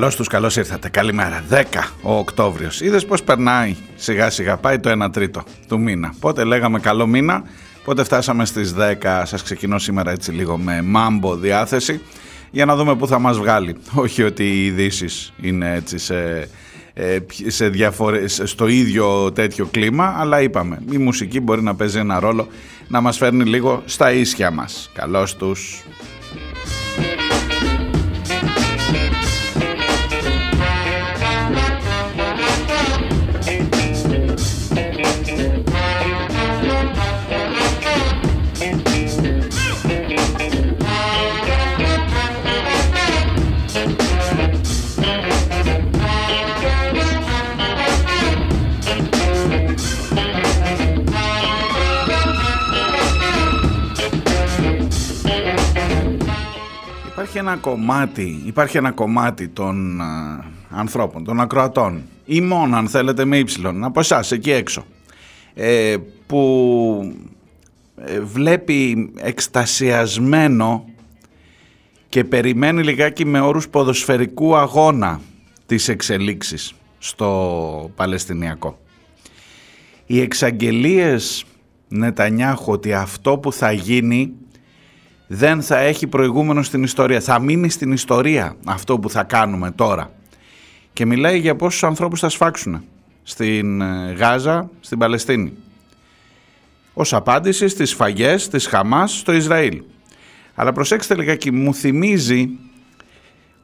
Καλώς τους, καλώς ήρθατε. Καλημέρα. 10 ο Οκτώβριος. Είδες πώς περνάει σιγά σιγά. Πάει το 1 τρίτο του μήνα. Πότε λέγαμε καλό μήνα, πότε φτάσαμε στις 10. Σας ξεκινώ σήμερα έτσι λίγο με μάμπο διάθεση για να δούμε πού θα μας βγάλει. Όχι ότι οι ειδήσεις είναι έτσι σε, ε, σε διαφορε... στο ίδιο τέτοιο κλίμα, αλλά είπαμε, η μουσική μπορεί να παίζει ένα ρόλο να μας φέρνει λίγο στα ίσια μας. Καλώς τους. Ένα κομμάτι, υπάρχει ένα κομμάτι των ανθρώπων, των ακροατών ή μόνο αν θέλετε με ύψιλον, από εσάς εκεί έξω ε, που ε, βλέπει εκστασιασμένο και περιμένει λιγάκι με όρους ποδοσφαιρικού αγώνα τις εξελίξεις στο Παλαιστινιακό. Οι εξαγγελίες Νετανιάχου ότι αυτό που θα γίνει δεν θα έχει προηγούμενο στην ιστορία. Θα μείνει στην ιστορία αυτό που θα κάνουμε τώρα. Και μιλάει για πόσους ανθρώπους θα σφάξουν στην ε, Γάζα, στην Παλαιστίνη. Ως απάντηση στις φαγές της Χαμάς στο Ισραήλ. Αλλά προσέξτε λιγάκι, μου θυμίζει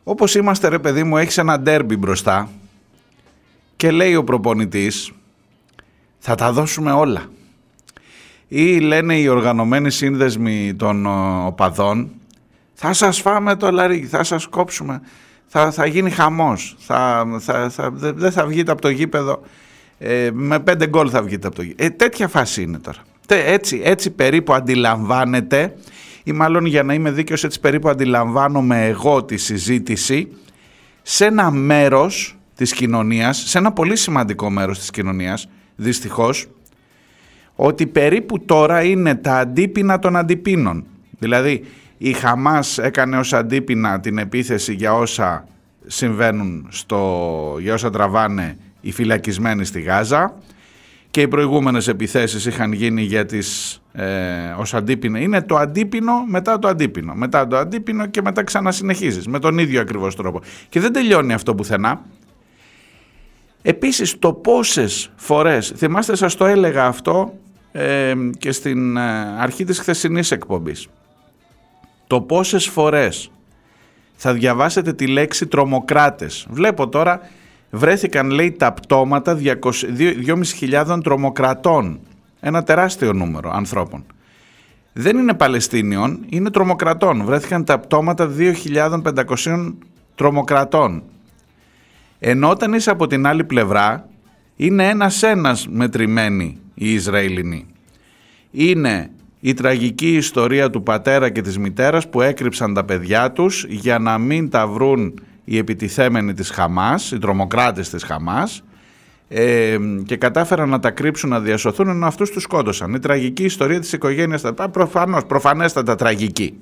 όπως είμαστε ρε παιδί μου έχεις ένα ντέρμπι μπροστά και λέει ο προπονητής θα τα δώσουμε όλα ή λένε οι οργανωμένοι σύνδεσμοι των οπαδών θα σας φάμε το λαρί, θα σας κόψουμε, θα, θα γίνει χαμός, θα, θα, θα, δεν θα βγείτε από το γήπεδο, ε, με πέντε γκολ θα βγείτε από το γήπεδο. Ε, τέτοια φάση είναι τώρα. Έτσι, έτσι περίπου αντιλαμβάνεται ή μάλλον για να είμαι δίκαιος έτσι περίπου αντιλαμβάνομαι εγώ τη συζήτηση σε ένα μέρος της κοινωνίας, σε ένα πολύ σημαντικό μέρος της κοινωνίας, δυστυχώς, ότι περίπου τώρα είναι τα αντίπεινα των αντιπίνων. Δηλαδή η Χαμάς έκανε ως αντίπεινα την επίθεση για όσα συμβαίνουν, στο, για όσα τραβάνε οι φυλακισμένοι στη Γάζα και οι προηγούμενες επιθέσεις είχαν γίνει για τις ε, ως αντίπεινα. Είναι το αντίπινο μετά το αντίπινο, μετά το αντίπινο και μετά ξανασυνεχίζεις με τον ίδιο ακριβώς τρόπο. Και δεν τελειώνει αυτό πουθενά. Επίσης το πόσες φορές, θυμάστε σας το έλεγα αυτό και στην ε, αρχή της χθεσινής εκπομπής. Το πόσες φορές θα διαβάσετε τη λέξη τρομοκράτες. Βλέπω τώρα βρέθηκαν λέει τα πτώματα 2.500 τρομοκρατών. Ένα τεράστιο νούμερο ανθρώπων. Δεν είναι Παλαιστίνιων, είναι τρομοκρατών. Βρέθηκαν τα πτώματα 2.500 τρομοκρατών. Ενώ όταν είσαι από την άλλη πλευρά, είναι ένας ένας μετρημένοι οι Ισραηλινοί. Είναι η τραγική ιστορία του πατέρα και της μητέρας που έκρυψαν τα παιδιά τους για να μην τα βρουν οι επιτιθέμενοι της Χαμάς, οι τρομοκράτες της Χαμάς ε, και κατάφεραν να τα κρύψουν, να διασωθούν ενώ αυτούς τους σκότωσαν. Η τραγική ιστορία της οικογένειας, προφανώς, προφανέστατα τραγική.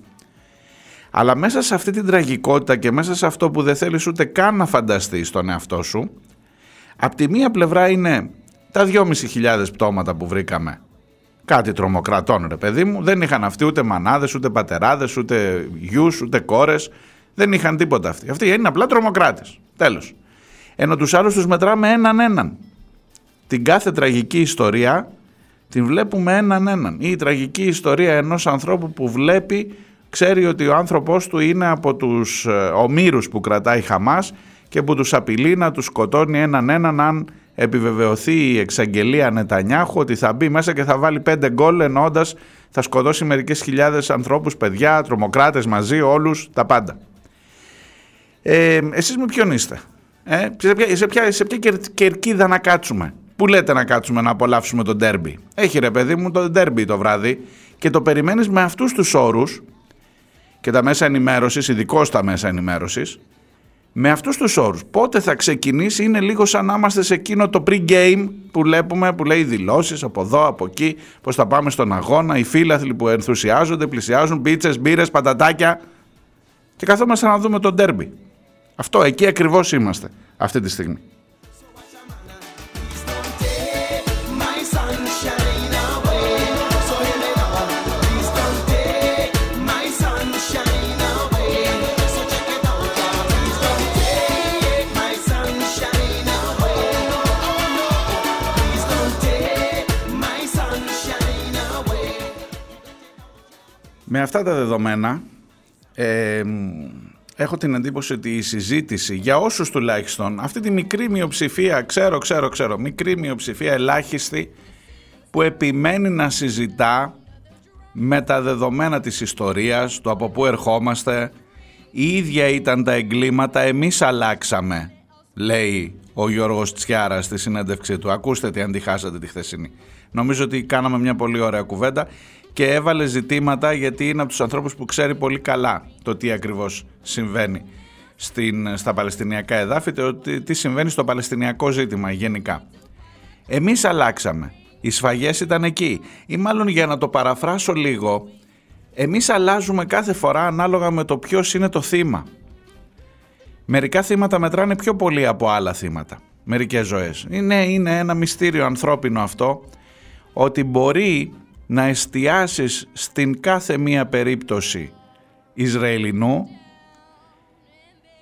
Αλλά μέσα σε αυτή την τραγικότητα και μέσα σε αυτό που δεν θέλεις ούτε καν να φανταστείς τον εαυτό σου, απ' τη μία πλευρά είναι τα 2.500 πτώματα που βρήκαμε. Κάτι τρομοκρατών ρε παιδί μου. Δεν είχαν αυτοί ούτε μανάδες ούτε πατεράδες ούτε γιους ούτε κόρες. Δεν είχαν τίποτα αυτοί. Αυτοί είναι απλά τρομοκράτες. Τέλος. Ενώ τους άλλους τους μετράμε έναν έναν. Την κάθε τραγική ιστορία την βλέπουμε έναν έναν. Ή η τραγική ιστορία ενός ανθρώπου που βλέπει ξέρει ότι ο άνθρωπός του είναι από τους ε, ομήρους που κρατάει Χαμάς και που τους απειλεί να τους σκοτώνει έναν έναν αν επιβεβαιωθεί η εξαγγελία Νετανιάχου ότι θα μπει μέσα και θα βάλει πέντε γκολ εννοώντας θα σκοτώσει μερικές χιλιάδες ανθρώπους, παιδιά, τρομοκράτες μαζί, όλους, τα πάντα. Ε, εσείς με ποιον είστε, ε, σε, ποια, σε, ποια, σε ποια κερκίδα να κάτσουμε; Πού λέτε να κάτσουμε να απολαύσουμε τον ντέρμπι; Έχει ρε παιδί μου το ντέρμπι το βράδυ και το περιμένεις με αυτούς τους όρους και τα μέσα ενημέρωσης, ειδικώς τα μέσα ενημέρωσης, με αυτούς τους όρους. Πότε θα ξεκινήσει είναι λίγο σαν να είμαστε σε εκείνο το pre-game που βλέπουμε, που λέει δηλώσεις από εδώ, από εκεί, πώς θα πάμε στον αγώνα, οι φίλαθλοι που ενθουσιάζονται, πλησιάζουν, πίτσες, μπύρες, πατατάκια και καθόμαστε να δούμε τον ντέρμπι. Αυτό, εκεί ακριβώς είμαστε αυτή τη στιγμή. Με αυτά τα δεδομένα ε, έχω την εντύπωση ότι η συζήτηση για όσους τουλάχιστον αυτή τη μικρή μειοψηφία, ξέρω, ξέρω, ξέρω, μικρή μειοψηφία ελάχιστη που επιμένει να συζητά με τα δεδομένα της ιστορίας, το από πού ερχόμαστε, η ίδια ήταν τα εγκλήματα, εμείς αλλάξαμε, λέει ο Γιώργος Τσιάρας στη συνέντευξή του. Ακούστε τι αντιχάσατε τη χθεσινή. Νομίζω ότι κάναμε μια πολύ ωραία κουβέντα και έβαλε ζητήματα γιατί είναι από τους ανθρώπους που ξέρει πολύ καλά το τι ακριβώς συμβαίνει στην, στα Παλαιστινιακά εδάφη, το τι συμβαίνει στο Παλαιστινιακό ζήτημα γενικά. Εμείς αλλάξαμε. Οι σφαγές ήταν εκεί. Ή μάλλον για να το παραφράσω λίγο, εμείς αλλάζουμε κάθε φορά ανάλογα με το ποιος είναι το θύμα. Μερικά θύματα μετράνε πιο πολύ από άλλα θύματα. Μερικές ζωές. Είναι, είναι ένα μυστήριο ανθρώπινο αυτό ότι μπορεί να εστιάσεις στην κάθε μία περίπτωση Ισραηλινού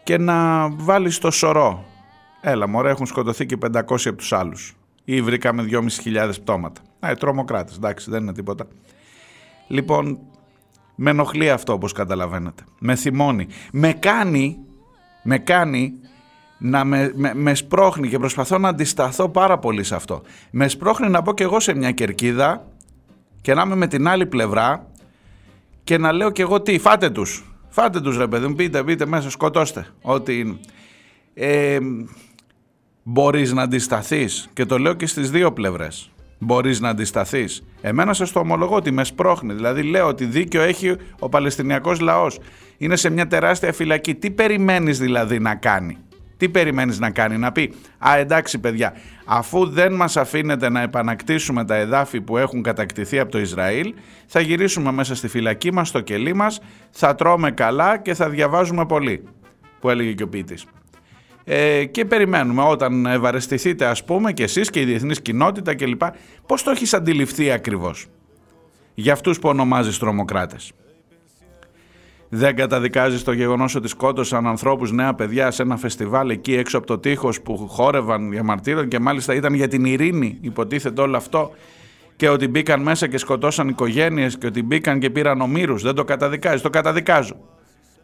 και να βάλεις το σωρό. Έλα μωρέ έχουν σκοτωθεί και 500 από τους άλλους. Ή βρήκαμε 2.500 πτώματα. Ε, τρομοκράτες, εντάξει δεν είναι τίποτα. Λοιπόν, με ενοχλεί αυτό όπως καταλαβαίνετε. Με θυμώνει. Με κάνει, με κάνει να με, με, με σπρώχνει και προσπαθώ να αντισταθώ πάρα πολύ σε αυτό. Με σπρώχνει να πω και εγώ σε μια κερκίδα και να είμαι με την άλλη πλευρά και να λέω και εγώ τι, φάτε τους. Φάτε τους ρε παιδί μου, πείτε, πείτε μέσα, σκοτώστε. Ότι ε, μπορείς να αντισταθείς και το λέω και στις δύο πλευρές. Μπορείς να αντισταθείς. Εμένα σας το ομολογώ ότι με σπρώχνει. Δηλαδή λέω ότι δίκιο έχει ο Παλαιστινιακός λαός. Είναι σε μια τεράστια φυλακή. Τι περιμένεις δηλαδή να κάνει; Τι περιμένεις να κάνει, να πει «Α, εντάξει παιδιά, αφού δεν μας αφήνετε να επανακτήσουμε τα εδάφη που έχουν κατακτηθεί από το Ισραήλ, θα γυρίσουμε μέσα στη φυλακή μας, στο κελί μας, θα τρώμε καλά και θα διαβάζουμε πολύ», που έλεγε και ο ποιητής. Ε, και περιμένουμε όταν ευαρεστηθείτε ας πούμε και εσείς και η διεθνής κοινότητα κλπ. Πώς το έχεις αντιληφθεί ακριβώς για αυτούς που ονομάζεις τρομοκράτες; Δεν καταδικάζεις το γεγονός ότι σκότωσαν ανθρώπους, νέα παιδιά σε ένα φεστιβάλ εκεί έξω από το τείχος που χόρευαν διαμαρτύρων και μάλιστα ήταν για την ειρήνη, υποτίθεται όλο αυτό. Και ότι μπήκαν μέσα και σκοτώσαν οικογένειες και ότι μπήκαν και πήραν ομήρους. Δεν το καταδικάζεις. Το καταδικάζω.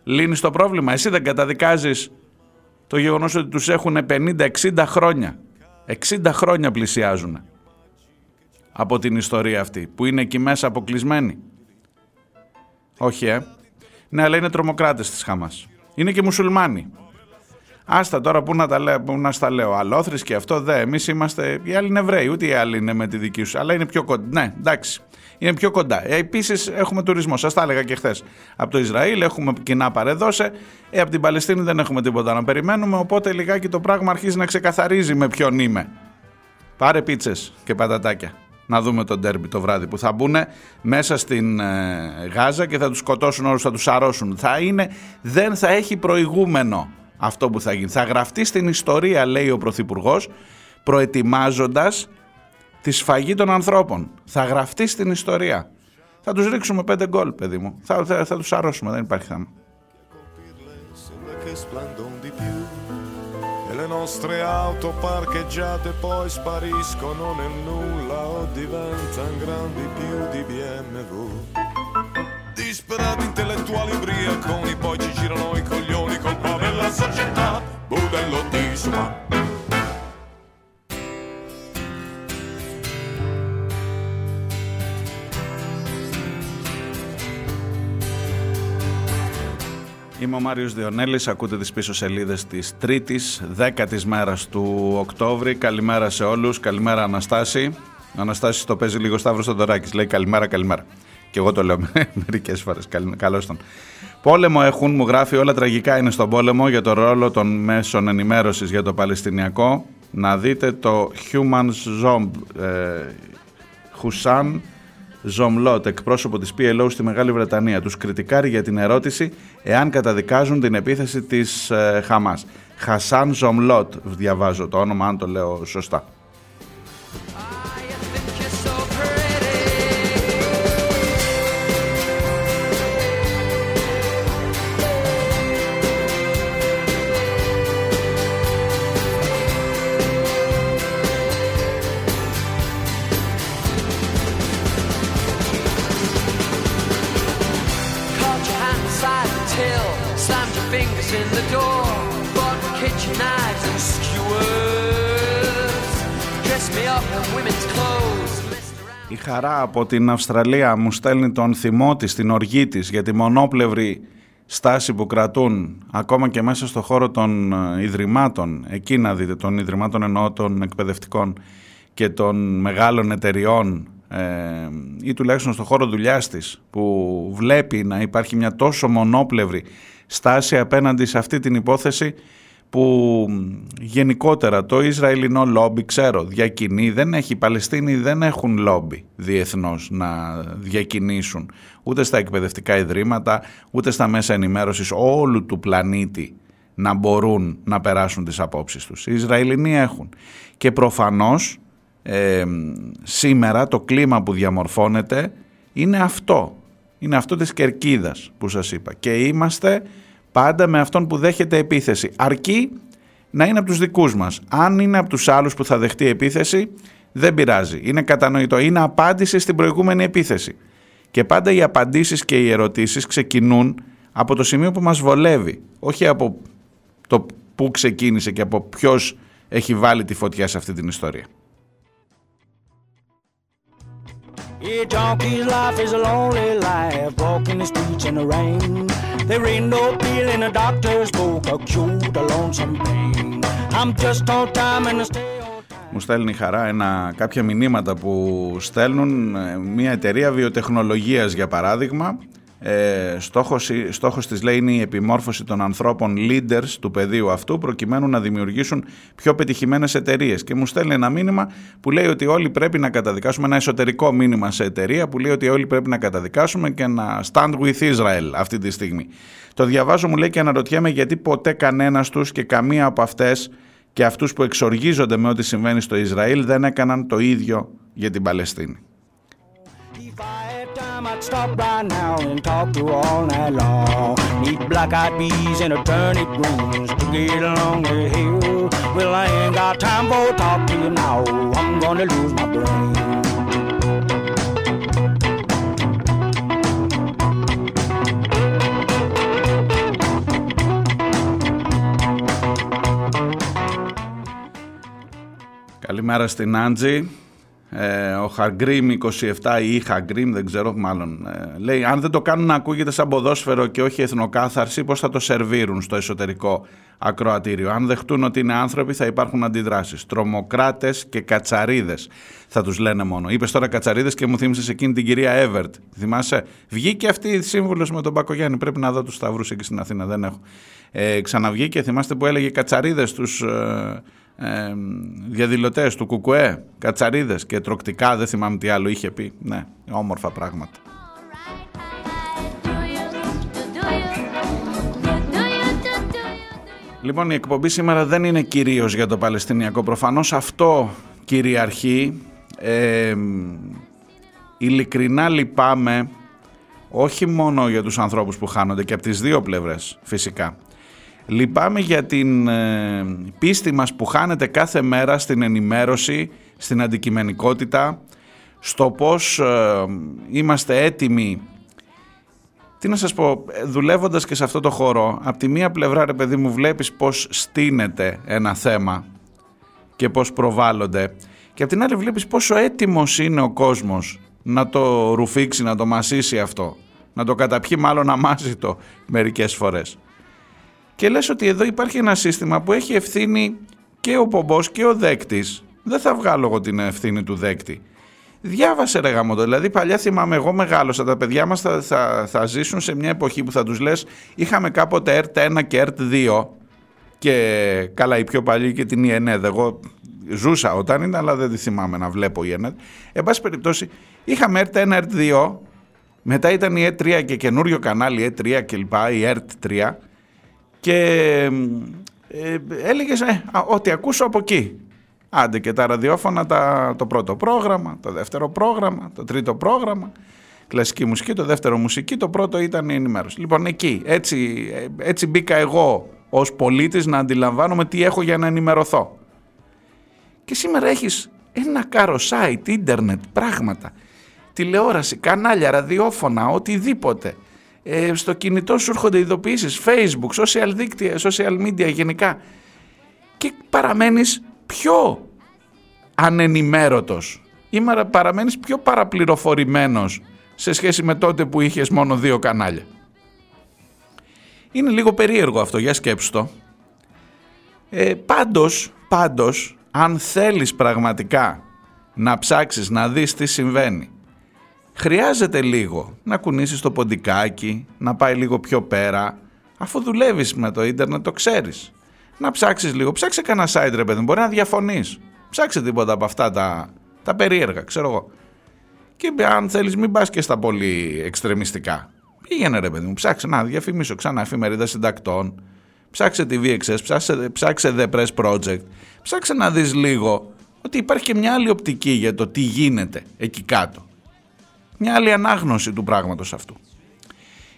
Λύνεις το πρόβλημα. Εσύ δεν καταδικάζεις το γεγονός ότι τους έχουν 50-60 χρόνια. 60 χρόνια πλησιάζουν από την ιστορία αυτή που είναι εκεί μέσα αποκλεισμένοι. Όχι, ε. Ναι, αλλά είναι τρομοκράτες της Χαμάς. Είναι και μουσουλμάνοι. Άστα τώρα που να τα λέω, που να στα λέω. Αλόθρης και αυτό δε. Εμείς είμαστε. Οι άλλοι είναι Εβραίοι, ούτε οι άλλοι είναι με τη δική σου. Αλλά είναι πιο κοντά. Ναι, εντάξει. Είναι πιο κοντά. Ε, Επίσης έχουμε τουρισμό. Σας τα έλεγα και χθες. Από το Ισραήλ έχουμε κοινά παρεδώσε. Ε, από την Παλαιστίνη δεν έχουμε τίποτα να περιμένουμε. Οπότε λιγάκι το πράγμα αρχίζει να ξεκαθαρίζει με ποιον είμαι. Πάρε πίτσες και πατατάκια να δούμε τον τέρμπι το βράδυ που θα μπουν μέσα στην ε, Γάζα και θα τους σκοτώσουν όλους, θα τους αρρώσουν. Θα είναι, δεν θα έχει προηγούμενο αυτό που θα γίνει. Θα γραφτεί στην ιστορία, λέει ο Πρωθυπουργός, προετοιμάζοντας τη σφαγή των ανθρώπων. Θα γραφτεί στην ιστορία. Θα τους ρίξουμε πέντε γκολ, παιδί μου. Θα, θα, θα τους αρρώσουμε, δεν υπάρχει θέμα. Nostre auto parcheggiate poi spariscono nel nulla o diventano grandi più di BMW. Disperati intellettuali ubriaconi, poi ci girano i coglioni, colpa della società, budello di Είμαι ο Μάριος Διονέλης, ακούτε τις πίσω σελίδες της τρίτης, δέκατης μέρας του Οκτώβρη. Καλημέρα σε όλους, καλημέρα Αναστάση. Ο Αναστάσης το παίζει λίγο Σταύρος Θοδωράκης, λέει καλημέρα, καλημέρα. Και εγώ το λέω μερικές φορές, καλώς τον. Πόλεμο έχουν, μου γράφει όλα τραγικά είναι στον πόλεμο για το ρόλο των μέσων ενημέρωσης για το Παλαιστινιακό. Να δείτε το Human Zombie, ε, Χουσάν Ζομλότ, εκπρόσωπο της PLO στη Μεγάλη Βρετανία. Τους κριτικάρει για την ερώτηση εάν καταδικάζουν την επίθεση της ε, Χαμάς. Χασάν Ζομλότ, διαβάζω το όνομα αν το λέω σωστά. Η χαρά από την Αυστραλία μου στέλνει τον θυμό της, την οργή της για τη μονόπλευρη στάση που κρατούν ακόμα και μέσα στο χώρο των ε, ιδρυμάτων, εκεί να δείτε, των ιδρυμάτων εννοώ των εκπαιδευτικών και των μεγάλων εταιριών ε, ή τουλάχιστον στο χώρο δουλειάς της, που βλέπει να υπάρχει μια τόσο μονόπλευρη στάση απέναντι σε αυτή την υπόθεση που γενικότερα το Ισραηλινό λόμπι, ξέρω, διακινεί, δεν έχει, οι Παλαιστίνοι δεν έχουν λόμπι διεθνώς να διακινήσουν ούτε στα εκπαιδευτικά ιδρύματα, ούτε στα μέσα ενημέρωσης όλου του πλανήτη να μπορούν να περάσουν τις απόψεις τους. Οι Ισραηλινοί έχουν. Και προφανώς ε, σήμερα το κλίμα που διαμορφώνεται είναι αυτό. Είναι αυτό της κερκίδας που σας είπα. Και είμαστε πάντα με αυτόν που δέχεται επίθεση. Αρκεί να είναι από τους δικούς μας. Αν είναι από τους άλλους που θα δεχτεί επίθεση, δεν πειράζει. Είναι κατανοητό. Είναι απάντηση στην προηγούμενη επίθεση. Και πάντα οι απαντήσεις και οι ερωτήσεις ξεκινούν από το σημείο που μας βολεύει. Όχι από το πού ξεκίνησε και από ποιος έχει βάλει τη φωτιά σε αυτή την ιστορία. Yeah, μου στέλνει η χαρά κάποια μηνύματα που στέλνουν ε, μια εταιρεία βιοτεχνολογίας, για παράδειγμα ε, στόχος, στόχος της λέει είναι η επιμόρφωση των ανθρώπων leaders του πεδίου αυτού προκειμένου να δημιουργήσουν πιο πετυχημένες εταιρείες. και μου στέλνει ένα μήνυμα που λέει ότι όλοι πρέπει να καταδικάσουμε ένα εσωτερικό μήνυμα σε εταιρεία που λέει ότι όλοι πρέπει να καταδικάσουμε και να stand with Israel αυτή τη στιγμή. Το διαβάζω μου λέει και αναρωτιέμαι γιατί ποτέ κανένας τους και καμία από αυτές και αυτούς που εξοργίζονται με ό,τι συμβαίνει στο Ισραήλ δεν έκαναν το ίδιο για την Παλαιστίνη. I'd stop right now and talk to all night long. Need black-eyed peas and a turnip greens to get along the hill. Well, I ain't got time for talk to you now. I'm gonna lose my brain. Καλημέρα στην Άντζη. Ε, ο Χαργκρίμ 27 ή Χαργκρίμ, δεν ξέρω μάλλον, ε, λέει αν δεν το κάνουν να ακούγεται σαν ποδόσφαιρο και όχι εθνοκάθαρση, πώς θα το σερβίρουν στο εσωτερικό ακροατήριο. Αν δεχτούν ότι είναι άνθρωποι θα υπάρχουν αντιδράσεις. Τρομοκράτες και κατσαρίδες θα τους λένε μόνο. Είπες τώρα κατσαρίδες και μου θύμισες εκείνη την κυρία Εύερτ. Θυμάσαι, βγήκε αυτή η σύμβουλος με τον Πακογιάννη. Πρέπει να δω τους σταυρούς εκεί στην Αθήνα, δεν έχω. Ε, ξαναβγήκε, θυμάστε που έλεγε κατσαρίδες τους... Ε, ε, διαδηλωτές του Κουκουέ, κατσαρίδες και τροκτικά, δεν θυμάμαι τι άλλο είχε πει. Ναι, όμορφα πράγματα. Λοιπόν, η εκπομπή σήμερα δεν είναι κυρίως για το Παλαιστινιακό. Προφανώς αυτό κυριαρχεί. Ε, ειλικρινά λυπάμαι όχι μόνο για τους ανθρώπους που χάνονται και από τις δύο πλευρές φυσικά Λυπάμαι για την ε, πίστη μας που χάνεται κάθε μέρα στην ενημέρωση, στην αντικειμενικότητα, στο πώς ε, είμαστε έτοιμοι. Τι να σας πω, δουλεύοντας και σε αυτό το χώρο, από τη μία πλευρά ρε παιδί μου βλέπεις πώς στείνεται ένα θέμα και πώς προβάλλονται. Και από την άλλη βλέπεις πόσο έτοιμος είναι ο κόσμος να το ρουφήξει, να το μασίσει αυτό, να το καταπιεί μάλλον αμάζητο μερικές φορές. Και λες ότι εδώ υπάρχει ένα σύστημα που έχει ευθύνη και ο πομπός και ο δέκτης. Δεν θα βγάλω εγώ την ευθύνη του δέκτη. Διάβασε ρε γαμότο, δηλαδή παλιά θυμάμαι εγώ μεγάλωσα, τα παιδιά μας θα, θα, θα ζήσουν σε μια εποχή που θα τους λες είχαμε κάποτε ΕΡΤ 1 και ΕΡΤ 2 και καλά η πιο παλιή και την ΙΕΝΕΔ, εγώ ζούσα όταν ήταν αλλά δεν τη θυμάμαι να βλέπω η ΕΝΕΔ. Εν πάση περιπτώσει είχαμε ΕΡΤ 1, ΕΡΤ 2, μετά ήταν η ΕΡΤ 3 και καινούριο κανάλι ΕΡΤ 3 κλπ, η ΕΡΤ 3 και ε, έλεγες ε, ό,τι ακούσω από εκεί. Άντε και τα ραδιόφωνα τα, το πρώτο πρόγραμμα, το δεύτερο πρόγραμμα, το τρίτο πρόγραμμα, κλασική μουσική, το δεύτερο μουσική, το πρώτο ήταν η ενημέρωση. Λοιπόν εκεί, έτσι, έτσι μπήκα εγώ ως πολίτης να αντιλαμβάνομαι τι έχω για να ενημερωθώ. Και σήμερα έχεις ένα κάρο site, ίντερνετ, πράγματα, τηλεόραση, κανάλια, ραδιόφωνα, οτιδήποτε. Ε, στο κινητό σου έρχονται ειδοποιήσεις, facebook, social δίκτυα, social media γενικά και παραμένεις πιο ανενημέρωτος ή παραμένεις πιο παραπληροφορημένος σε σχέση με τότε που είχες μόνο δύο κανάλια. Είναι λίγο περίεργο αυτό, για σκέψου το. Ε, πάντως, πάντως, αν θέλεις πραγματικά να ψάξεις να δεις τι συμβαίνει, χρειάζεται λίγο να κουνήσεις το ποντικάκι, να πάει λίγο πιο πέρα, αφού δουλεύεις με το ίντερνετ το ξέρεις να ψάξεις λίγο. Ψάξε κανένα site ρε παιδί, μπορεί να διαφωνείς. Ψάξε τίποτα από αυτά τα, τα περίεργα, ξέρω εγώ. Και αν θέλεις μην πας και στα πολύ εξτρεμιστικά. Πήγαινε ρε παιδί μου, ψάξε να διαφημίσω ξανά εφημερίδα συντακτών. Ψάξε τη VXS, ψάξε, ψάξε The Press Project. Ψάξε να δεις λίγο ότι υπάρχει και μια άλλη οπτική για το τι γίνεται εκεί κάτω. Μια άλλη ανάγνωση του πράγματος αυτού.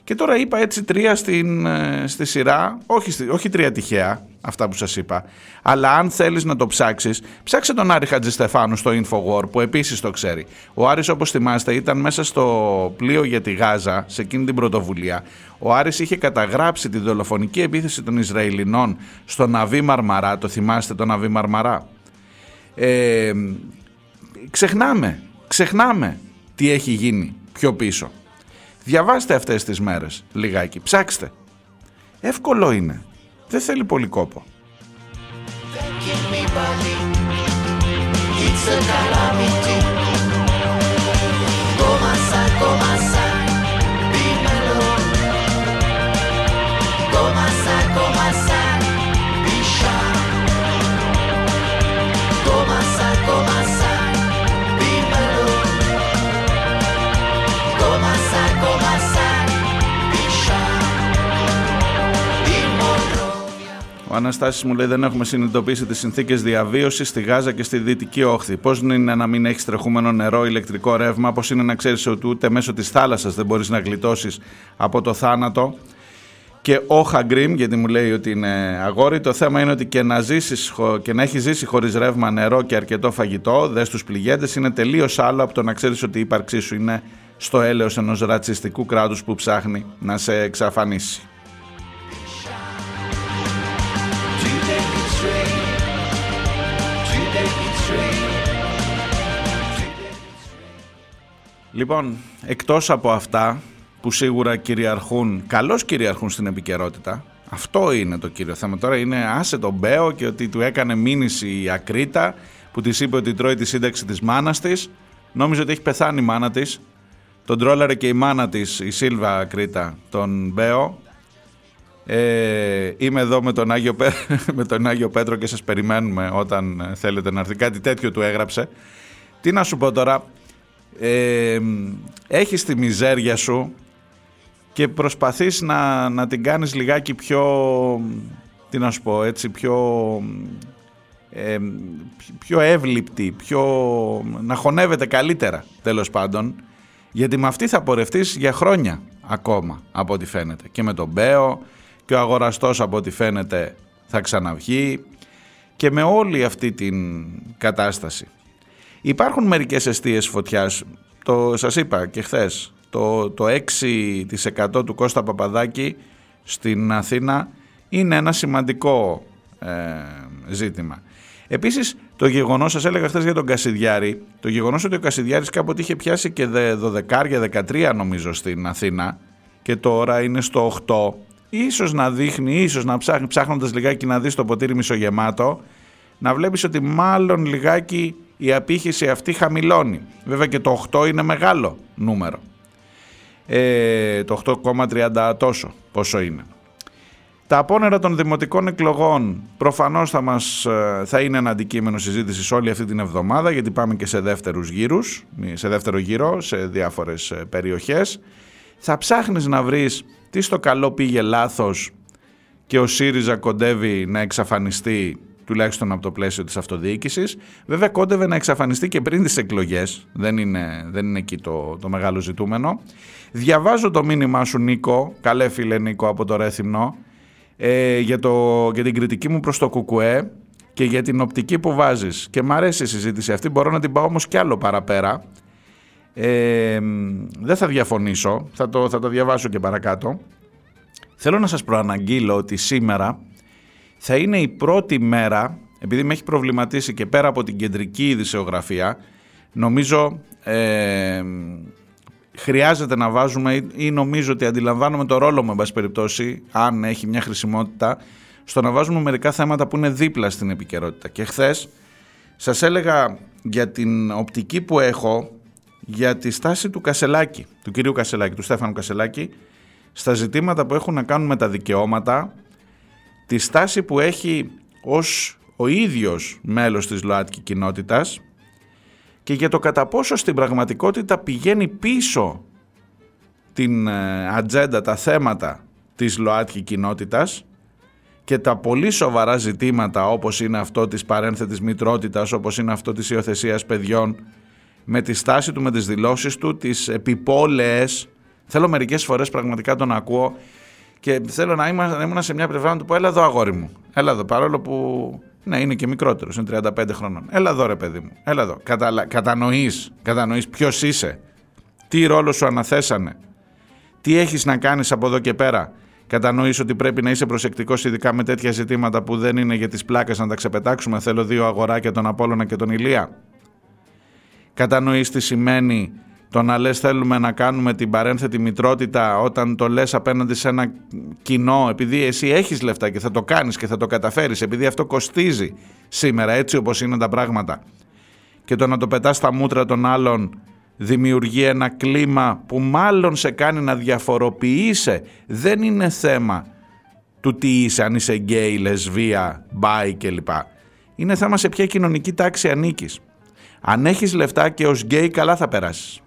Και τώρα είπα έτσι τρία στην, ε, στη σειρά, όχι, όχι τρία τυχαία, αυτά που σας είπα, αλλά αν θέλεις να το ψάξεις, ψάξε τον Άρη Χατζηστεφάνου στο Infowar που επίσης το ξέρει. Ο Άρης όπως θυμάστε ήταν μέσα στο πλοίο για τη Γάζα, σε εκείνη την πρωτοβουλία. Ο Άρης είχε καταγράψει τη δολοφονική επίθεση των Ισραηλινών στο Ναβί Μαρμαρά, το θυμάστε το Ναβί Μαρμαρά; Ε, ξεχνάμε, ξεχνάμε τι έχει γίνει πιο πίσω. Διαβάστε αυτές τις μέρες λιγάκι, ψάξτε. Εύκολο είναι. Δεν θέλει πολύ κόπο. Ο Αναστάσης μου λέει δεν έχουμε συνειδητοποιήσει τις συνθήκες διαβίωσης στη Γάζα και στη Δυτική Όχθη. Πώς είναι να μην έχεις τρεχούμενο νερό, ηλεκτρικό ρεύμα, πώς είναι να ξέρεις ότι ούτε μέσω της θάλασσας δεν μπορείς να γλιτώσεις από το θάνατο; Και όχα γκριμ, γιατί μου λέει ότι είναι αγόρι, το θέμα είναι ότι και να, ζήσεις, και να έχεις ζήσει χωρίς ρεύμα, νερό και αρκετό φαγητό, δες στους πληγέντες, είναι τελείως άλλο από το να ξέρεις ότι η ύπαρξή σου είναι στο έλεος ενός ρατσιστικού κράτους που ψάχνει να σε εξαφανίσει. Λοιπόν, εκτός από αυτά που σίγουρα κυριαρχούν, καλώς κυριαρχούν στην επικαιρότητα, αυτό είναι το κύριο θέμα. Τώρα είναι άσε τον Μπέο και ότι του έκανε μήνυση η Ακρίτα που της είπε ότι τρώει τη σύνταξη της μάνας της. Νόμιζε ότι έχει πεθάνει η μάνα της. Τον τρόλαρε και η μάνα της, η Σίλβα Ακρίτα, τον Μπέο. Ε, είμαι εδώ με τον, Άγιο, με τον Άγιο Πέτρο και σας περιμένουμε όταν θέλετε να έρθει. Κάτι τέτοιο του έγραψε. Τι να σου πω τώρα, ε, έχεις τη μιζέρια σου και προσπαθείς να, να την κάνεις λιγάκι πιο, τι να σου πω έτσι, πιο, ε, πιο εύληπτη, πιο, να χωνεύεται καλύτερα τέλος πάντων, γιατί με αυτή θα πορευτείς για χρόνια ακόμα από ό,τι φαίνεται. Και με τον Μπέο και ο αγοραστός από ό,τι φαίνεται θα ξαναβγεί και με όλη αυτή την κατάσταση. Υπάρχουν μερικές αιστείες φωτιάς, το σας είπα και χθες, το, το 6% του Κώστα Παπαδάκη στην Αθήνα είναι ένα σημαντικό ε, ζήτημα. Επίσης το γεγονός, σας έλεγα χθες για τον Κασιδιάρη, το γεγονός ότι ο Κασιδιάρης κάποτε είχε πιάσει και 12-13 νομίζω στην Αθήνα και τώρα είναι στο 8 ίσως να δείχνει, ίσως να ψάχνει, ψάχνοντας λιγάκι να δεις το ποτήρι μισογεμάτο, να βλέπεις ότι μάλλον λιγάκι η απήχηση αυτή χαμηλώνει. Βέβαια και το 8 είναι μεγάλο νούμερο. Ε, το 8,30 τόσο πόσο είναι. Τα απόνερα των δημοτικών εκλογών προφανώς θα, μας, ε, θα είναι ένα αντικείμενο συζήτησης όλη αυτή την εβδομάδα γιατί πάμε και σε δεύτερους γύρους, σε δεύτερο γύρο, σε διάφορες ε, περιοχές. Θα ψάχνεις να βρεις τι στο καλό πήγε λάθος και ο ΣΥΡΙΖΑ κοντεύει να εξαφανιστεί τουλάχιστον από το πλαίσιο της αυτοδιοίκησης. Βέβαια κόντευε να εξαφανιστεί και πριν τις εκλογές, δεν είναι, δεν είναι εκεί το, το μεγάλο ζητούμενο. Διαβάζω το μήνυμά σου Νίκο, καλέ φίλε Νίκο από το Ρέθυμνο, ε, για, το, για την κριτική μου προς το Κουκουέ και για την οπτική που βάζεις. Και μ' αρέσει η συζήτηση αυτή, μπορώ να την πάω όμως κι άλλο παραπέρα. Ε, δεν θα διαφωνήσω, θα το, θα το διαβάσω και παρακάτω. Θέλω να σας προαναγγείλω ότι σήμερα θα είναι η πρώτη μέρα, επειδή με έχει προβληματίσει και πέρα από την κεντρική ειδησεογραφία, νομίζω ε, χρειάζεται να βάζουμε ή νομίζω ότι αντιλαμβάνομαι το ρόλο μου, εν πάση περιπτώσει, αν έχει μια χρησιμότητα, στο να βάζουμε μερικά θέματα που είναι δίπλα στην επικαιρότητα. Και χθες σας έλεγα για την οπτική που έχω για τη στάση του Κασελάκη, του κυρίου Κασελάκη, του Στέφανου Κασελάκη, στα ζητήματα που έχουν να κάνουν με τα δικαιώματα, τη στάση που έχει ως ο ίδιος μέλος της ΛΟΑΤΚΙ κοινότητας και για το κατά πόσο στην πραγματικότητα πηγαίνει πίσω την ε, ατζέντα, τα θέματα της ΛΟΑΤΚΙ κοινότητας και τα πολύ σοβαρά ζητήματα όπως είναι αυτό της παρένθετης μητρότητας, όπως είναι αυτό της υιοθεσίας παιδιών με τη στάση του, με τις δηλώσεις του, τις επιπόλαιες. Θέλω μερικές φορές πραγματικά τον ακούω και θέλω να ήμουν σε μια πλευρά να του πω έλα εδώ αγόρι μου, έλα εδώ παρόλο που ναι, είναι και μικρότερος, είναι 35 χρονών. Έλα εδώ, ρε παιδί μου. Έλα εδώ. Κατα... Κατανοείς κατανοείς ποιος είσαι. Τι ρόλο σου αναθέσανε. Τι έχεις να κάνεις από εδώ και πέρα. Κατανοείς ότι πρέπει να είσαι προσεκτικός, ειδικά με τέτοια ζητήματα που δεν είναι για τις πλάκες να τα ξεπετάξουμε. Θέλω δύο αγοράκια, τον Απόλλωνα και τον Ηλία. Κατανοείς τι σημαίνει το να λες θέλουμε να κάνουμε την παρένθετη μητρότητα όταν το λες απέναντι σε ένα κοινό επειδή εσύ έχεις λεφτά και θα το κάνεις και θα το καταφέρεις επειδή αυτό κοστίζει σήμερα έτσι όπως είναι τα πράγματα και το να το πετάς στα μούτρα των άλλων δημιουργεί ένα κλίμα που μάλλον σε κάνει να διαφοροποιείσαι δεν είναι θέμα του τι είσαι αν είσαι γκέι, λεσβία, bi κλπ. Είναι θέμα σε ποια κοινωνική τάξη ανήκεις. Αν έχεις λεφτά και ως γκέι καλά θα περάσεις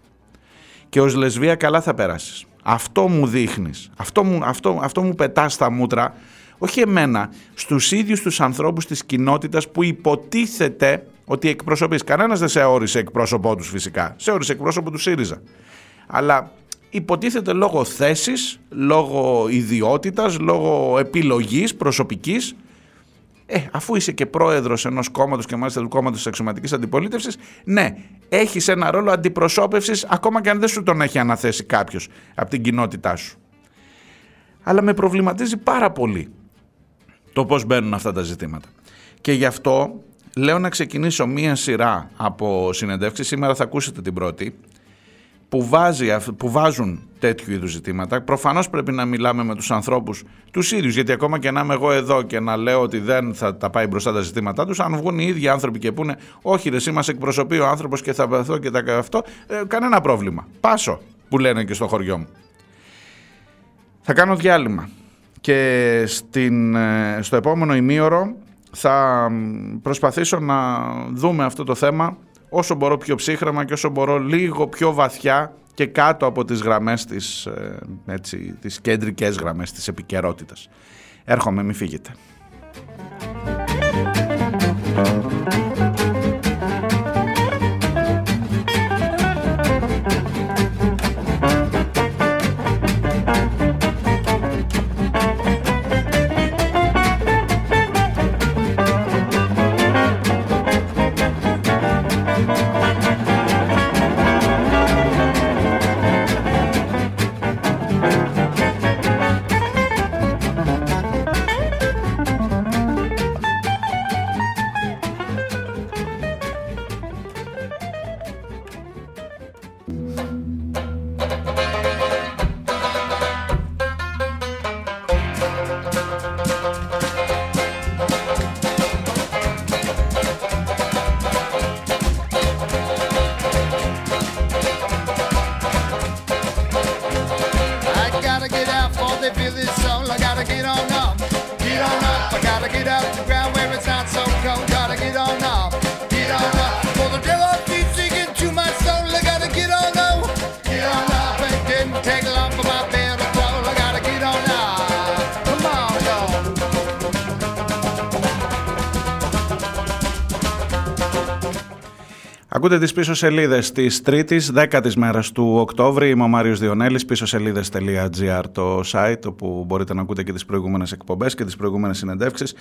και ως λεσβία καλά θα πέρασεις. Αυτό μου δείχνεις, αυτό μου, αυτό, αυτό μου πετάς στα μούτρα, όχι εμένα, στους ίδιους τους ανθρώπους της κοινότητας που υποτίθεται ότι εκπροσωπείς. Κανένας δεν σε όρισε εκπρόσωπό τους φυσικά, σε όρισε εκπρόσωπο του ΣΥΡΙΖΑ. Αλλά υποτίθεται λόγω θέσης, λόγω ιδιότητας, λόγω επιλογής προσωπικής ε, αφού είσαι και πρόεδρος ενός κόμματος και μάλιστα του κόμματος της αξιωματικής αντιπολίτευσης, ναι, έχεις ένα ρόλο αντιπροσώπευσης ακόμα και αν δεν σου τον έχει αναθέσει κάποιος από την κοινότητά σου. Αλλά με προβληματίζει πάρα πολύ το πώς μπαίνουν αυτά τα ζητήματα. Και γι' αυτό λέω να ξεκινήσω μία σειρά από συνεντεύξεις. Σήμερα θα ακούσετε την πρώτη που, βάζει, που βάζουν τέτοιου είδους ζητήματα. Προφανώς πρέπει να μιλάμε με τους ανθρώπους τους ίδιους, γιατί ακόμα και να είμαι εγώ εδώ και να λέω ότι δεν θα τα πάει μπροστά τα ζητήματά τους, αν βγουν οι ίδιοι άνθρωποι και πούνε, Όχι, ρε, εσύ μας εκπροσωπεί ο άνθρωπος και θα αυτό και θα αυτό, ε, κανένα πρόβλημα. Πάσο, που λένε και στο χωριό μου. Θα κάνω διάλειμμα και στην, ε, στο επόμενο ημίωρο θα προσπαθήσω να δούμε αυτό το θέμα όσο μπορώ πιο ψύχραμα και όσο μπορώ λίγο πιο βαθιά και κάτω από τις γραμμές της, ε, έτσι, τις κεντρικές γραμμές της επικαιρότητας. Έρχομαι, μην φύγετε. Ακούτε τις πίσω σελίδες της Τρίτης, 10ης μέρας του Οκτώβρη. Είμαι ο Μάριος Διονέλης, πίσω σελίδες.gr το site, όπου μπορείτε να ακούτε και τις προηγούμενες εκπομπές και τις προηγούμενες συνεντεύξεις.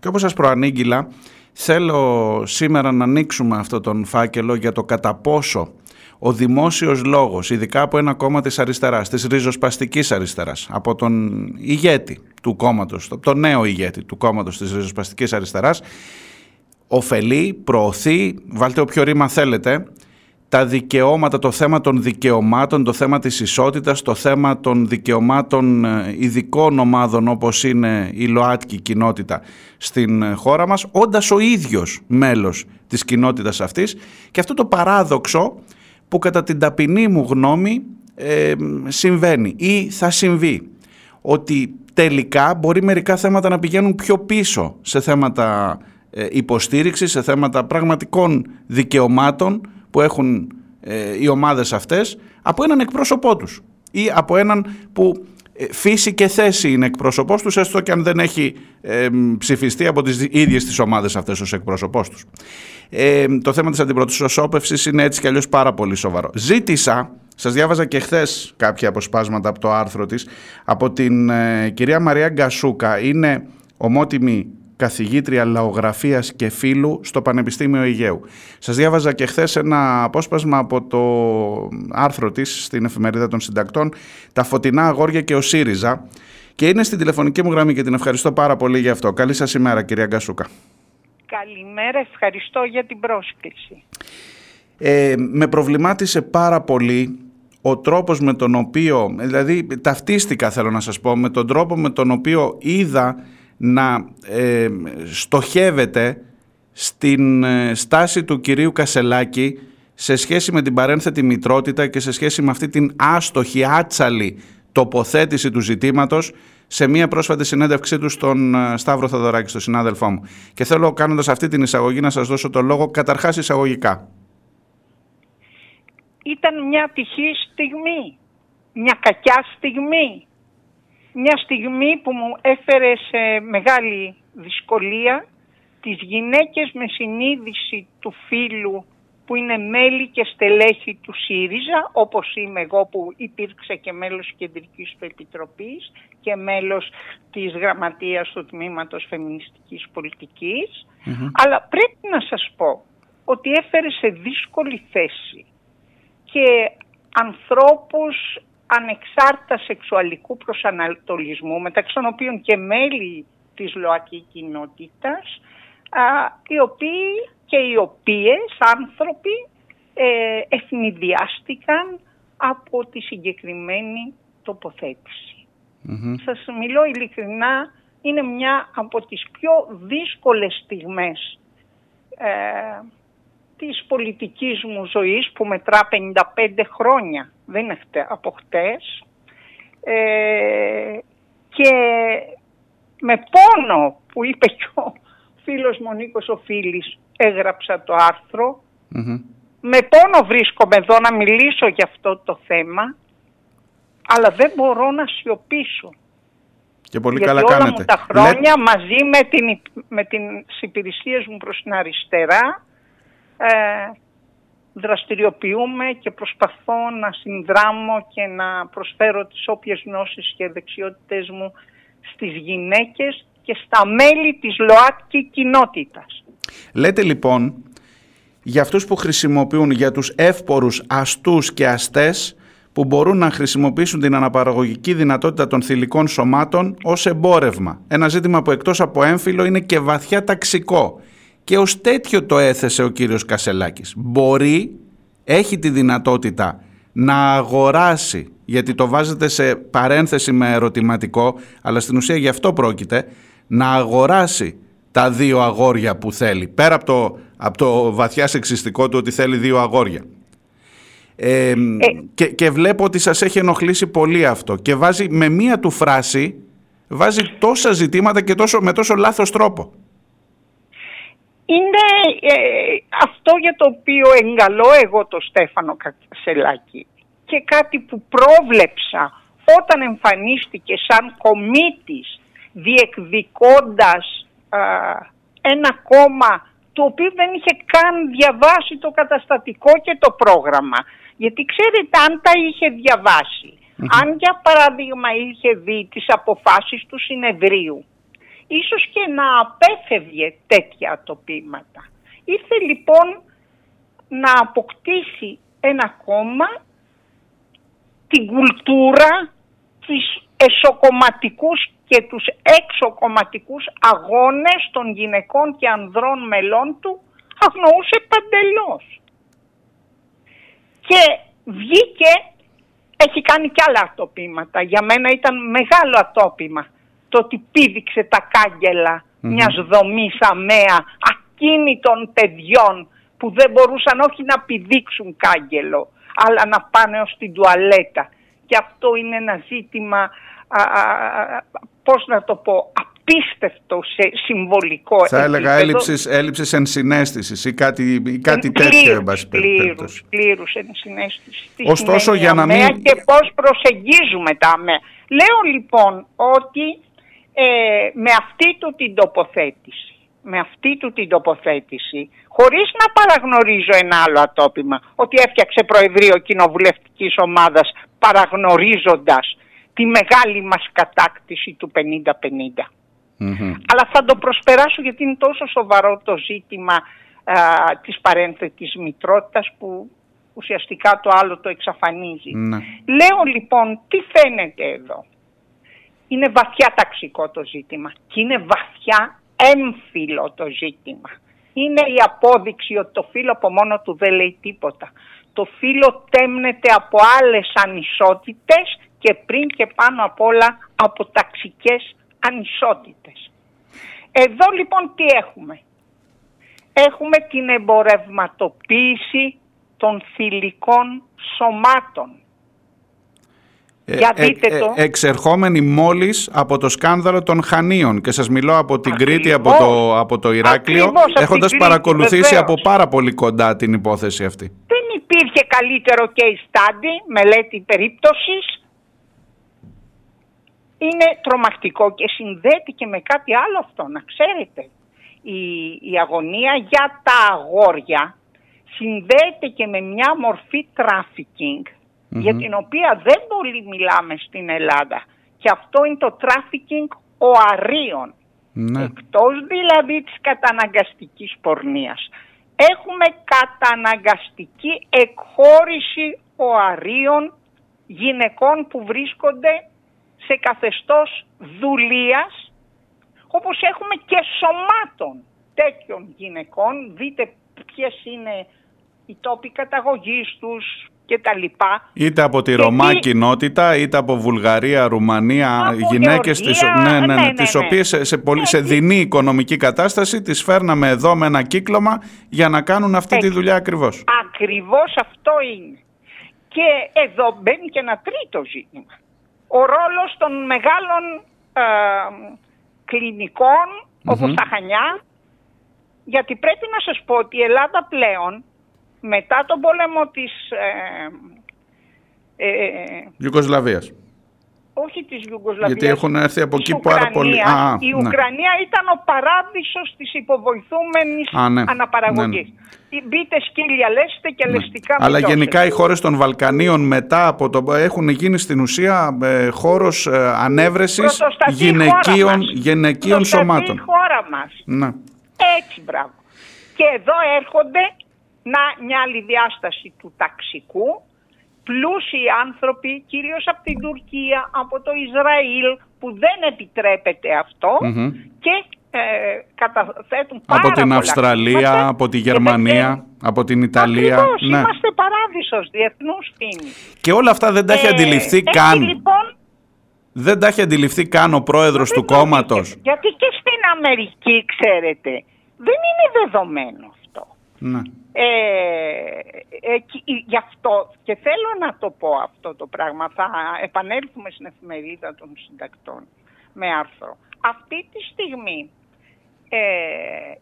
Και όπως σας προανήγγυλα, θέλω σήμερα να ανοίξουμε αυτό τον φάκελο για το κατά πόσο ο δημόσιος λόγος, ειδικά από ένα κόμμα της αριστεράς, της ριζοσπαστικής αριστεράς, από τον ηγέτη του κόμματος, τον νέο ηγέτη του κόμματος της ριζοσπαστικής αριστεράς, ωφελεί, προωθεί, βάλτε όποιο ρήμα θέλετε, τα δικαιώματα, το θέμα των δικαιωμάτων, το θέμα της ισότητας, το θέμα των δικαιωμάτων ε, ειδικών ομάδων όπως είναι η ΛΟΑΤΚΙ κοινότητα στην ε, χώρα μας, όντας ο ίδιος μέλος της κοινότητας αυτής. Και αυτό το παράδοξο που κατά την ταπεινή μου γνώμη ε, συμβαίνει ή θα συμβεί ότι τελικά μπορεί μερικά θέματα να πηγαίνουν πιο πίσω σε θέματα ε, υποστήριξη σε θέματα πραγματικών δικαιωμάτων που έχουν ε, οι ομάδες αυτές από έναν εκπρόσωπό τους ή από έναν που ε, φύση και θέση είναι εκπρόσωπός τους έστω και αν δεν έχει ψηφιστεί από τις ίδιες τις ομάδες αυτές ως εκπρόσωπός τους. το θέμα της αντιπροσώπευσης είναι έτσι κι αλλιώς πάρα πολύ σοβαρό. Ζήτησα, σας διάβαζα και χθες κάποια αποσπάσματα από το άρθρο της, από την κυρία Μαρία Γκασούκα, είναι ομότιμη καθηγήτρια λαογραφίας και φίλου στο Πανεπιστήμιο Αιγαίου. Σας διάβαζα και χθες ένα απόσπασμα από το άρθρο της στην εφημερίδα των συντακτών «Τα φωτεινά αγόρια και ο ΣΥΡΙΖΑ» και είναι στην τηλεφωνική μου γραμμή και την ευχαριστώ πάρα πολύ για αυτό. Καλή σας ημέρα κυρία Γκασούκα. Καλημέρα, ευχαριστώ για την πρόσκληση. Ε, με προβλημάτισε πάρα πολύ ο τρόπος με τον οποίο, δηλαδή ταυτίστηκα θέλω να σας πω, με τον τρόπο με τον οποίο είδα να ε, στοχεύεται στην ε, στάση του κυρίου Κασελάκη σε σχέση με την παρένθετη μητρότητα και σε σχέση με αυτή την άστοχη, άτσαλη τοποθέτηση του ζητήματος σε μία πρόσφατη συνέντευξή του στον ε, Σταύρο Θοδωράκη, στον συνάδελφό μου. Και θέλω κάνοντας αυτή την εισαγωγή να σας δώσω το λόγο καταρχάς εισαγωγικά. Ήταν μια τυχή στιγμή, μια κακιά στιγμή μια στιγμή που μου έφερε σε μεγάλη δυσκολία τις γυναίκες με συνείδηση του φίλου που είναι μέλη και στελέχη του ΣΥΡΙΖΑ, όπως είμαι εγώ που υπήρξε και μέλος κεντρικής του Επιτροπής και μέλος της γραμματείας του Τμήματος Φεμινιστικής Αλλά πρέπει να σας πω ότι έφερε σε δύσκολη θέση και ανθρώπους ανεξάρτητα σεξουαλικού προσανατολισμού, μεταξύ των οποίων και μέλη της ΛΟΑΚΙ κοινότητας, οι οποίοι και οι οποίες άνθρωποι ε, ευνηδιάστηκαν από τη συγκεκριμένη τοποθέτηση. Σας μιλώ ειλικρινά, είναι μια από τις πιο δύσκολες στιγμές ε, της πολιτικής μου ζωής που μετρά 55 χρόνια, δεν είναι από χτες. Ε, και με πόνο που είπε και ο φίλος μου Νίκος ο Φίλης έγραψα το αρθρο Με πόνο βρίσκομαι εδώ να μιλήσω για αυτό το θέμα αλλά δεν μπορώ να σιωπήσω. Και πολύ καλά όλα κάνετε. Μου τα χρόνια μαζί με, την, με τις υπηρεσίες μου προς την αριστερά ε, δραστηριοποιούμε και προσπαθώ να συνδράμω και να προσφέρω τις όποιες γνώσεις και δεξιότητες μου στις γυναίκες και στα μέλη της ΛΟΑΤΚΙ κοινότητας. Λέτε λοιπόν για αυτούς που χρησιμοποιούν για τους εύπορους αστούς και αστές που μπορούν να χρησιμοποιήσουν την αναπαραγωγική δυνατότητα των θηλυκών σωμάτων ως εμπόρευμα. Ένα ζήτημα που εκτός από έμφυλο είναι και βαθιά ταξικό και ως τέτοιο το έθεσε ο κύριος Κασελάκης. Μπορεί, έχει τη δυνατότητα να αγοράσει, γιατί το βάζετε σε παρένθεση με ερωτηματικό, αλλά στην ουσία γι' αυτό πρόκειται, να αγοράσει τα δύο αγόρια που θέλει, πέρα από το, από το βαθιά σεξιστικό του ότι θέλει δύο αγόρια. Ε, και, και βλέπω ότι σας έχει ενοχλήσει πολύ αυτό και βάζει με μία του φράση, βάζει τόσα ζητήματα και τόσο, με τόσο λάθος τρόπο είναι ε, αυτό για το οποίο εγκαλώ εγώ το Στέφανο Κασελάκη. και κάτι που πρόβλεψα όταν εμφανίστηκε σαν κομίτης διεκδικώντας ένα κόμμα το οποίο δεν είχε καν διαβάσει το καταστατικό και το πρόγραμμα. Γιατί ξέρετε αν τα είχε αν για παράδειγμα είχε δει τις αποφάσεις του συνεδρίου, ίσως και να απέφευγε τέτοια ατοπήματα. Ήρθε λοιπόν να αποκτήσει ένα κόμμα την κουλτούρα της εσωκομματικούς και τους εξωκομματικούς αγώνες των γυναικών και ανδρών μελών του αγνοούσε παντελώς. Και βγήκε, έχει κάνει κι άλλα ατοπήματα. Για μένα ήταν μεγάλο ατόπιμα το ότι πήδηξε τα καγκελα μιας δομής αμαία ακίνητων παιδιών που δεν μπορούσαν όχι να πηδήξουν κάγκελο αλλά να πάνε ως την τουαλέτα. Και αυτό είναι ένα ζήτημα α, πώς να το πω, απίστευτο σε συμβολικό Θα έλεγα έλλειψης, έλλειψης ενσυναίσθησης ή κάτι, ή κάτι τέτοιο, εν πάση περιπτώσει. Πλήρους ενσυναίσθησης. Ωστόσο, για να μην... Και πώς προσεγγίζουμε τα αμαία. Λέω λοιπόν ότι ε, με αυτή του την τοποθέτηση, με αυτή του την τοποθέτηση, χωρίς να παραγνωρίζω ένα άλλο ατόπιμα, ότι έφτιαξε Προεδρείο Κοινοβουλευτικής Ομάδας παραγνωρίζοντας τη μεγάλη μας κατάκτηση του 50-50. Αλλά θα το προσπεράσω γιατί είναι τόσο σοβαρό το ζήτημα α, της παρένθετης μητρότητας που ουσιαστικά το άλλο το εξαφανίζει. Ναι. Λέω λοιπόν τι φαίνεται εδώ; Είναι βαθιά ταξικό το ζήτημα και είναι βαθιά έμφυλο το ζήτημα. Είναι η απόδειξη ότι το φύλλο από μόνο του δεν λέει τίποτα. Το φύλλο τέμνεται από άλλες ανισότητες και πριν και πάνω απ' όλα από ταξικές ανισότητες. Εδώ λοιπόν τι έχουμε; Έχουμε την εμπορευματοποίηση των θηλυκών σωμάτων. Ε, Για ε, δείτε ε, το. εξερχόμενοι μόλις από το σκάνδαλο των Χανίων και σας μιλώ από την Κρήτη, από το, από το Ηράκλειο, έχοντας παρακολουθήσει από πάρα πολύ κοντά την υπόθεση αυτή. Δεν υπήρχε καλύτερο case study, μελέτη περίπτωσης, είναι τρομακτικό και συνδέεται και με κάτι άλλο αυτό, να ξέρετε. Η, η αγωνία για τα αγόρια συνδέεται και με μια μορφή trafficking για την οποία δεν πολύ μιλάμε στην Ελλάδα. Και αυτό είναι το trafficking οαρίων. Ναι. Εκτός δηλαδή της καταναγκαστικής πορνείας. Έχουμε καταναγκαστική εκχώρηση οαρίων γυναικών που βρίσκονται σε καθεστώς δουλείας, όπως έχουμε και σωμάτων τέτοιων γυναικών. Δείτε ποιες είναι οι τόποι καταγωγής τους και τα λοιπά. Είτε από τη Ρωμά κοινότητα, είτε από Βουλγαρία, Ρουμανία, από γυναίκες τις, ναι, ναι, ναι, ναι, τις ναι, οποίες σε, σε, πολύ, σε δεινή οικονομική κατάσταση τις φέρναμε εδώ με ένα κύκλωμα για να κάνουν αυτή τη δουλειά ακριβώς. Ακριβώς αυτό είναι. Και εδώ μπαίνει και ένα τρίτο ζήτημα ο ρόλος των μεγάλων ε, κλινικών όπως τα Χανιά γιατί πρέπει να σας πω ότι η Ελλάδα πλέον μετά τον πόλεμο της ε, ε, Ιουγκοσλαβίας όχι της Ιουγκοσλαβίας. Γιατί έχουν έρθει από εκεί πάρα πολύ. η ναι. Ουκρανία ήταν ο παράδεισος της υποβοηθούμενης Α, ναι. αναπαραγωγής. Ναι, ναι. Μπείτε σκύλια λέστε και ναι. λεστικά Αλλά γενικά οι χώρες των Βαλκανίων μετά από το έχουν γίνει στην ουσία ε, χώρος ε, ανέβρεσης γυναικείων, γυναικείων σωμάτων. η χώρα μας. Ναι. Έτσι μπράβο. Και εδώ έρχονται να, μια άλλη διάσταση του ταξικού πλούσιοι άνθρωποι, κυρίως από την Τουρκία, από το Ισραήλ, που δεν επιτρέπεται και ε, καταθέτουν πάρα Από την Αυστραλία, από τη Γερμανία, από την Ιταλία. Ακριβώς, ναι. είμαστε παράδεισος διεθνούς φήμη. Και όλα αυτά δεν τα έχει ε, αντιληφθεί καν. Λοιπόν, δεν τα έχει αντιληφθεί καν ο πρόεδρος του κόμματος. Γιατί και στην Αμερική, ξέρετε, δεν είναι δεδομένος αυτό. Ναι. Ε, ε, γι' αυτό και θέλω να το πω αυτό το πράγμα. Θα επανέλθουμε στην εφημερίδα των συντακτών με άρθρο. Αυτή τη στιγμή ε,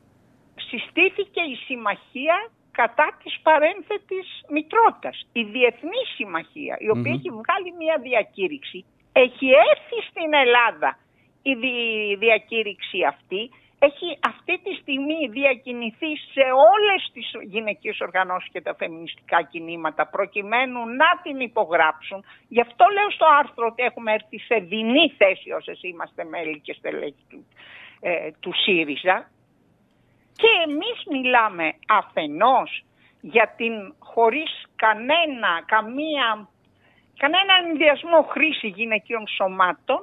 συστήθηκε η συμμαχία κατά της παρένθετης μητρότητας. Η Διεθνή Συμμαχία, η οποια έχει βγάλει μια διακήρυξη, έχει έρθει στην Ελλάδα η διακήρυξη αυτή, έχει αυτή τη στιγμή διακινηθεί σε όλες τις γυναικείες οργανώσεις και τα φεμινιστικά κινήματα προκειμένου να την υπογράψουν. Γι' αυτό λέω στο άρθρο ότι έχουμε έρθει σε δινή θέση όσες είμαστε μέλη και στελέχη του, ε, του ΣΥΡΙΖΑ και εμείς μιλάμε αφενός για την χωρίς κανένα, καμία, κανένα ενδιασμό χρήση γυναικείων σωμάτων,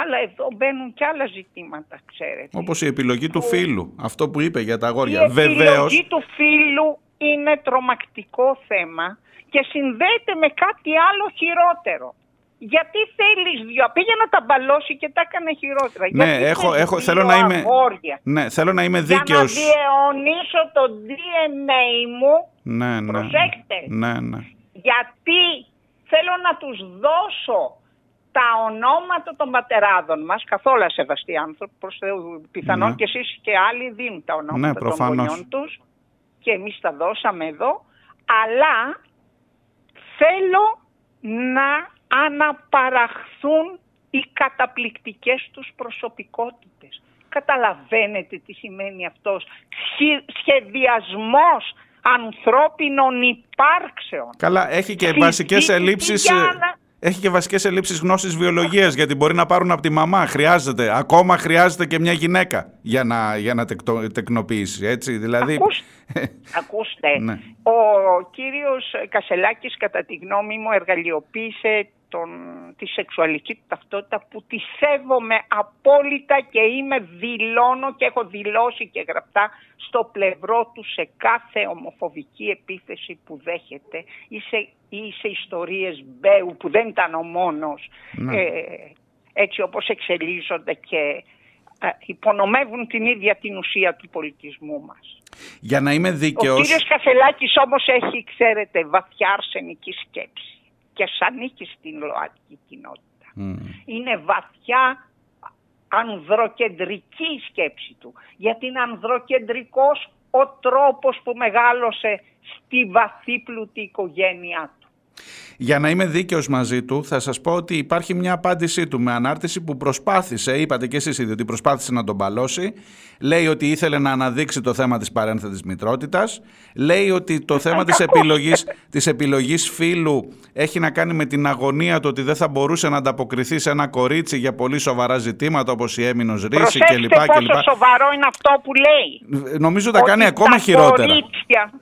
αλλά εδώ μπαίνουν και άλλα ζητήματα, ξέρετε. Όπως η επιλογή του φίλου, αυτό που είπε για τα αγόρια. Η επιλογή του φίλου είναι τρομακτικό θέμα και συνδέεται με κάτι άλλο χειρότερο. Γιατί θέλεις δυο. Πήγε να τα μπαλώσει και τα έκανε χειρότερα. Ναι, Γιατί έχω, έχω, θέλω να είμαι, ναι, θέλω να είμαι δίκαιος. Για να διαιωνίσω το DNA μου. Ναι, ναι. Προσέξτε. Ναι, ναι. Γιατί θέλω να τους δώσω τα ονόματα των πατεράδων μας, καθόλου σεβαστοί άνθρωποι, προς Θεού, πιθανόν ναι. και εσείς και άλλοι δίνουν τα ονόματα ναι, των γονιών τους και εμείς τα δώσαμε εδώ, αλλά θέλω να αναπαραχθούν οι καταπληκτικές τους προσωπικότητες. Καταλαβαίνετε τι σημαίνει αυτός. Σχεδιασμός ανθρώπινων υπάρξεων. Καλά, έχει και βασικές ελλείψεις... Έχει και βασικές ελλείψεις γνώσης βιολογίας, γιατί μπορεί να πάρουν από τη μαμά. Χρειάζεται. Ακόμα χρειάζεται και μια γυναίκα για να, για να τεκνοποιήσει. Έτσι, δηλαδή... Ακούστε. Ναι. Ο κύριος Κασελάκης, κατά τη γνώμη μου, εργαλειοποίησε τον, τη σεξουαλική ταυτότητα που τη σέβομαι απόλυτα και είμαι δηλώνω και έχω δηλώσει και γραπτά στο πλευρό του σε κάθε ομοφοβική επίθεση που δέχεται ή σε, ή σε ιστορίες Μπέου που δεν ήταν ο μόνος ναι. ε, έτσι όπως εξελίσσονται και ε, υπονομεύουν την ίδια την ουσία του πολιτισμού μας. Για να είμαι δίκαιος... Ο κύριος Κασελάκης όμως έχει, ξέρετε, βαθιά αρσενική σκέψη και ανήκει στην ΛΟΑΤΚΙ κοινότητα. Είναι βαθιά ανδροκεντρική η σκέψη του. Γιατί είναι ανδροκεντρικός ο τρόπος που μεγάλωσε στη βαθύπλουτη οικογένειά του. Για να είμαι δίκαιος μαζί του, θα σας πω ότι υπάρχει μια απάντησή του με ανάρτηση που προσπάθησε, είπατε και εσείς ήδη ότι προσπάθησε να τον παλώσει. Λέει ότι ήθελε να αναδείξει το θέμα της παρένθετης μητρότητας. Λέει ότι το θέμα της επιλογής, της επιλογής φίλου έχει να κάνει με την αγωνία του ότι δεν θα μπορούσε να ανταποκριθεί σε ένα κορίτσι για πολύ σοβαρά ζητήματα όπως η έμεινος ρίση κλπ. πόσο σοβαρό είναι αυτό που λέει. Νομίζω τα κάνει ακόμα χειρότερα. Κορίτσια,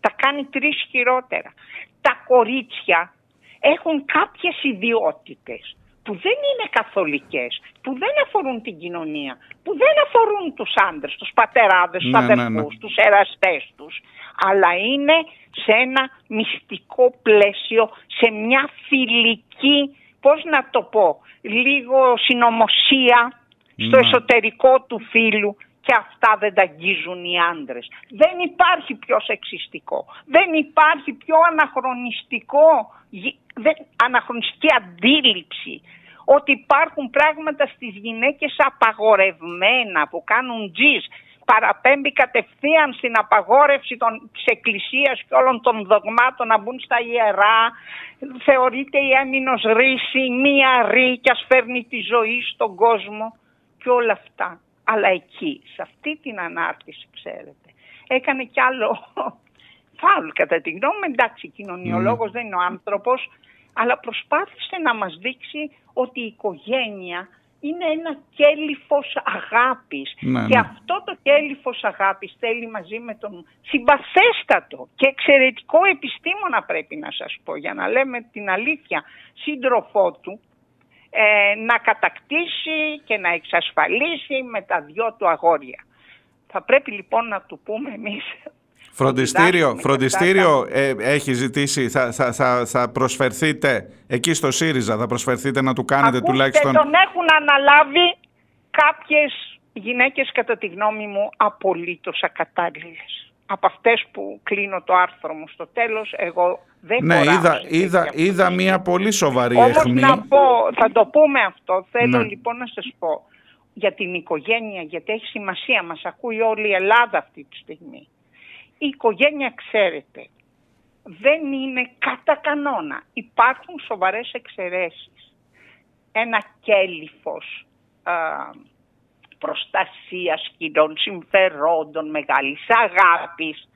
τα κάνει τρεις χειρότερα τα κορίτσια έχουν κάποιες ιδιότητες που δεν είναι καθολικές, που δεν αφορούν την κοινωνία, που δεν αφορούν τους άντρες, τους πατεράδες, τους ναι, ναι, ναι. αδερφούς, τους εραστές τους, αλλά είναι σε ένα μυστικό πλαίσιο, σε μια φιλική, πώς να το πω, λίγο συνωμοσία στο εσωτερικό του φίλου και αυτά δεν τα αγγίζουν οι άντρες. Δεν υπάρχει πιο σεξιστικό, δεν υπάρχει πιο αναχρονιστικό, δεν, αναχρονιστική αντίληψη ότι υπάρχουν πράγματα στις γυναίκες απαγορευμένα που κάνουν τζις, παραπέμπει κατευθείαν στην απαγόρευση των, της Εκκλησίας και όλων των δογμάτων να μπουν στα ιερά. Θεωρείται η έμεινος ρίση, μία ρή και ας φέρνει τη ζωή στον κόσμο και όλα αυτά. Αλλά εκεί, σε αυτή την ανάρτηση, ξέρετε, έκανε κι άλλο φάουλ κατά τη γνώμη μου. Εντάξει, κοινωνιολόγος mm. δεν είναι ο άνθρωπος, αλλά προσπάθησε να μας δείξει ότι η οικογένεια είναι ένα κέλυφος αγάπης. Ναι, και ναι. αυτό το κέλυφος αγάπης θέλει μαζί με τον συμπαθέστατο και εξαιρετικό επιστήμονα πρέπει να σας πω, για να λέμε την αλήθεια, σύντροφό του, ε, να κατακτήσει και να εξασφαλίσει με τα δυο του αγόρια. Θα πρέπει λοιπόν να του πούμε εμείς Φροντιστήριο, φροντιστήριο ε, έχει ζητήσει, θα, θα, θα, θα, προσφερθείτε εκεί στο ΣΥΡΙΖΑ, θα προσφερθείτε να του κάνετε Ακούστε, τουλάχιστον... τον έχουν αναλάβει κάποιες γυναίκες κατά τη γνώμη μου απολύτως ακατάλληλες από αυτές που κλείνω το άρθρο μου στο τέλος, εγώ δεν ναι, είδα, είδα, είδα μια πολύ σοβαρή Όμως αιχμή. να πω, θα το πούμε αυτό, θέλω ναι. λοιπόν να σας πω για την οικογένεια, γιατί έχει σημασία, μας ακούει όλη η Ελλάδα αυτή τη στιγμή. η οικογένεια, ξέρετε, δεν είναι κατά κανόνα. Υπάρχουν σοβαρές εξαιρέσεις. Ένα κέλυφος α, προστασίας κοινών συμφερόντων, μεγάλης αγάπης,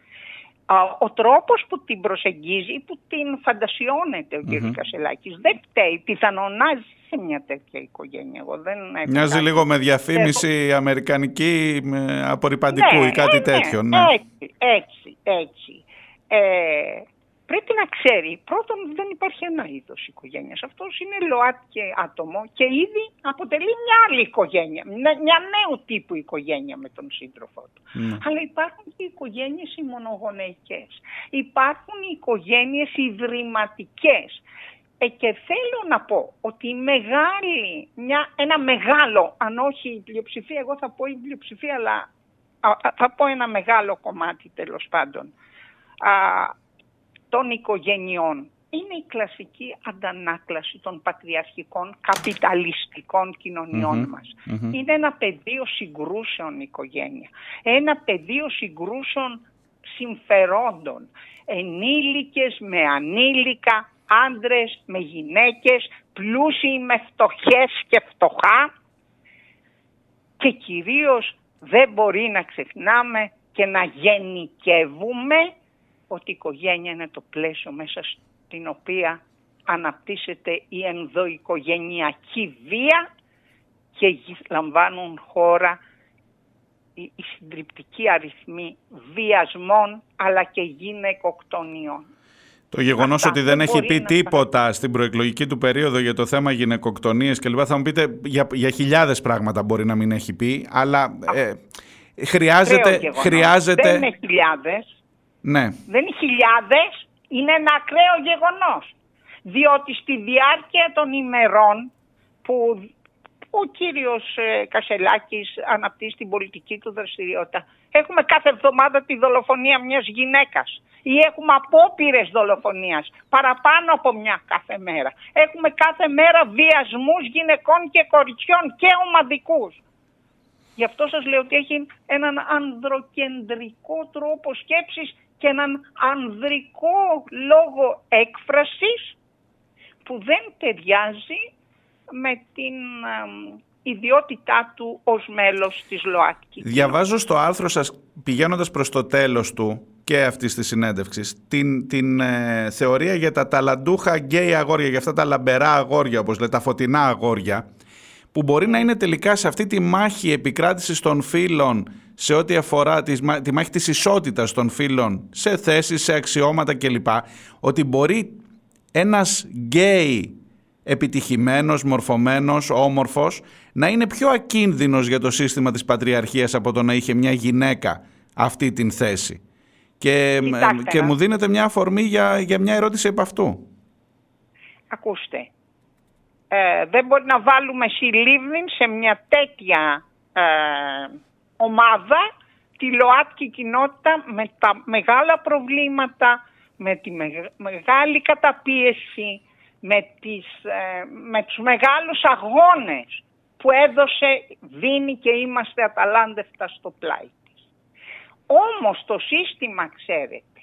ο τρόπος που την προσεγγίζει, που την φαντασιώνεται ο mm κ. Κασελάκης δεν φταίει, πιθανονάζει σε μια τέτοια οικογένεια. Εγώ δεν Μοιάζει λίγο με διαφήμιση αμερικανική με απορριπαντικού ναι, ή κάτι ε, ναι, τέτοιο. Ναι. Έτσι, έτσι, έτσι. Ε, πρέπει να ξέρει, πρώτον δεν υπάρχει ένα είδος οικογένειας. Αυτός είναι ΛΟΑΤΚΙ άτομο και ήδη αποτελεί μια άλλη οικογένεια, μια νέου τύπου οικογένεια με τον σύντροφό του. Ναι. Αλλά υπάρχουν και οι οικογένειες οι μονογονεϊκές. Υπάρχουν οι οικογένειες ιδρυματικές. Ε, και θέλω να πω ότι η μεγάλη, μια, ένα μεγάλο, αν όχι η πλειοψηφία, εγώ θα πω η πλειοψηφία, αλλά θα πω ένα μεγάλο κομμάτι τέλος πάντων, α, των οικογενειών είναι η κλασική αντανάκλαση των πατριαρχικών καπιταλιστικών μας. Είναι ένα πεδίο συγκρούσεων οικογένεια. Ένα πεδίο συγκρούσεων συμφερόντων. Ενήλικες με ανήλικα, άντρες με γυναίκες, πλούσιοι με φτωχές και φτωχά. Και κυρίως δεν μπορεί να ξεχνάμε και να γενικεύουμε ότι η οικογένεια είναι το πλαίσιο μέσα στην οποία αναπτύσσεται η ενδοοικογενειακή βία και λαμβάνουν χώρα οι συντριπτικοί αριθμοί βιασμών αλλά και γυναικοκτονιών. Το γεγονός ότι δεν έχει πει τίποτα στην προεκλογική του περίοδο για το θέμα γυναικοκτονίες και λοιπά θα μου πείτε για, για χιλιάδες πράγματα μπορεί να μην έχει πει αλλά ε, χρειάζεται, χρειάζεται... Δεν είναι χιλιάδες. Ναι. Δεν είναι χιλιάδες, είναι ένα ακραίο γεγονός. Διότι στη διάρκεια των ημερών που ο κύριος ε, Κασελάκης αναπτύσσει την πολιτική του δραστηριότητα, έχουμε κάθε εβδομάδα τη δολοφονία μιας γυναίκας ή έχουμε απόπειρες δολοφονίας παραπάνω από μια κάθε μέρα. Έχουμε κάθε μέρα βιασμούς γυναικών και κοριτσιών και ομαδικούς. Γι' αυτό σας λέω ότι έχει έναν ανδροκεντρικό τρόπο σκέψης και έναν ανδρικό λόγο έκφρασης που δεν ταιριάζει με την ιδιότητά του ως μέλος της ΛΟΑΤΚΙ. Διαβάζω στο άρθρο σας, πηγαίνοντας προς το τέλος του και αυτής της συνέντευξης, την, την ε, θεωρία για τα ταλαντούχα γκέι αγόρια, για αυτά τα λαμπερά αγόρια, όπως λέτε, τα φωτεινά αγόρια, που μπορεί να είναι τελικά σε αυτή τη μάχη επικράτησης των φίλων σε ό,τι αφορά τη, τη μάχη της ισότητας των φίλων σε θέσεις, σε αξιώματα κλπ. Ότι μπορεί ένας γκέι επιτυχημένος, μορφωμένος, όμορφος να είναι πιο ακίνδυνος για το σύστημα της πατριαρχίας από το να είχε μια γυναίκα αυτή την θέση. Και, και μου δίνεται μια αφορμή για, για μια ερώτηση επ' αυτού. Ακούστε, ε, δεν μπορεί να βάλουμε συλλήβδιν σε μια τέτοια ε, ομάδα τη ΛΟΑΤΚΙ κοινότητα με τα μεγάλα προβλήματα, με τη μεγάλη καταπίεση, με, τις, ε, με τους μεγάλους αγώνες που έδωσε, δίνει και είμαστε αταλάντευτα στο πλάι της. Όμως το σύστημα, ξέρετε,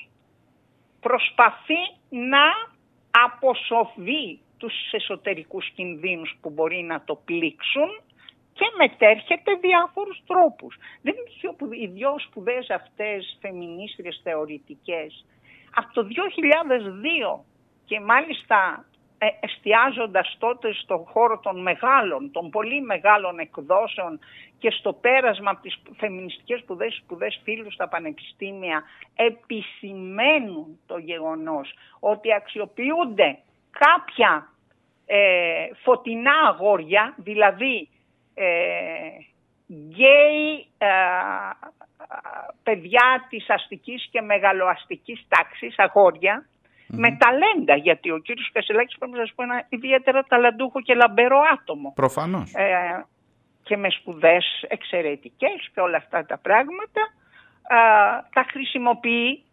προσπαθεί να αποσοβεί τους εσωτερικούς κινδύνους που μπορεί να το πλήξουν και μετέρχεται διάφορους τρόπους. Δεν είναι οι δυο σπουδές αυτές φεμινίστριες θεωρητικές από το 2002 και μάλιστα ε, εστιάζοντας τότε στον χώρο των μεγάλων, των πολύ μεγάλων εκδόσεων και στο πέρασμα από τις φεμινιστικές σπουδές, σπουδές φίλους στα πανεπιστήμια επισημαίνουν το γεγονός ότι αξιοποιούνται κάποια ε, φωτεινά αγόρια, δηλαδή ε, γκέι ε, παιδιά της αστικής και μεγαλοαστικής τάξης, με ταλέντα, γιατί ο κύριος Κασελάκης πρέπει να σας πω ένα ιδιαίτερα ταλαντούχο και λαμπερό άτομο. Προφανώς. Ε, και με σπουδές εξαιρετικές και όλα αυτά τα πράγματα, ε, τα χρησιμοποιεί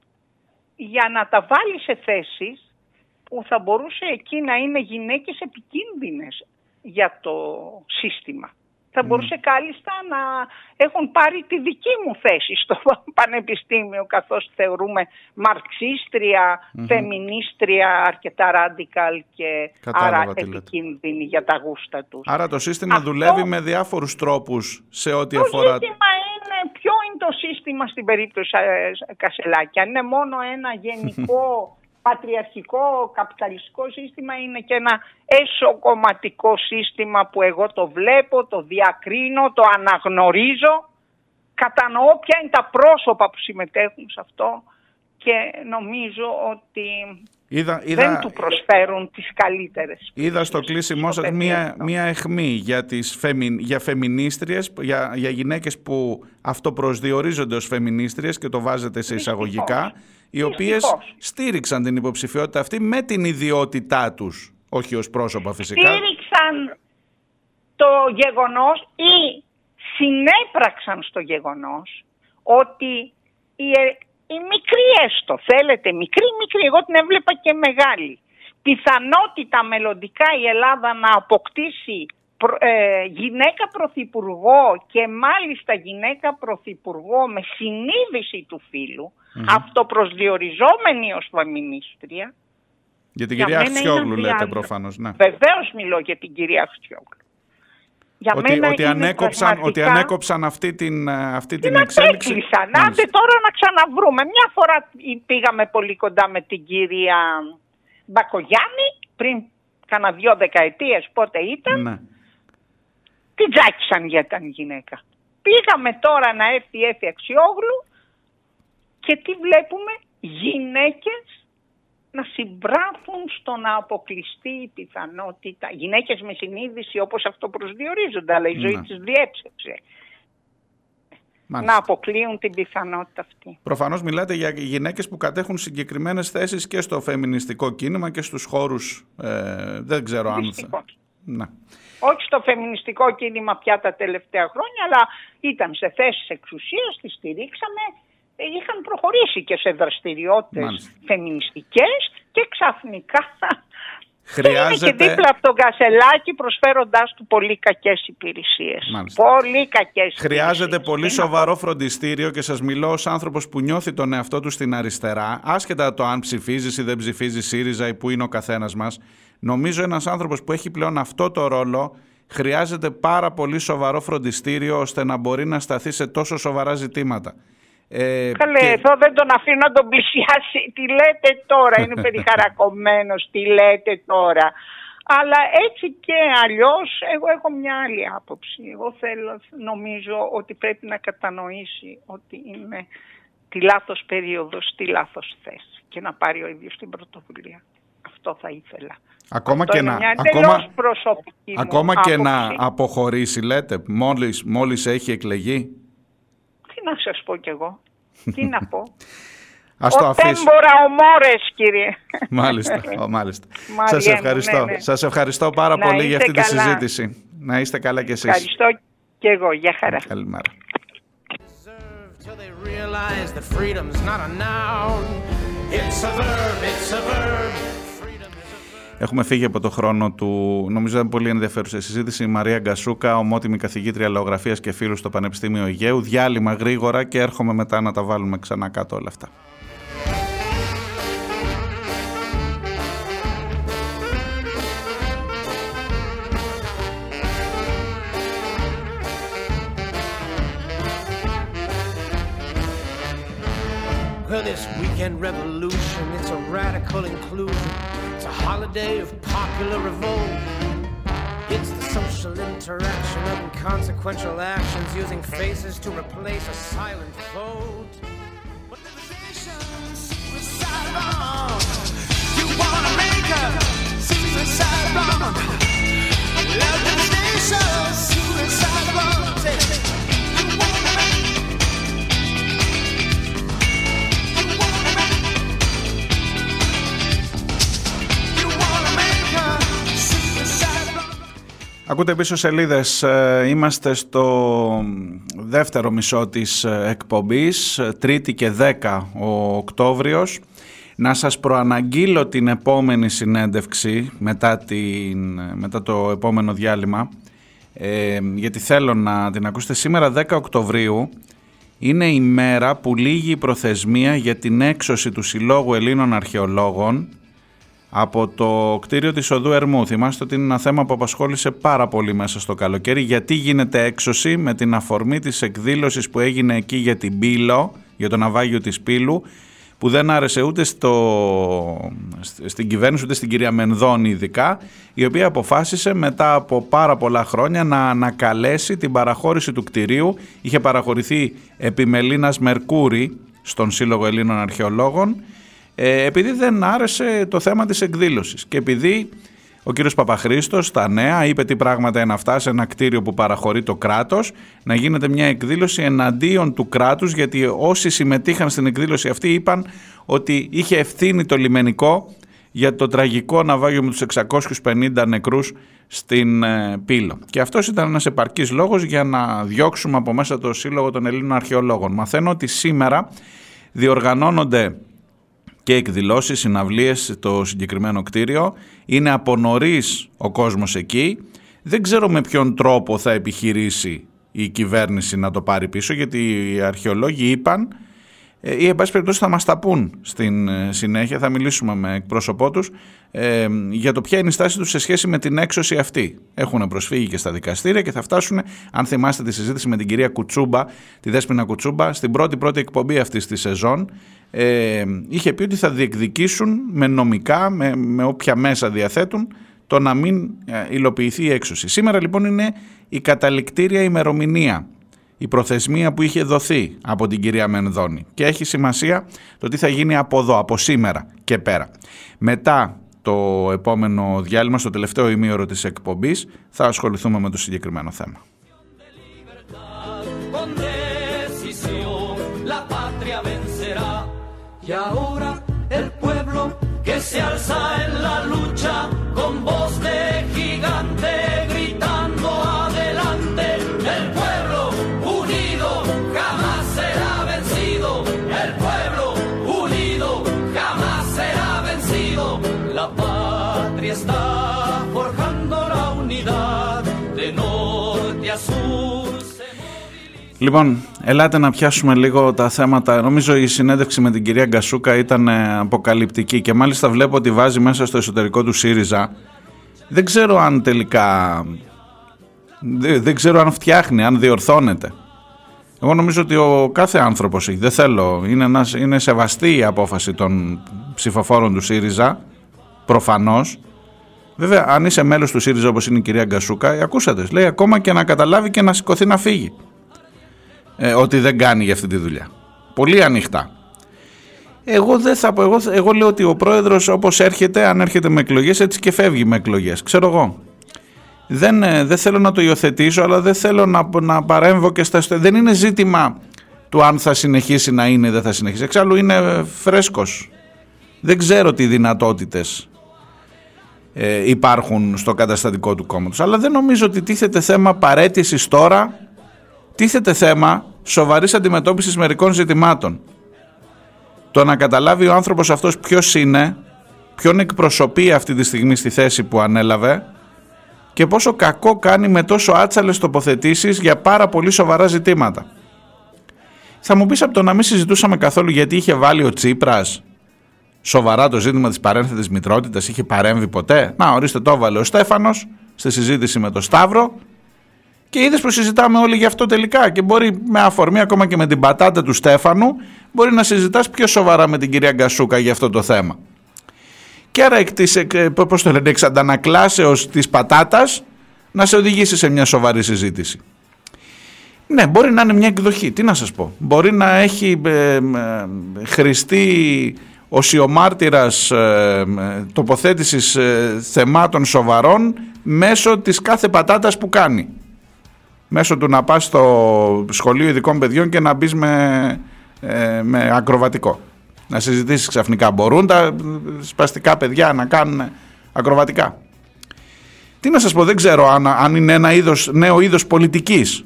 για να τα βάλει σε θέσεις που θα μπορούσε εκεί να είναι γυναίκες επικίνδυνες για το σύστημα. Θα μπορούσε κάλλιστα να έχουν πάρει τη δική μου θέση στο πανεπιστήμιο καθώς θεωρούμε μαρξίστρια, φεμινίστρια, αρκετά ράντικαλ και άρα επικίνδυνη για τα γούστα τους. Άρα το σύστημα δουλεύει με διάφορους τρόπους σε ό,τι αφορά... Το σύστημα είναι, ποιο είναι το σύστημα στην περίπτωση ε, Κασελάκη; Αν είναι μόνο ένα γενικό πατριαρχικό καπιταλιστικό σύστημα είναι και ένα εσωκομματικό σύστημα που εγώ το βλέπω, το διακρίνω, το αναγνωρίζω, κατανοώ ποια είναι τα πρόσωπα που συμμετέχουν σε αυτό και νομίζω ότι είδα, είδα, δεν του προσφέρουν τις καλύτερες. Είδα στο κλείσιμό σας μία, μία αιχμή για, τις φεμι, για φεμινίστριες, για, για γυναίκες που αυτοπροσδιορίζονται ως φεμινίστριες και το βάζετε σε εισαγωγικά οι οποίες στήριξαν την υποψηφιότητα αυτή με την ιδιότητά τους, όχι ως πρόσωπα φυσικά. Στήριξαν το γεγονός ή συνέπραξαν στο γεγονός ότι η, η μικρή έστω, θέλετε, μικρή, μικρή, εγώ την έβλεπα και μεγάλη, πιθανότητα μελλοντικά η Ελλάδα να αποκτήσει ε, γυναίκα πρωθυπουργό και μάλιστα γυναίκα πρωθυπουργό με συνείδηση του φίλου, mm-hmm. αυτοπροσδιοριζόμενη ως φαμινίστρια. Για την κυρία Αχτιόγλου λέτε προφανώς, ναι. Βεβαίως μιλώ για την κυρία Αχτιόγλου. Για ότι, μένα ότι, ανέκοψαν, ότι ανέκοψαν αυτή την, ε, αυτή την, την εξέλιξη. Την Άντε τώρα να ξαναβρούμε. Μια φορά πήγαμε πολύ κοντά με την κυρία Μπακογιάννη πριν κάνα δυο δεκαετίες πότε ήταν. Ναι την τζάκισαν για την γυναίκα. Πήγαμε τώρα να έρθει η Έφη Αξιόγλου και τι βλέπουμε; Γυναίκες να συμπράθουν στο να αποκλειστεί η πιθανότητα. Γυναίκες με συνείδηση όπως αυτό προσδιορίζονται, αλλά η ζωή ναι. της διέψευσε. Να αποκλείουν την πιθανότητα αυτή. Προφανώς μιλάτε για γυναίκες που κατέχουν συγκεκριμένες θέσεις και στο φεμινιστικό κίνημα και στους χώρους, ε, δεν ξέρω αν... Ναι όχι στο φεμινιστικό κίνημα πια τα τελευταία χρόνια, αλλά ήταν σε θέσεις εξουσίας, τις στηρίξαμε, ε, είχαν προχωρήσει και σε δραστηριότητες φεμινιστικές και ξαφνικά Χρειάζεται... Και δίπλα από τον Κασελάκη προσφέροντάς του πολύ κακές υπηρεσίες. Πολύ κακές Χρειάζεται πολύ σοβαρό φροντιστήριο και σας μιλώ ως άνθρωπος που νιώθει τον εαυτό του στην αριστερά, άσχετα το αν ψηφίζεις ή δεν ψηφίζεις ΣΥΡΙΖΑ ή που είναι ο καθένας μας. Νομίζω ένας άνθρωπος που έχει πλέον αυτό το ρόλο χρειάζεται πάρα πολύ σοβαρό φροντιστήριο ώστε να μπορεί να σταθεί σε τόσο σοβαρά ζητήματα. Ε, Καλέ, και... εδώ δεν τον αφήνω να τον πλησιάσει. Τι λέτε τώρα, είναι περιχαρακωμένος, τι λέτε τώρα. Αλλά έτσι και αλλιώς εγώ έχω μια άλλη άποψη. Εγώ θέλω, νομίζω ότι πρέπει να κατανοήσει ότι είναι τη λάθος περίοδος, τη λάθος θέση και να πάρει ο ίδιος την πρωτοβουλία. Αυτό θα ήθελα. Ακόμα και να, ακόμα, ακόμα και να αποχωρήσει λέτε, μόλις, μόλις έχει εκλεγεί; Τι να σας πω κι εγώ, τι να πω. Ας το αφήσω. Τέμπορα ομόρες κύριε. Μάλιστα, μάλιστα. Σας ευχαριστώ. Ναι, ναι. Σας ευχαριστώ πάρα να πολύ για αυτή καλά. τη συζήτηση. Να είστε καλά κι εσείς. Ευχαριστώ και εγώ. Γεια χαρά. Καλημέρα. It's a verb, it's a verb. Έχουμε φύγει από το χρόνο του. Νομίζω ήταν πολύ ενδιαφέρουσα συζήτηση. Η Μαρία Γκασούκα, ομότιμη καθηγήτρια λαογραφίας και φίλου στο Πανεπιστήμιο Αιγαίου. Διάλειμμα γρήγορα και έρχομαι μετά να τα βάλουμε ξανά κάτω όλα αυτά. Well, this weekend revolution, it's a radical inclusion. Holiday of popular revolt. It's the social interaction of inconsequential actions using faces to replace a silent vote. Suicide bomb. You Ακούτε πίσω σελίδες, ε, είμαστε στο δεύτερο μισό της ε, εκπομπής, Τρίτη και 10 ο Οκτώβριος. Να σας προαναγγείλω την επόμενη συνέντευξη μετά, την, μετά το επόμενο διάλειμμα. ε, γιατί θέλω να την ακούσετε. Σήμερα 10 Οκτωβρίου είναι η μέρα που λύγει η προθεσμία για την έξωση του Συλλόγου Ελλήνων Αρχαιολόγων από το κτίριο της Οδού Ερμού. Θυμάστε ότι είναι ένα θέμα που απασχόλησε πάρα πολύ μέσα στο καλοκαίρι. Γιατί γίνεται έξωση με την αφορμή της εκδήλωσης που έγινε εκεί για την Πύλο, για το ναυάγιο της Πύλου, που δεν άρεσε ούτε στο, στην κυβέρνηση ούτε στην κυρία Μενδώνη ειδικά, η οποία αποφάσισε μετά από πάρα πολλά χρόνια να ανακαλέσει την παραχώρηση του κτηρίου. Είχε παραχωρηθεί επιμελήνας Μερκούρη στον Σύλλογο Ελλήνων Αρχαιολόγων ε, επειδή δεν άρεσε το θέμα της εκδήλωσης και επειδή ο κύριος Παπαχρήστος στα νέα είπε τι πράγματα είναι αυτά σε ένα κτίριο που παραχωρεί το κράτος να γίνεται μια εκδήλωση εναντίον του κράτους γιατί όσοι συμμετείχαν στην εκδήλωση αυτή είπαν ότι είχε ευθύνη το λιμενικό για το τραγικό ναυάγιο με τους 650 νεκρούς στην ε, Πύλο. Και αυτός ήταν ένας επαρκής λόγος για να διώξουμε από μέσα το Σύλλογο των Ελλήνων Αρχαιολόγων. Μαθαίνω ότι σήμερα διοργανώνονται και εκδηλώσεις, συναυλίες στο συγκεκριμένο κτίριο. Είναι από νωρίς ο κόσμος εκεί. Δεν ξέρω με ποιον τρόπο θα επιχειρήσει η κυβέρνηση να το πάρει πίσω γιατί οι αρχαιολόγοι είπαν ε, ή εν πάση περιπτώσει θα μας τα πούν στην ε, συνέχεια, θα μιλήσουμε με εκπρόσωπό τους ε, για το ποια είναι η στάση τους σε σχέση με την έξωση αυτή. Έχουν προσφύγει και στα δικαστήρια και θα φτάσουν, αν θυμάστε τη συζήτηση με την κυρία Κουτσούμπα, τη Δέσποινα Κουτσούμπα, στην πρώτη πρώτη εκπομπή αυτής της σεζόν, ε, είχε πει ότι θα διεκδικήσουν με νομικά, με, με όποια μέσα διαθέτουν, το να μην ε, υλοποιηθεί η έξωση. Σήμερα λοιπόν είναι η καταληκτήρια ημερομηνία η προθεσμία που είχε δοθεί από την κυρία Μενδώνη και έχει σημασία το τι θα γίνει από εδώ, από σήμερα και πέρα. Μετά το επόμενο διάλειμμα, στο τελευταίο ημίωρο της εκπομπής, θα ασχοληθούμε με το συγκεκριμένο θέμα. Y ahora el pueblo que se alza en la lucha con voz de Λοιπόν, ελάτε να πιάσουμε λίγο τα θέματα. Νομίζω η συνέντευξη με την κυρία Γκασούκα ήταν ε, αποκαλυπτική και μάλιστα βλέπω ότι βάζει μέσα στο εσωτερικό του ΣΥΡΙΖΑ. Δεν ξέρω αν τελικά... Δεν ξέρω αν φτιάχνει, αν διορθώνεται. Εγώ νομίζω ότι ο κάθε άνθρωπος έχει, δεν θέλω, είναι, ένας, είναι σεβαστή η απόφαση των ψηφοφόρων του ΣΥΡΙΖΑ, προφανώς. Βέβαια, αν είσαι μέλος του ΣΥΡΙΖΑ όπως είναι η κυρία Γκασούκα, ακούσατε, λέει ακόμα και να καταλάβει και να σηκωθεί να φύγει ε, ότι δεν κάνει για αυτή τη δουλειά. Πολύ ανοιχτά. Εγώ δεν θα πω, εγώ, εγώ λέω ότι ο πρόεδρος όπως έρχεται, αν έρχεται με εκλογές, έτσι και φεύγει με εκλογές. Ξέρω εγώ. Δεν, ε, δεν θέλω να το υιοθετήσω, αλλά δεν θέλω να, να παρέμβω και στα... Δεν είναι ζήτημα του αν θα συνεχίσει να είναι ή δεν θα συνεχίσει. Εξάλλου είναι φρέσκος. Δεν ξέρω τι δυνατότητες ε, υπάρχουν στο καταστατικό του κόμματος. Αλλά δεν νομίζω ότι τίθεται θέμα παρέτησης τώρα τίθεται θέμα σοβαρής αντιμετώπισης μερικών ζητημάτων. Το να καταλάβει ο άνθρωπος αυτός ποιος είναι, ποιον εκπροσωπεί αυτή τη στιγμή στη θέση που ανέλαβε και πόσο κακό κάνει με τόσο άτσαλες τοποθετήσεις για πάρα πολύ σοβαρά ζητήματα. Θα μου πεις από το να μην συζητούσαμε καθόλου γιατί είχε βάλει ο Τσίπρας σοβαρά το ζήτημα της παρένθετης μητρότητας, είχε παρέμβει ποτέ; Να ορίστε το έβαλε ο Στέφανος στη συζήτηση με τον Σταύρο και είδες που συζητάμε όλοι γι' αυτό τελικά. Και μπορεί με αφορμή ακόμα και με την πατάτα του Στέφανου, μπορεί να συζητάς πιο σοβαρά με την κυρία Γκασούκα για αυτό το θέμα. Και άρα εκ της, πώς το λένε, εξ αντανακλάσεως της πατάτας να σε οδηγήσει σε μια σοβαρή συζήτηση. Ναι, μπορεί να είναι μια εκδοχή. Τι να σας πω. Μπορεί να έχει ε, ε, χρηστεί οσιομάρτυρας ε, τοποθέτησης ε, θεμάτων σοβαρών μέσω της κάθε πατάτας που κάνει μέσω του να πας στο σχολείο ειδικών παιδιών και να μπεις με, ε, με ακροβατικό. Να συζητήσεις ξαφνικά. Μπορούν τα σπαστικά παιδιά να κάνουν ακροβατικά. Τι να σας πω, δεν ξέρω αν, αν είναι ένα είδος, νέο είδος πολιτικής.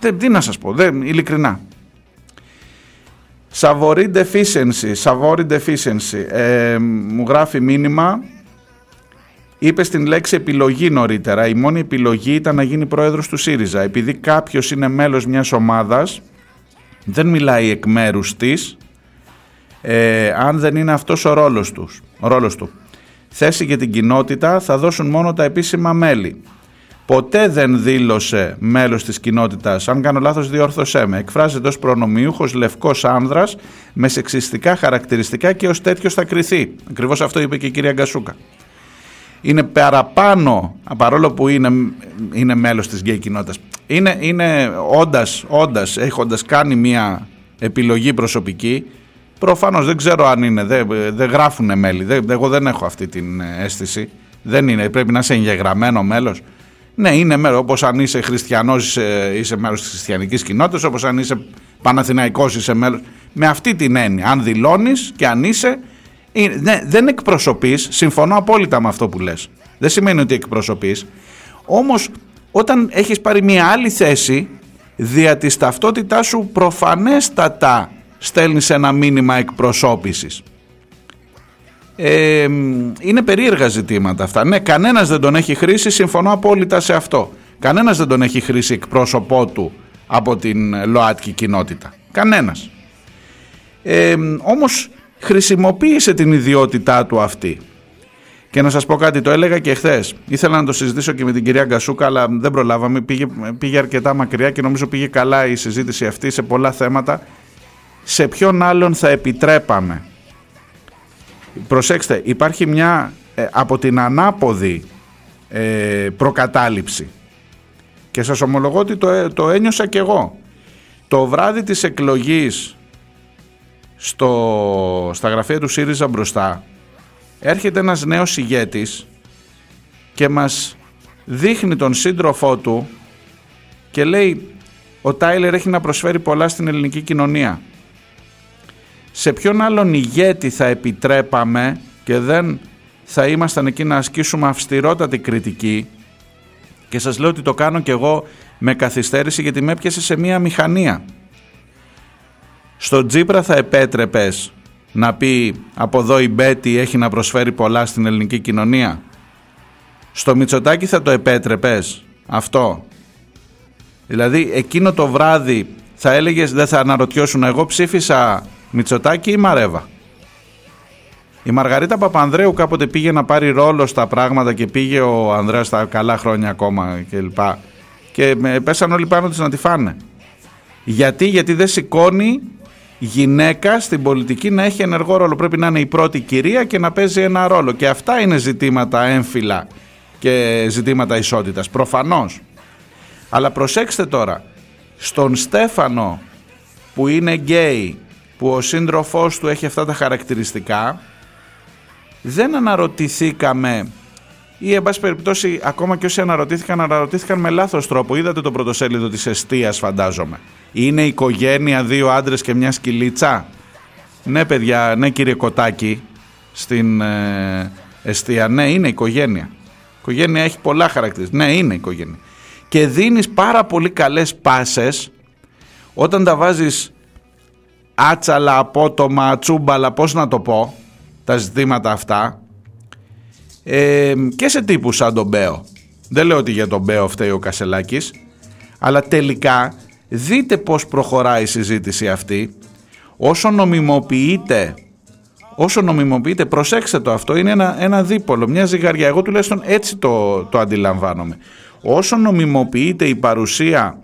Δεν, τι να σας πω, δεν, ειλικρινά. Savory deficiency, Savory deficiency. Ε, μου γράφει μήνυμα είπε στην λέξη επιλογή νωρίτερα. Η μόνη επιλογή ήταν να γίνει πρόεδρος του ΣΥΡΙΖΑ. Επειδή κάποιος είναι μέλος μιας ομάδας, δεν μιλάει εκ μέρους της, ε, αν δεν είναι αυτός ο ρόλος, τους, ο ρόλος του. Θέση για την κοινότητα θα δώσουν μόνο τα επίσημα μέλη. Ποτέ δεν δήλωσε μέλος της κοινότητας, αν κάνω λάθος διόρθωσέ με. Εκφράζεται ως προνομιούχος λευκός άνδρας με σεξιστικά χαρακτηριστικά και ως τέτοιος θα κριθεί. Ακριβώς αυτό είπε και η κυρία Γκασούκα είναι παραπάνω, παρόλο που είναι, είναι μέλος της γκέι κοινότητας, είναι, είναι όντας, όντας, έχοντας κάνει μια επιλογή προσωπική, προφανώς δεν ξέρω αν είναι, δεν, δεν γράφουν μέλη, δεν, εγώ δεν έχω αυτή την αίσθηση, δεν είναι, πρέπει να είσαι εγγεγραμμένο μέλος. Ναι, είναι μέλος, όπως αν είσαι χριστιανός είσαι, είσαι μέλος της χριστιανικής κοινότητας, όπως αν είσαι παναθηναϊκός είσαι μέλος. Με αυτή την έννοια, αν δηλώνεις και αν είσαι, ναι, δεν εκπροσωπείς, συμφωνώ απόλυτα με αυτό που λες. Δεν σημαίνει ότι εκπροσωπείς. Όμως όταν έχεις πάρει μια άλλη θέση, δια της ταυτότητάς σου προφανέστατα στέλνεις ένα μήνυμα εκπροσώπησης. Ε, είναι περίεργα ζητήματα αυτά. Ναι, κανένας δεν τον έχει χρήσει, συμφωνώ απόλυτα σε αυτό. Κανένας δεν τον έχει χρήσει εκπρόσωπό του από την ΛΟΑΤΚΙ κοινότητα. Κανένας. Ε, όμως χρησιμοποίησε την ιδιότητά του αυτή. Και να σας πω κάτι, το έλεγα και χθες. Ήθελα να το συζητήσω και με την κυρία Γκασούκα, αλλά δεν προλάβαμε. Πήγε, πήγε αρκετά μακριά και νομίζω πήγε καλά η συζήτηση αυτή σε πολλά θέματα. Σε ποιον άλλον θα επιτρέπαμε; Προσέξτε, υπάρχει μια ε, από την ανάποδη ε, προκατάληψη. Και σας ομολογώ ότι το, ε, το ένιωσα κι εγώ. Το βράδυ της εκλογής στο, στα γραφεία του ΣΥΡΙΖΑ μπροστά έρχεται ένας νέος ηγέτης και μας δείχνει τον σύντροφό του και λέει ο Τάιλερ έχει να προσφέρει πολλά στην ελληνική κοινωνία. Σε ποιον άλλον ηγέτη θα επιτρέπαμε και δεν θα ήμασταν εκεί να ασκήσουμε αυστηρότατη κριτική και σας λέω ότι το κάνω και εγώ με καθυστέρηση γιατί με έπιασε σε μία μηχανία. Στο Τζίπρα θα επέτρεπες να πει από εδώ η Μπέτη έχει να προσφέρει πολλά στην ελληνική κοινωνία. Στο Μητσοτάκι θα το επέτρεπες αυτό; Δηλαδή εκείνο το βράδυ θα έλεγες δεν θα αναρωτιώσουν εγώ ψήφισα Μητσοτάκι ή Μαρέβα. Η Μαργαρίτα Παπανδρέου κάποτε πήγε να πάρει ρόλο στα πράγματα και πήγε ο Ανδρέας στα καλά χρόνια ακόμα κλπ. Και, και πέσαν όλοι πάνω τους να τη φάνε. Γιατί, γιατί δεν σηκώνει γυναίκα στην πολιτική να έχει ενεργό ρόλο. Πρέπει να είναι η πρώτη κυρία και να παίζει ένα ρόλο. Και αυτά είναι ζητήματα έμφυλα και ζητήματα ισότητας. Προφανώς. Αλλά προσέξτε τώρα, στον Στέφανο που είναι γκέι, που ο σύντροφός του έχει αυτά τα χαρακτηριστικά, δεν αναρωτηθήκαμε ή εν πάση περιπτώσει ακόμα και όσοι αναρωτήθηκαν, αναρωτήθηκαν με λάθος τρόπο. Είδατε το πρωτοσέλιδο της εστίας φαντάζομαι. Είναι οικογένεια δύο άντρες και μια σκυλίτσα; Ναι παιδιά, ναι κύριε Κοτάκη στην ε, εστία. Ναι είναι οικογένεια. Η οικογένεια έχει πολλά χαρακτηριστικά. Ναι είναι οικογένεια. Και δίνεις πάρα πολύ καλές πάσες όταν τα βάζεις άτσαλα, απότομα, τσούμπαλα, πώς να το πω, τα ζητήματα αυτά ε, και σε τύπους σαν τον Μπέο. Δεν λέω ότι για τον Μπέο φταίει ο Κασελάκης, αλλά τελικά δείτε πώς προχωράει η συζήτηση αυτή. Όσο νομιμοποιείται, όσο νομιμοποιείται, προσέξτε το αυτό, είναι ένα, ένα δίπολο, μια ζυγαριά. Εγώ τουλάχιστον έτσι το, το αντιλαμβάνομαι. Όσο νομιμοποιείται η παρουσία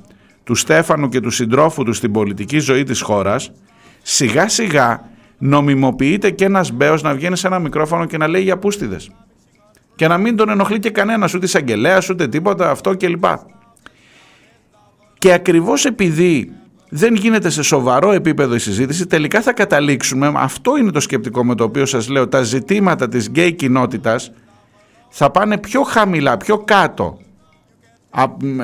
του Στέφανου και του συντρόφου του στην πολιτική ζωή της χώρας, σιγά σιγά νομιμοποιείται και ένας μπέος να βγαίνει σε ένα μικρόφωνο και να λέει για πούστιδες και να μην τον ενοχλεί και κανένας, ούτε εισαγγελέας, ούτε τίποτα, αυτό κλπ. Και ακριβώς επειδή δεν γίνεται σε σοβαρό επίπεδο η συζήτηση, τελικά θα καταλήξουμε, αυτό είναι το σκεπτικό με το οποίο σας λέω, τα ζητήματα της γκέι κοινότητας θα πάνε πιο χαμηλά, πιο κάτω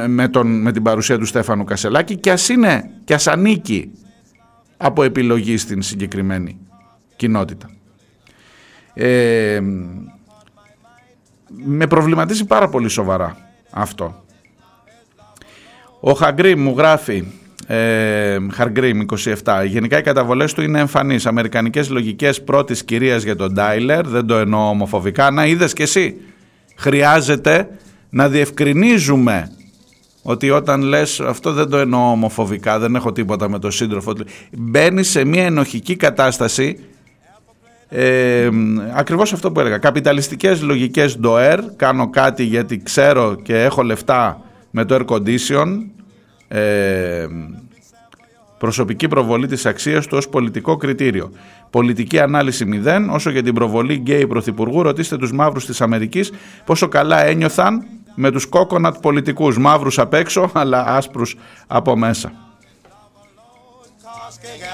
με, τον, με την παρουσία του Στέφανου Κασελάκη και ας είναι και ας ανήκει από επιλογή στην συγκεκριμένη κοινότητα. Ε, με προβληματίζει πάρα πολύ σοβαρά αυτό. Ο Χαγκρίμ μου γράφει, ε, Χαργκρίμ 27, γενικά οι καταβολές του είναι εμφανείς. Αμερικανικές λογικές πρώτης κυρίας για τον Ντάιλερ, δεν το εννοώ ομοφοβικά. Να είδες και εσύ. χρειάζεται να διευκρινίζουμε ότι όταν λες αυτό δεν το εννοώ ομοφοβικά, δεν έχω τίποτα με τον σύντροφο, μπαίνει σε μια ενοχική κατάσταση ε, ακριβώς αυτό που έλεγα. Καπιταλιστικές λογικές ντοέρ, κάνω κάτι γιατί ξέρω και έχω λεφτά με το air condition, ε, προσωπική προβολή της αξίας του ως πολιτικό κριτήριο. Πολιτική ανάλυση μηδέν, όσο για την προβολή γκέι πρωθυπουργού, ρωτήστε τους μαύρους της Αμερικής πόσο καλά ένιωθαν με τους κόκονατ πολιτικούς, μαύρους απ' έξω αλλά άσπρους από μέσα.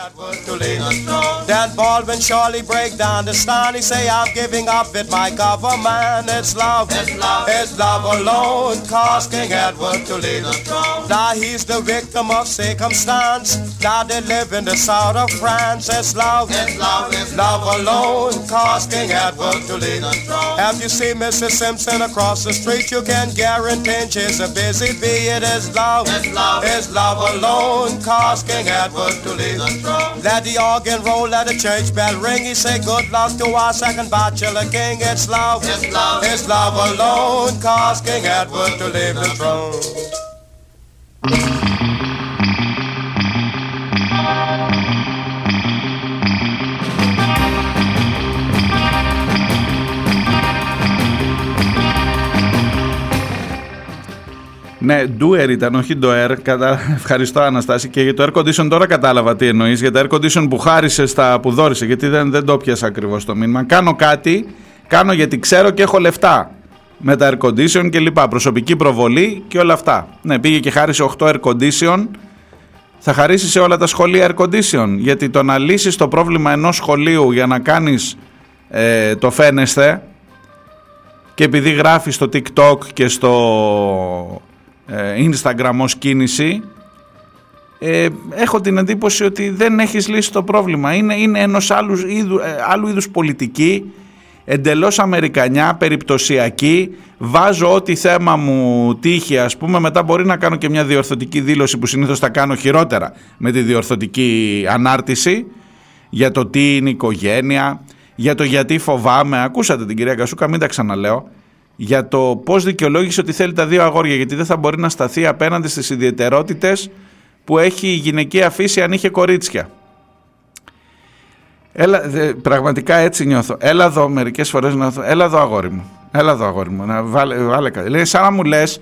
King Edward to lead us strong. Then Baldwin surely break down the stand. He say, I'm giving up with my government. It's love, it's love, it's love alone. Cause King Edward to lead us strong. Now he's the victim of circumstance. Now they live in the south of France. It's love, it's love, it's love alone. Cause King Edward to us strong. Have you seen Mrs. Simpson across the street? You can guarantee she's a busy bee. It is love, it's love, it's love alone. Cause King Edward to lead let the organ roll, let the church bell ring. He say good luck to our second bachelor king. It's love, it's love, it's love alone. Cause King Edward to leave the throne. Ναι, doer ήταν, όχι doer. Κατα... Ευχαριστώ, Αναστάση. Και για το air condition τώρα κατάλαβα τι εννοείς. Για το air condition που χάρισε στα που δόρισε, γιατί δεν, δεν το πιάσα ακριβώς το μήνυμα. Κάνω κάτι, κάνω γιατί ξέρω και έχω λεφτά. Με τα air condition και λοιπά. Προσωπική προβολή και όλα αυτά. Ναι, πήγε και χάρισε 8 air condition. Θα χαρίσει σε όλα τα σχολεία air condition. Γιατί το να λύσεις το πρόβλημα ενός σχολείου για να κάνεις ε, το φαίνεστε και επειδή γράφεις στο TikTok και στο ε, Instagram ως κίνηση ε, έχω την εντύπωση ότι δεν έχεις λύσει το πρόβλημα. Είναι, είναι ενός άλλου, είδου, ε, άλλου είδους πολιτική, εντελώς αμερικανιά, περιπτωσιακή. Βάζω ό,τι θέμα μου τύχει ας πούμε, μετά μπορεί να κάνω και μια διορθωτική δήλωση που συνήθως θα κάνω χειρότερα με τη διορθωτική ανάρτηση για το τι είναι οικογένεια, για το γιατί φοβάμαι. Ακούσατε την κυρία Κασούκα, μην τα ξαναλέω για το πώς δικαιολόγησε ότι θέλει τα δύο αγόρια, γιατί δεν θα μπορεί να σταθεί απέναντι στις ιδιαιτερότητες που έχει η γυναικεία φύση αν είχε κορίτσια. Έλα, πραγματικά έτσι νιώθω. Έλα εδώ μερικές φορές να Έλα εδώ αγόρι μου. Έλα εδώ αγόρι μου. Να βάλε, βάλε κάτι. Λέει, σαν να μου λες,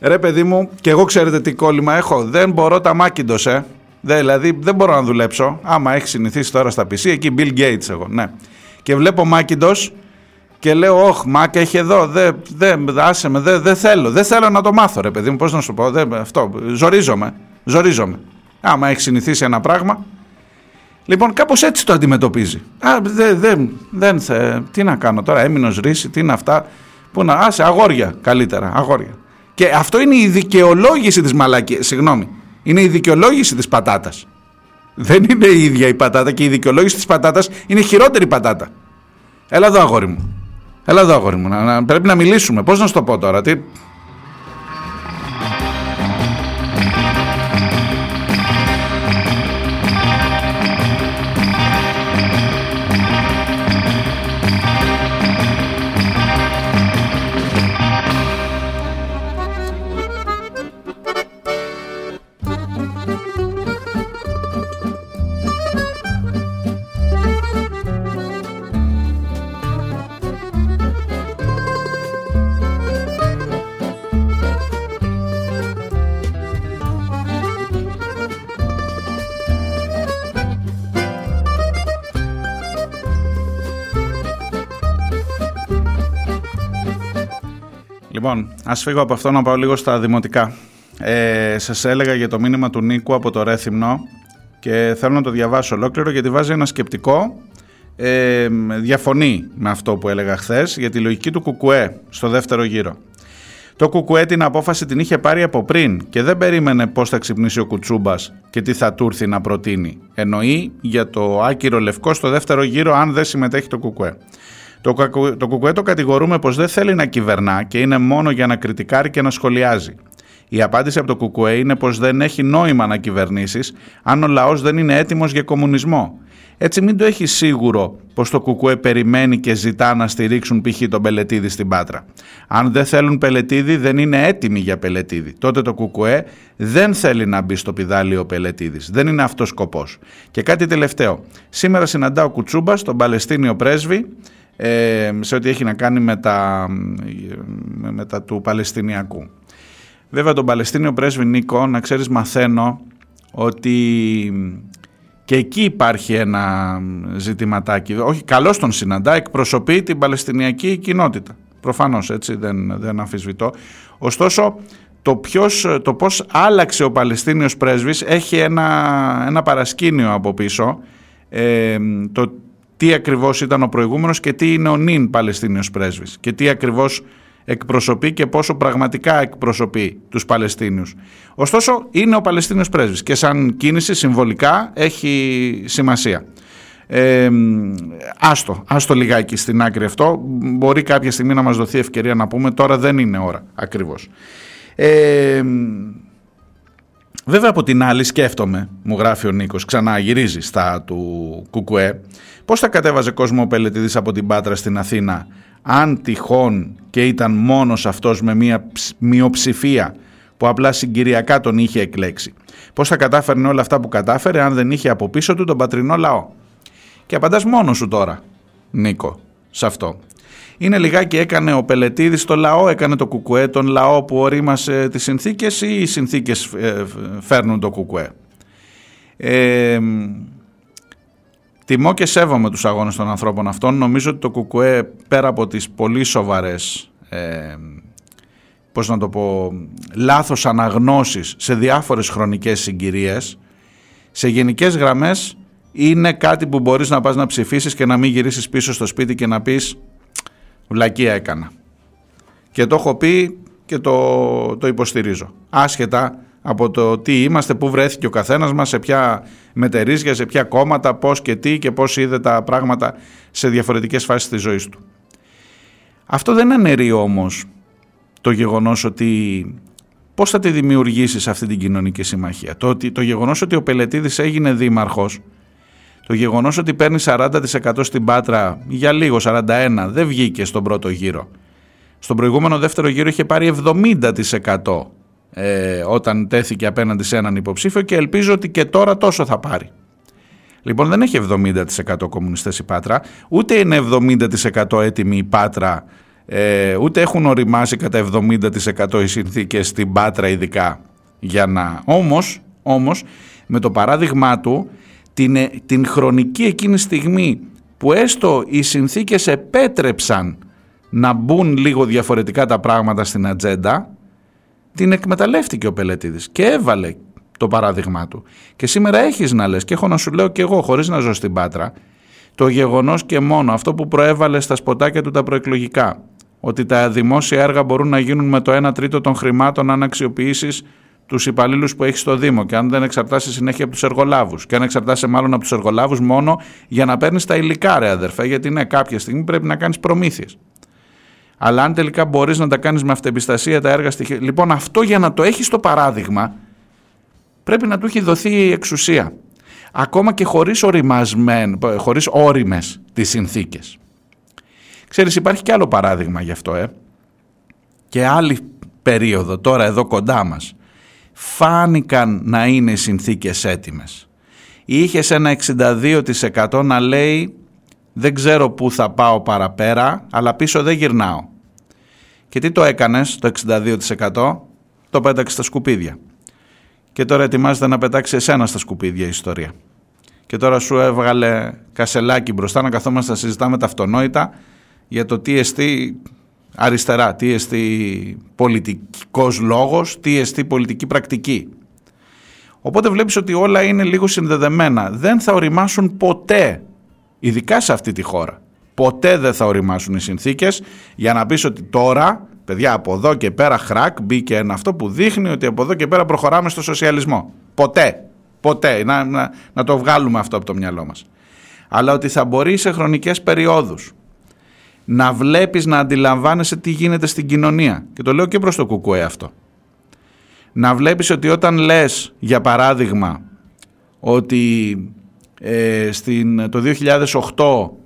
ρε παιδί μου, και εγώ ξέρετε τι κόλλημα έχω. Δεν μπορώ τα μάκιντος, ε. Δεν, δηλαδή δεν μπορώ να δουλέψω. Άμα έχεις συνηθίσει τώρα στα PC, εκεί Bill Gates εγώ. Ναι. Και βλέπω μάκιντος και λέω, Όχι, Μάκα έχει εδώ. Δεν, δεν, άσε με, δεν, δεν θέλω. Δεν θέλω να το μάθω, ρε παιδί μου. Πώς να σου πω, δεν, αυτό. Ζορίζομαι. Ζορίζομαι. Άμα έχει συνηθίσει ένα πράγμα. Λοιπόν, κάπως έτσι το αντιμετωπίζει. Α, δεν, δεν, δεν θε, τι να κάνω τώρα, έμεινο ρίση, τι είναι αυτά. Πού να, άσε, αγόρια καλύτερα, αγόρια. Και αυτό είναι η δικαιολόγηση της μαλακία. Συγγνώμη. Είναι η δικαιολόγηση της πατάτας. Δεν είναι η ίδια η πατάτα και η δικαιολόγηση της πατάτας είναι χειρότερη πατάτα. Έλα εδώ, αγόρι μου. Έλα εδώ αγόρι μου, να, πρέπει να μιλήσουμε. Πώς να σου το πω τώρα, τι, Λοιπόν, ας φύγω από αυτό να πάω λίγο στα δημοτικά. Ε, σας έλεγα για το μήνυμα του Νίκου από το Ρέθυμνο και θέλω να το διαβάσω ολόκληρο γιατί βάζει ένα σκεπτικό ε, διαφωνεί με αυτό που έλεγα χθες για τη λογική του Κουκουέ στο δεύτερο γύρο. Το Κουκουέ την απόφαση την είχε πάρει από πριν και δεν περίμενε πώς θα ξυπνήσει ο Κουτσούμπας και τι θα του έρθει να προτείνει. Εννοεί για το άκυρο λευκό στο δεύτερο γύρο αν δεν συμμετέχει το Κουκουέ. Το, το Κουκουέ το κατηγορούμε πως δεν θέλει να κυβερνά και είναι μόνο για να κριτικάρει και να σχολιάζει. Η απάντηση από το Κουκουέ είναι πως δεν έχει νόημα να κυβερνήσεις αν ο λαός δεν είναι έτοιμος για κομμουνισμό. Έτσι μην το έχει σίγουρο πως το Κουκουέ περιμένει και ζητά να στηρίξουν π.χ. τον Πελετίδη στην Πάτρα. Αν δεν θέλουν Πελετίδη δεν είναι έτοιμοι για Πελετίδη. Τότε το Κουκουέ δεν θέλει να μπει στο πιδάλιο ο Πελετίδης. Δεν είναι αυτός σκοπός. Και κάτι τελευταίο. Σήμερα συναντά ο Κουτσούμπας, τον Παλαιστίνιο πρέσβη, ε, σε ό,τι έχει να κάνει με τα, με τα του Παλαιστινιακού. Βέβαια τον Παλαιστίνιο πρέσβη Νίκο, να ξέρεις μαθαίνω ότι και εκεί υπάρχει ένα ζητηματάκι. Όχι, καλώς τον συναντά, εκπροσωπεί την Παλαιστινιακή κοινότητα. Προφανώς έτσι δεν, δεν αμφισβητώ. Ωστόσο, το, ποιος, το πώς άλλαξε ο Παλαιστίνιος πρέσβης έχει ένα, ένα παρασκήνιο από πίσω. Ε, το τι ακριβώς ήταν ο προηγούμενος και τι είναι ο νυν Παλαιστίνιος πρέσβης και τι ακριβώς εκπροσωπεί και πόσο πραγματικά εκπροσωπεί τους Παλαιστίνιους. Ωστόσο είναι ο Παλαιστίνιος πρέσβης και σαν κίνηση συμβολικά έχει σημασία. Ε, άστο, άστο λιγάκι στην άκρη αυτό. Μπορεί κάποια στιγμή να μας δοθεί ευκαιρία να πούμε, τώρα δεν είναι ώρα ακριβώς. Ε, βέβαια από την άλλη σκέφτομαι, μου γράφει ο Νίκος, ξαναγυρίζει στα του Κουκουέ, πώς θα κατέβαζε κόσμο ο Πελετίδης από την Πάτρα στην Αθήνα αν τυχόν και ήταν μόνος αυτός με μια μειοψηφία που απλά συγκυριακά τον είχε εκλέξει. Πώς θα κατάφερνε όλα αυτά που κατάφερε αν δεν είχε από πίσω του τον πατρινό λαό. Και απαντάς μόνος σου τώρα, Νίκο, σε αυτό. Είναι λιγάκι έκανε ο Πελετίδης το λαό, έκανε το κουκουέ, τον λαό που ορίμασε τις συνθήκες ή οι συνθήκες ε, φέρνουν το κουκουέ. Ε, Τιμώ και σέβομαι τους αγώνες των ανθρώπων αυτών. Νομίζω ότι το ΚΚΕ πέρα από τις πολύ σοβαρές, ε, πώς να το πω, λάθος αναγνώσεις σε διάφορες χρονικές συγκυρίες, σε γενικές γραμμές είναι κάτι που μπορείς να πας να ψηφίσεις και να μην γυρίσεις πίσω στο σπίτι και να πεις βλακία έκανα. Και το έχω πει και το, το υποστηρίζω. Άσχετα από το τι είμαστε, πού βρέθηκε ο καθένας μας, σε ποια μετερίζια, σε ποια κόμματα, πώς και τι και πώς είδε τα πράγματα σε διαφορετικές φάσεις της ζωής του. Αυτό δεν αναιρεί όμως το γεγονός ότι πώς θα τη δημιουργήσεις αυτή την κοινωνική συμμαχία. Το, ότι, το γεγονός ότι ο Πελετίδης έγινε δήμαρχος, το γεγονός ότι παίρνει 40% στην Πάτρα για λίγο 41% δεν βγήκε στον πρώτο γύρο. Στον προηγούμενο δεύτερο γύρο είχε πάρει 70% ε, όταν τέθηκε απέναντι σε έναν υποψήφιο και ελπίζω ότι και τώρα τόσο θα πάρει. Λοιπόν δεν έχει 70% κομμουνιστές η Πάτρα, ούτε είναι 70% έτοιμη η Πάτρα, ε, ούτε έχουν οριμάσει κατά 70% οι συνθήκες στην Πάτρα ειδικά για να... Όμως, όμως με το παράδειγμά του την, ε, την χρονική εκείνη στιγμή που έστω οι συνθήκες επέτρεψαν να μπουν λίγο διαφορετικά τα πράγματα στην ατζέντα την εκμεταλλεύτηκε ο Πελετίδης και έβαλε το παράδειγμά του. Και σήμερα έχεις να λες και έχω να σου λέω και εγώ χωρίς να ζω στην Πάτρα το γεγονός και μόνο αυτό που προέβαλε στα σποτάκια του τα προεκλογικά ότι τα δημόσια έργα μπορούν να γίνουν με το 1 τρίτο των χρημάτων αν αξιοποιήσεις τους υπαλλήλους που έχεις στο Δήμο και αν δεν εξαρτάσει συνέχεια από τους εργολάβους. Και αν εξαρτάσαι μάλλον από τους εργολάβους μόνο για να παίρνεις τα υλικά, ρε αδερφέ, γιατί ναι, κάποια στιγμή πρέπει να κάνεις προμήθειες αλλά αν τελικά μπορείς να τα κάνεις με αυτεμπιστασία τα έργα στοιχεία. Λοιπόν αυτό για να το έχεις το παράδειγμα πρέπει να του έχει δοθεί εξουσία. Ακόμα και χωρίς, χωρίς όριμες τις συνθήκες. Ξέρεις υπάρχει και άλλο παράδειγμα γι' αυτό ε. Και άλλη περίοδο τώρα εδώ κοντά μας. Φάνηκαν να είναι οι συνθήκες έτοιμες. Είχε ένα 62% να λέει δεν ξέρω πού θα πάω παραπέρα αλλά πίσω δεν γυρνάω. Και τι το έκανες το 62% το πέταξες στα σκουπίδια. Και τώρα ετοιμάζεται να πετάξει εσένα στα σκουπίδια η ιστορία. Και τώρα σου έβγαλε κασελάκι μπροστά να καθόμαστε να συζητάμε τα αυτονόητα για το τι εστί αριστερά, τι εστί πολιτικός λόγος, τι εστί πολιτική πρακτική. Οπότε βλέπεις ότι όλα είναι λίγο συνδεδεμένα. Δεν θα οριμάσουν ποτέ, ειδικά σε αυτή τη χώρα ποτέ δεν θα οριμάσουν οι συνθήκες για να πεις ότι τώρα, παιδιά από εδώ και πέρα χρακ μπήκε ένα αυτό που δείχνει ότι από εδώ και πέρα προχωράμε στο σοσιαλισμό. Ποτέ, ποτέ, να, να, να το βγάλουμε αυτό από το μυαλό μας. Αλλά ότι θα μπορεί σε χρονικές περιόδους να βλέπεις, να αντιλαμβάνεσαι τι γίνεται στην κοινωνία. Και το λέω και προς το κουκουέ αυτό. να βλέπεις ότι όταν λες για παράδειγμα ότι ε, στην, το 2008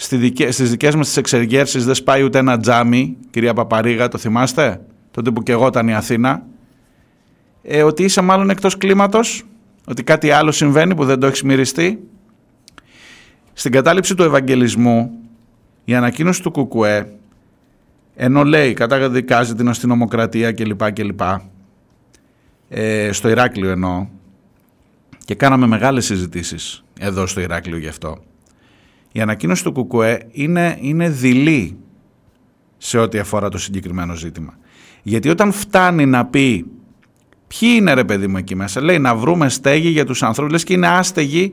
στη δικέ, στις δικές μας τις εξεργέρσεις δεν σπάει ούτε ένα τζάμι, κυρία Παπαρίγα, το θυμάστε, τότε που και εγώ ήταν η Αθήνα, ε, ότι είσαι μάλλον εκτός κλίματος, ότι κάτι άλλο συμβαίνει που δεν το έχεις μυριστεί. Στην κατάληψη του Ευαγγελισμού, η ανακοίνωση του Κουκουέ, ενώ λέει καταδικάζει την αστυνομοκρατία κλπ. κλπ ε, στο Ηράκλειο εννοώ, και κάναμε μεγάλες συζητήσεις εδώ στο Ηράκλειο γι' αυτό. Η ανακοίνωση του Κουκουέ είναι, είναι δειλή σε ό,τι αφορά το συγκεκριμένο ζήτημα. Γιατί όταν φτάνει να πει ποιοι είναι ρε παιδί μου εκεί μέσα, λέει να βρούμε στέγη για τους ανθρώπους, λες και είναι άστεγοι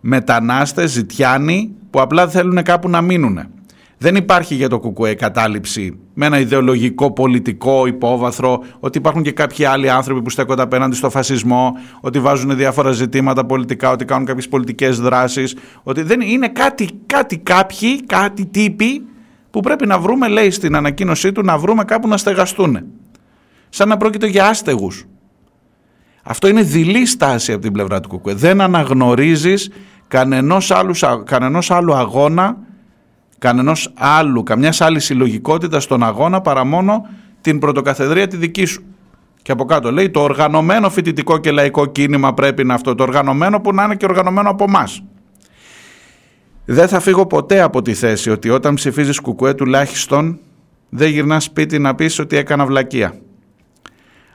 μετανάστες, ζητιάνοι που απλά θέλουν κάπου να μείνουν. Δεν υπάρχει για το ΚΚΕ κατάληψη με ένα ιδεολογικό πολιτικό υπόβαθρο ότι υπάρχουν και κάποιοι άλλοι άνθρωποι που στέκονται απέναντι στο φασισμό, ότι βάζουν διάφορα ζητήματα πολιτικά, ότι κάνουν κάποιες πολιτικές δράσεις, ότι δεν είναι κάτι, κάτι κάποιοι, κάτι τύποι που πρέπει να βρούμε, λέει στην ανακοίνωσή του, να βρούμε κάπου να στεγαστούν. Σαν να πρόκειται για άστεγους. Αυτό είναι δειλή στάση από την πλευρά του ΚΚΕ. Δεν αναγνωρίζεις κανενός άλλους, κανενός άλλου αγώνα κανενός άλλου, καμιάς άλλη συλλογικότητα στον αγώνα παρά μόνο την πρωτοκαθεδρία τη δική σου. Και από κάτω λέει το οργανωμένο φοιτητικό και λαϊκό κίνημα πρέπει να αυτό, το οργανωμένο που να είναι και οργανωμένο από εμάς. Δεν θα φύγω ποτέ από τη θέση ότι όταν ψηφίζεις κουκουέ τουλάχιστον δεν γυρνάς σπίτι να πεις ότι έκανα βλακεία.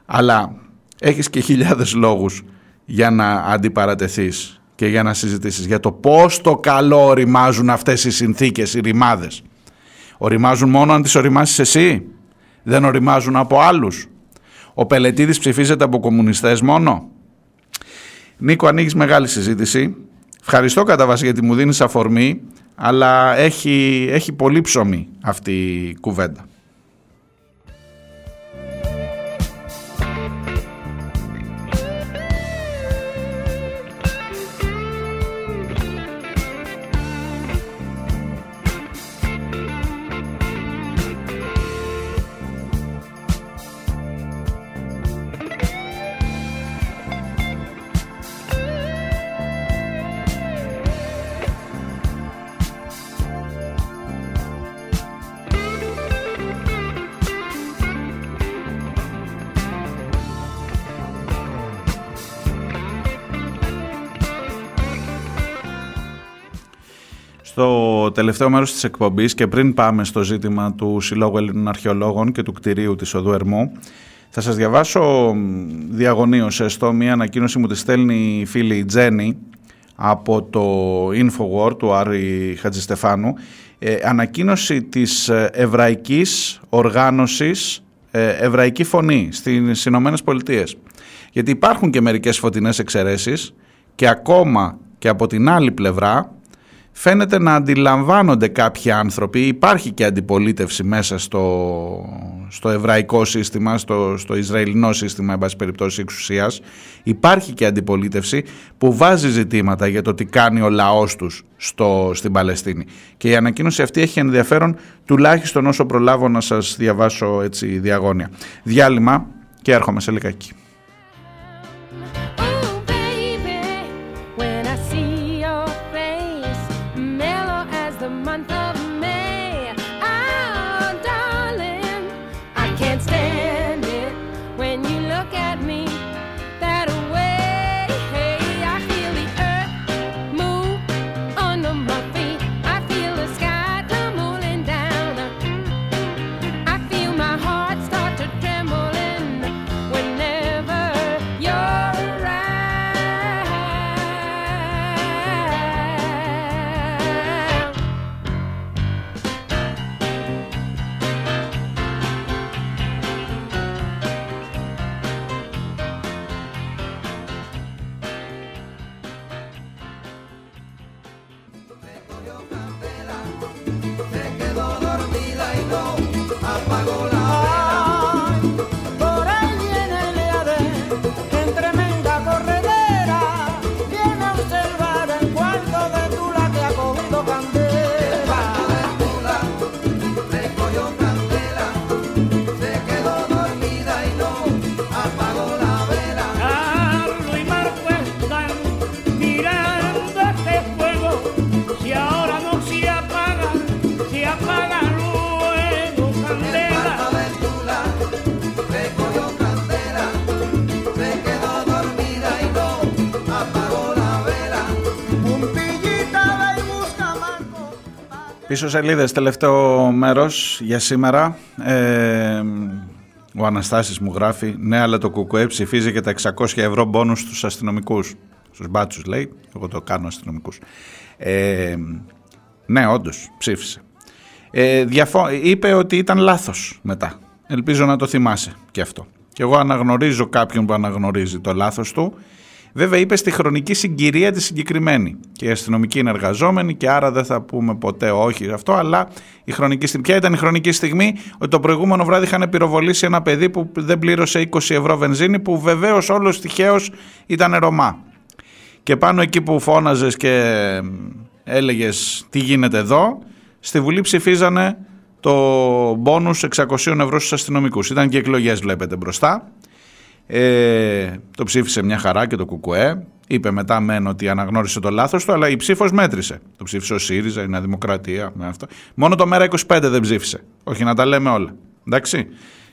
Αλλά έχεις και χιλιάδες λόγους για να αντιπαρατεθείς και για να συζητήσεις για το πώς το καλό οριμάζουν αυτές οι συνθήκες, οι ρημάδες. Οριμάζουν μόνο αν τις οριμάσεις εσύ. Δεν οριμάζουν από άλλους. Ο Πελετίδης ψηφίζεται από κομμουνιστές μόνο. Νίκο, ανοίγεις μεγάλη συζήτηση. Ευχαριστώ κατά βάση γιατί μου δίνεις αφορμή, αλλά έχει, έχει πολύ ψωμί αυτή η κουβέντα. Τελευταίο μέρος της εκπομπής και πριν πάμε στο ζήτημα του Συλλόγου Ελλήνων Αρχαιολόγων και του κτηρίου της Οδού Ερμού θα σας διαβάσω διαγωνίως έστω μια ανακοίνωση μου τη στέλνει η φίλη η Τζέννη από το Infowar του Άρη Χατζηστεφάνου ε, ανακοίνωση της εβραϊκής οργάνωσης ε, Εβραϊκή Φωνή στις Ηνωμένες Πολιτείες. Γιατί υπάρχουν και μερικές φωτεινές εξαιρέσεις και ακόμα και από την άλλη πλευρά φαίνεται να αντιλαμβάνονται κάποιοι άνθρωποι, υπάρχει και αντιπολίτευση μέσα στο, στο εβραϊκό σύστημα, στο, στο Ισραηλινό σύστημα, εν πάση περιπτώσει εξουσίας, υπάρχει και αντιπολίτευση που βάζει ζητήματα για το τι κάνει ο λαός τους στο, στην Παλαιστίνη. Και η ανακοίνωση αυτή έχει ενδιαφέρον τουλάχιστον όσο προλάβω να σας διαβάσω έτσι διαγώνια. Διάλειμμα και έρχομαι σε λιγάκι. Πίσω σελίδες, τελευταίο μέρος για σήμερα. Ε, ο Αναστάσης μου γράφει, ναι αλλά το ΚΚΕ ψηφίζει και τα 600 ευρώ μπόνους στους αστυνομικούς. Στους μπάτσους λέει, εγώ το κάνω αστυνομικούς. Ε, ναι όντως ψήφισε. Ε, διαφο- είπε ότι ήταν λάθος μετά. Ελπίζω να το θυμάσαι και αυτό. Και εγώ αναγνωρίζω κάποιον που αναγνωρίζει το λάθος του Βέβαια είπε στη χρονική συγκυρία τη συγκεκριμένη. Και οι αστυνομικοί είναι εργαζόμενοι και άρα δεν θα πούμε ποτέ όχι αυτό, αλλά η χρονική στιγμή. Ποια ήταν η χρονική στιγμή, ότι το προηγούμενο βράδυ είχαν πυροβολήσει ένα παιδί που δεν πλήρωσε 20 ευρώ βενζίνη, που βεβαίως όλος τυχαίως ήταν Ρωμά. Και πάνω εκεί που φώναζες και έλεγες τι γίνεται εδώ, στη Βουλή ψηφίζανε το μπόνους 600 ευρώ στους αστυνομικούς. Ήταν και εκλογές βλέπετε μπροστά. Ε, το ψήφισε μια χαρά και το ΚΚΕ. Είπε μετά μεν ότι αναγνώρισε το λάθος του, αλλά η ψήφος μέτρησε. Το ψήφισε ο ΣΥΡΙΖΑ, η Νέα Δημοκρατία. Με αυτό. Μόνο το ΜΕΡΑ 25 δεν ψήφισε. Όχι να τα λέμε όλα. Εντάξει.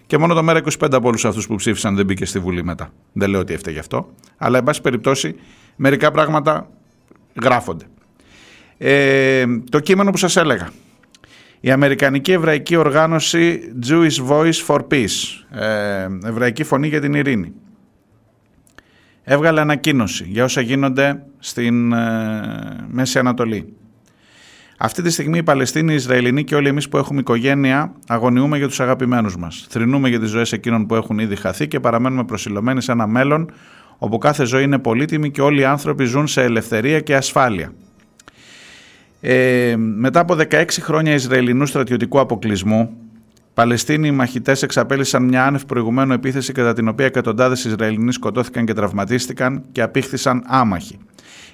Και μόνο το ΜΕΡΑ 25 από όλους αυτούς που ψήφισαν δεν μπήκε στη Βουλή μετά. Δεν λέω ότι έφταιγε αυτό. Αλλά, εν πάση περιπτώσει, μερικά πράγματα γράφονται. Ε, το κείμενο που σας έλεγα η Αμερικανική Εβραϊκή Οργάνωση Jewish Voice for Peace, ε, Εβραϊκή Φωνή για την Ειρήνη, έβγαλε ανακοίνωση για όσα γίνονται στην ε, Μέση Ανατολή. Αυτή τη στιγμή οι Παλαιστίνοι, οι Ισραηλινοί και όλοι εμείς που έχουμε οικογένεια αγωνιούμε για τους αγαπημένους μας. Θρυνούμε για τις ζωές εκείνων που έχουν ήδη χαθεί και παραμένουμε προσιλωμένοι σε ένα μέλλον όπου κάθε ζωή είναι πολύτιμη και όλοι οι άνθρωποι ζουν σε ελευθερία και ασφάλεια. Ε, μετά από 16 χρόνια Ισραηλινού στρατιωτικού αποκλεισμού, Παλαιστίνοι μαχητές εξαπέλυσαν μια άνευ προηγουμένου επίθεση κατά την οποία εκατοντάδες Ισραηλινοί σκοτώθηκαν και τραυματίστηκαν και απήχθησαν άμαχοι.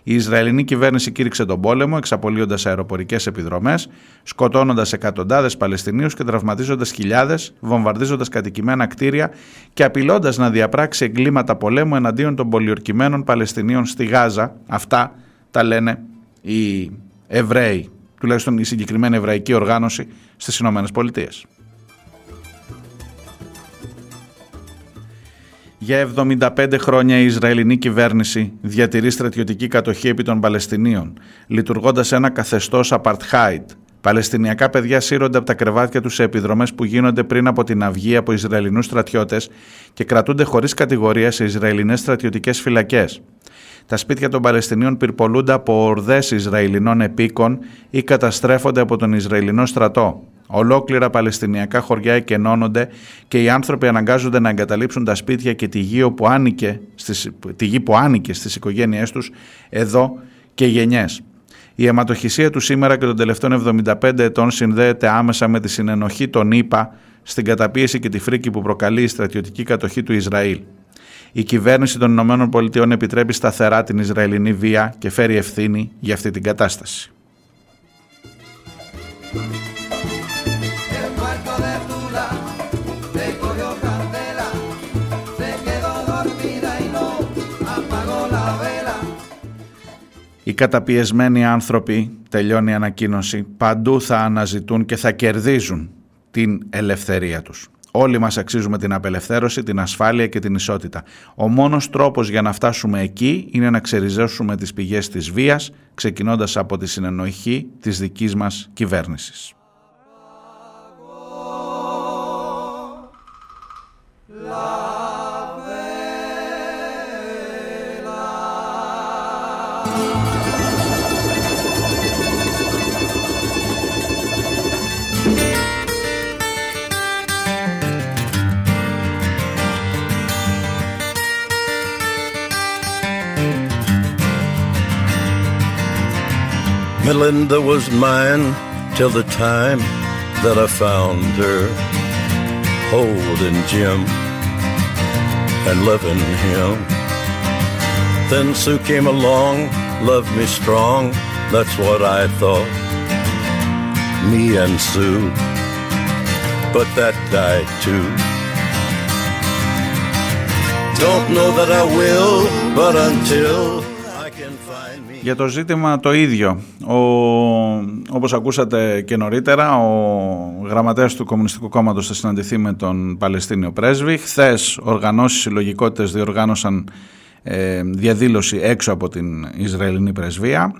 Η Ισραηλινή κυβέρνηση κήρυξε τον πόλεμο, εξαπολύοντας αεροπορικές επιδρομές, σκοτώνοντας εκατοντάδες Παλαιστινίους και τραυματίζοντας χιλιάδες, βομβαρδίζοντας κατοικημένα κτίρια και απειλώντας να διαπράξει εγκλήματα πολέμου εναντίον των πολιορκημένων Παλαιστινίων στη Γάζα. Αυτά τα λένε οι Εβραίοι, τουλάχιστον η συγκεκριμένη εβραϊκή οργάνωση στις Ηνωμένες Πολιτείες. Για 75 χρόνια η Ισραηλινή κυβέρνηση διατηρεί στρατιωτική κατοχή επί των Παλαιστινίων, λειτουργώντας ένα καθεστώς apartheid. Παλαιστινιακά παιδιά σύρονται από τα κρεβάτια τους σε επιδρομές που γίνονται πριν από την αυγή από Ισραηλινούς στρατιώτες και κρατούνται χωρίς κατηγορία σε Ισραηλινές στρατιωτικές φυλακές. Τα σπίτια των Παλαιστινίων πυρπολούνται από ορδές Ισραηλινών επίκων ή καταστρέφονται από τον Ισραηλινό στρατό. Ολόκληρα Παλαιστινιακά χωριά εκενώνονται και οι άνθρωποι αναγκάζονται να εγκαταλείψουν τα σπίτια και τη γη, που άνοικε στις, τη γη που άνοικε στις οικογένειές τους εδώ και γενιές. Η αιματοχυσία του σήμερα και των τελευταίων 75 ετών συνδέεται άμεσα με τη συνενοχή των ΗΠΑ στην καταπίεση και τη φρίκη που προκαλεί η στρατιωτική κατοχή του Ισραήλ. Η κυβέρνηση των Ηνωμένων Πολιτειών επιτρέπει σταθερά την Ισραηλινή βία και φέρει ευθύνη για αυτή την κατάσταση. Οι καταπιεσμένοι άνθρωποι, τελειώνει η ανακοίνωση, παντού θα αναζητούν και θα κερδίζουν την ελευθερία τους. Όλοι μας αξίζουμε την απελευθέρωση, την ασφάλεια και την ισότητα. Ο μόνος τρόπος για να φτάσουμε εκεί είναι να ξεριζώσουμε τις πηγές της βίας, ξεκινώντας από τη συνενοχή της δικής μας κυβέρνησης. Melinda was mine till the time that I found her holding Jim and loving him. Then Sue came along, loved me strong, that's what I thought. Me and Sue, but that died too. Don't know that I will, but until Για το ζήτημα το ίδιο, ο, όπως ακούσατε και νωρίτερα, ο γραμματέας του Κομμουνιστικού Κόμματος θα συναντηθεί με τον Παλαιστίνιο πρέσβη. Χθες οργανώσεις συλλογικότητες διοργάνωσαν ε, διαδήλωση έξω από την Ισραηλινή πρεσβεία.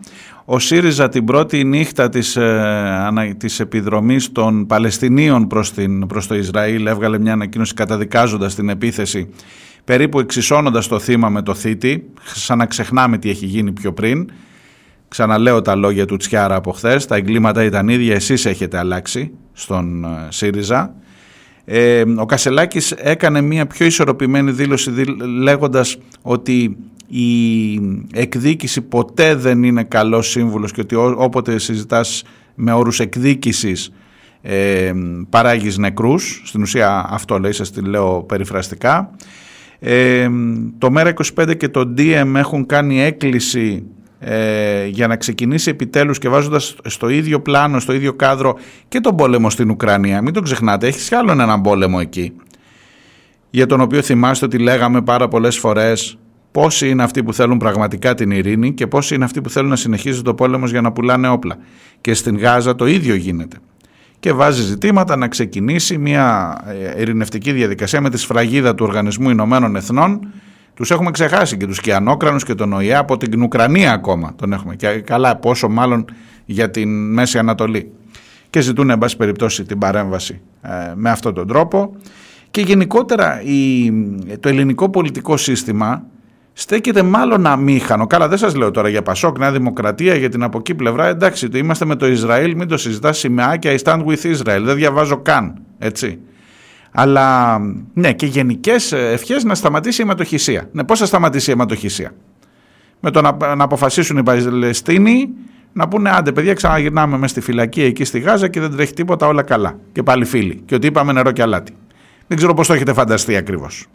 Ο ΣΥΡΙΖΑ την πρώτη νύχτα της, ε, της επιδρομής των Παλαιστινίων προς, την, προς το Ισραήλ έβγαλε μια ανακοίνωση καταδικάζοντας την επίθεση περίπου εξισώνοντας το θύμα με το θήτη, σαν να ξεχνάμε τι έχει γίνει πιο πριν. Ξαναλέω τα λόγια του Τσιάρα από χθες. Τα εγκλήματα ήταν ίδια, εσείς έχετε αλλάξει στον ε, ΣΥΡΙΖΑ. Ε, ο Κασελάκης έκανε μια πιο ισορροπημένη δήλωση λέγοντας ότι η εκδίκηση ποτέ δεν είναι καλός σύμβουλος και ότι όποτε συζητάς με όρους εκδίκησης ε, παράγεις νεκρούς. Στην ουσία αυτό λέει, σας τη λέω περιφραστικά. Ε, το ΜΕΡΑ25 και το DM έχουν κάνει έκκληση ε, για να ξεκινήσει επιτέλους και βάζοντας στο ίδιο πλάνο, στο ίδιο κάδρο και τον πόλεμο στην Ουκρανία. Μην το ξεχνάτε, έχεις κι άλλον έναν πόλεμο εκεί για τον οποίο θυμάστε ότι λέγαμε πάρα πολλές φορές πόσοι είναι αυτοί που θέλουν πραγματικά την ειρήνη και πόσοι είναι αυτοί που θέλουν να συνεχίζει το πόλεμος για να πουλάνε όπλα. Και στην Γάζα το ίδιο γίνεται και βάζει ζητήματα να ξεκινήσει μια ε, ειρηνευτική διαδικασία με τη σφραγίδα του Οργανισμού Ηνωμένων Εθνών. Τους έχουμε ξεχάσει και τους Κιανόκρανους και τον ΟΗΑ από την Ουκρανία ακόμα τον έχουμε και καλά πόσο μάλλον για την Μέση Ανατολή. Και ζητούν εν πάση περιπτώσει την παρέμβαση ε, με αυτόν τον τρόπο. Και γενικότερα η, το ελληνικό πολιτικό σύστημα στέκεται μάλλον αμήχανο. Καλά, δεν σας λέω τώρα για Πασόκ, Νέα Δημοκρατία, για την από εκεί πλευρά. Εντάξει, το είμαστε με το Ισραήλ, μην το συζητάς σημαίακια. I stand with Israel. Δεν διαβάζω καν. Έτσι. Αλλά ναι, και γενικές ευχές να σταματήσει η αιματοχυσία. Ναι, πώς θα σταματήσει η αιματοχυσία; Με το να, να αποφασίσουν οι Παλαιστίνοι να πούνε άντε παιδιά ξαναγυρνάμε μες στη φυλακή εκεί στη Γάζα και δεν τρέχει τίποτα όλα καλά. Και πάλι φίλοι. Και ότι είπαμε νερό και αλάτι. Δεν ξέρω πώς το έχετε φανταστεί ακριβώς.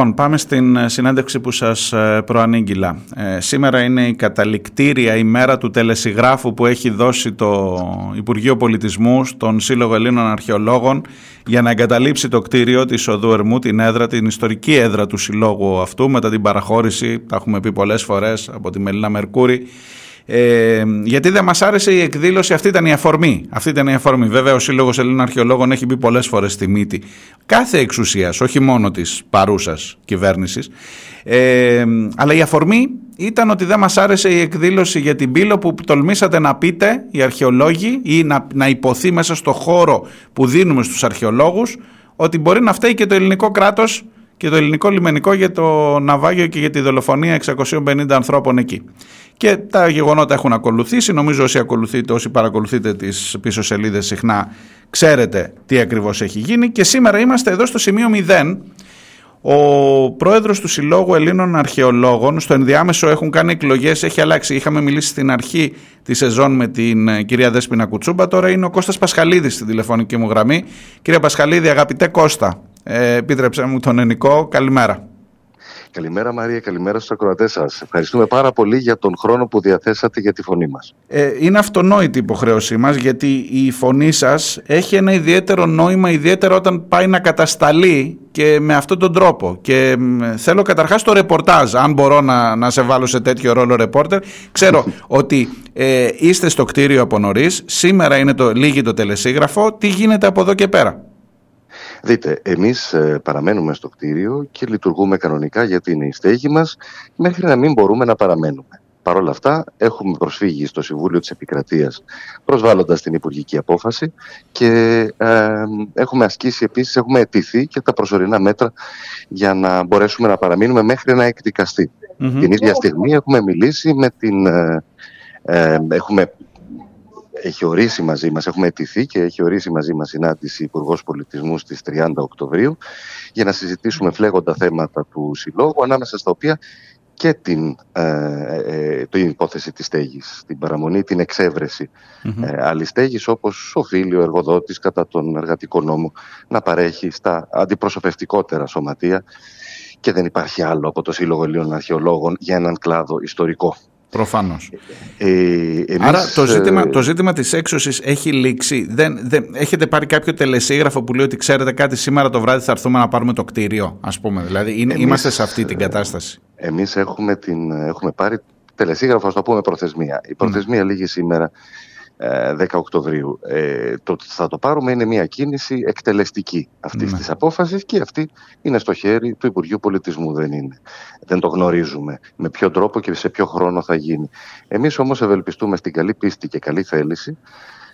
Λοιπόν, πάμε στην ε, συνέντευξη που σας ε, προανήγγυλα. Ε, σήμερα είναι η καταληκτήρια ημέρα του τελεσυγράφου που έχει δώσει το Υπουργείο Πολιτισμού στον Σύλλογο Ελλήνων Αρχαιολόγων για να εγκαταλείψει το κτίριο της Οδού Ερμού, την έδρα, την ιστορική έδρα του Συλλόγου αυτού μετά την παραχώρηση, τα έχουμε πει πολλές φορές, από τη Μελίνα Μερκούρη ε, γιατί δεν μας άρεσε η εκδήλωση, αυτή ήταν η αφορμή. Αυτή ήταν η αφορμή. Βέβαια, ο Σύλλογος Ελλήνων Αρχαιολόγων έχει μπει πολλές φορές στη μύτη κάθε εξουσίας, όχι μόνο της παρούσας κυβέρνησης. Ε, αλλά η αφορμή ήταν ότι δεν μας άρεσε η εκδήλωση για την πύλο που τολμήσατε να πείτε οι αρχαιολόγοι ή να, να υποθεί μέσα στο χώρο που δίνουμε στους αρχαιολόγους ότι μπορεί να φταίει και το ελληνικό κράτος και το ελληνικό λιμενικό για το ναυάγιο και για τη δολοφονία 650 ανθρώπων εκεί. Και τα γεγονότα έχουν ακολουθήσει. Νομίζω όσοι, ακολουθείτε, όσοι παρακολουθείτε τις πίσω σελίδες συχνά ξέρετε τι ακριβώς έχει γίνει. Και σήμερα είμαστε εδώ στο σημείο 0. Ο πρόεδρος του Συλλόγου Ελλήνων Αρχαιολόγων, στο ενδιάμεσο έχουν κάνει εκλογές, έχει αλλάξει. Είχαμε μιλήσει στην αρχή της σεζόν με την ε, κυρία Δέσποινα Κουτσούμπα, τώρα είναι ο Κώστας Πασχαλίδης στην τηλεφωνική μου γραμμή. Κυρία Πασχαλίδη, αγαπητέ Κώστα, ε, επίτρεψε μου τον Ενικό, καλημέρα. Καλημέρα Μαρία, καλημέρα στους ακροατές σας. Ευχαριστούμε πάρα πολύ για τον χρόνο που διαθέσατε για τη φωνή μας. Ε, είναι αυτονόητη η υποχρέωσή μας γιατί η φωνή σας έχει ένα ιδιαίτερο νόημα, ιδιαίτερα όταν πάει να κατασταλεί και με αυτόν τον τρόπο. Και θέλω καταρχάς το ρεπορτάζ, αν μπορώ να, να σε βάλω σε τέτοιο ρόλο ρεπόρτερ. Ξέρω ότι ε, είστε στο κτίριο από νωρίς. σήμερα είναι το, λίγη το τελεσίγραφο. Τι γίνεται από εδώ και πέρα; Δείτε, εμείς ε, παραμένουμε στο κτίριο και λειτουργούμε κανονικά γιατί είναι η στέγη μας μέχρι να μην μπορούμε να παραμένουμε. Παρ' όλα αυτά έχουμε προσφύγει στο Συμβούλιο της Επικρατείας προσβάλλοντας την υπουργική απόφαση και ε, έχουμε ασκήσει επίσης, έχουμε αιτηθεί και τα προσωρινά μέτρα για να μπορέσουμε να παραμείνουμε μέχρι να εκδικαστεί. Την ίδια στιγμή έχουμε μιλήσει με την... Ε, έχουμε έχει ορίσει μαζί μας, έχουμε αιτηθεί και έχει ορίσει μαζί μας συνάντηση Υπουργός Πολιτισμού στις 30 Οκτωβρίου για να συζητήσουμε φλέγοντα θέματα του Συλλόγου ανάμεσα στα οποία και την, ε, ε, την υπόθεση της στέγης, την παραμονή, την εξέβρεση mm-hmm. ε, άλλη στέγης όπως οφείλει ο εργοδότης κατά τον εργατικό νόμο να παρέχει στα αντιπροσωπευτικότερα σωματεία και δεν υπάρχει άλλο από το Σύλλογο Ελλήνων Αρχαιολόγων για έναν κλάδο ιστορικό. Προφανώς. Ε, Άρα το ζήτημα, ε, το ζήτημα της έξωσης έχει λήξει. Δεν, δεν, έχετε πάρει κάποιο τελεσίγραφο που λέει ότι ξέρετε κάτι σήμερα το βράδυ θα έρθουμε να πάρουμε το κτίριο, ας πούμε. Δηλαδή εμείς, είμαστε σε αυτή την κατάσταση. Εμείς έχουμε, έχουμε πάρει τελεσίγραφο, ας το πούμε προθεσμία. Η προθεσμία mm. λήγει σήμερα 10 ε, Οκτωβρίου. Ε, το ότι θα το πάρουμε είναι μια κίνηση εκτελεστική αυτής ναι. της απόφασης και αυτή είναι στο χέρι του Υπουργείου Πολιτισμού, δεν είναι. Δεν το γνωρίζουμε με ποιο τρόπο και σε ποιο χρόνο θα γίνει. Εμείς όμως ευελπιστούμε στην καλή πίστη και καλή θέληση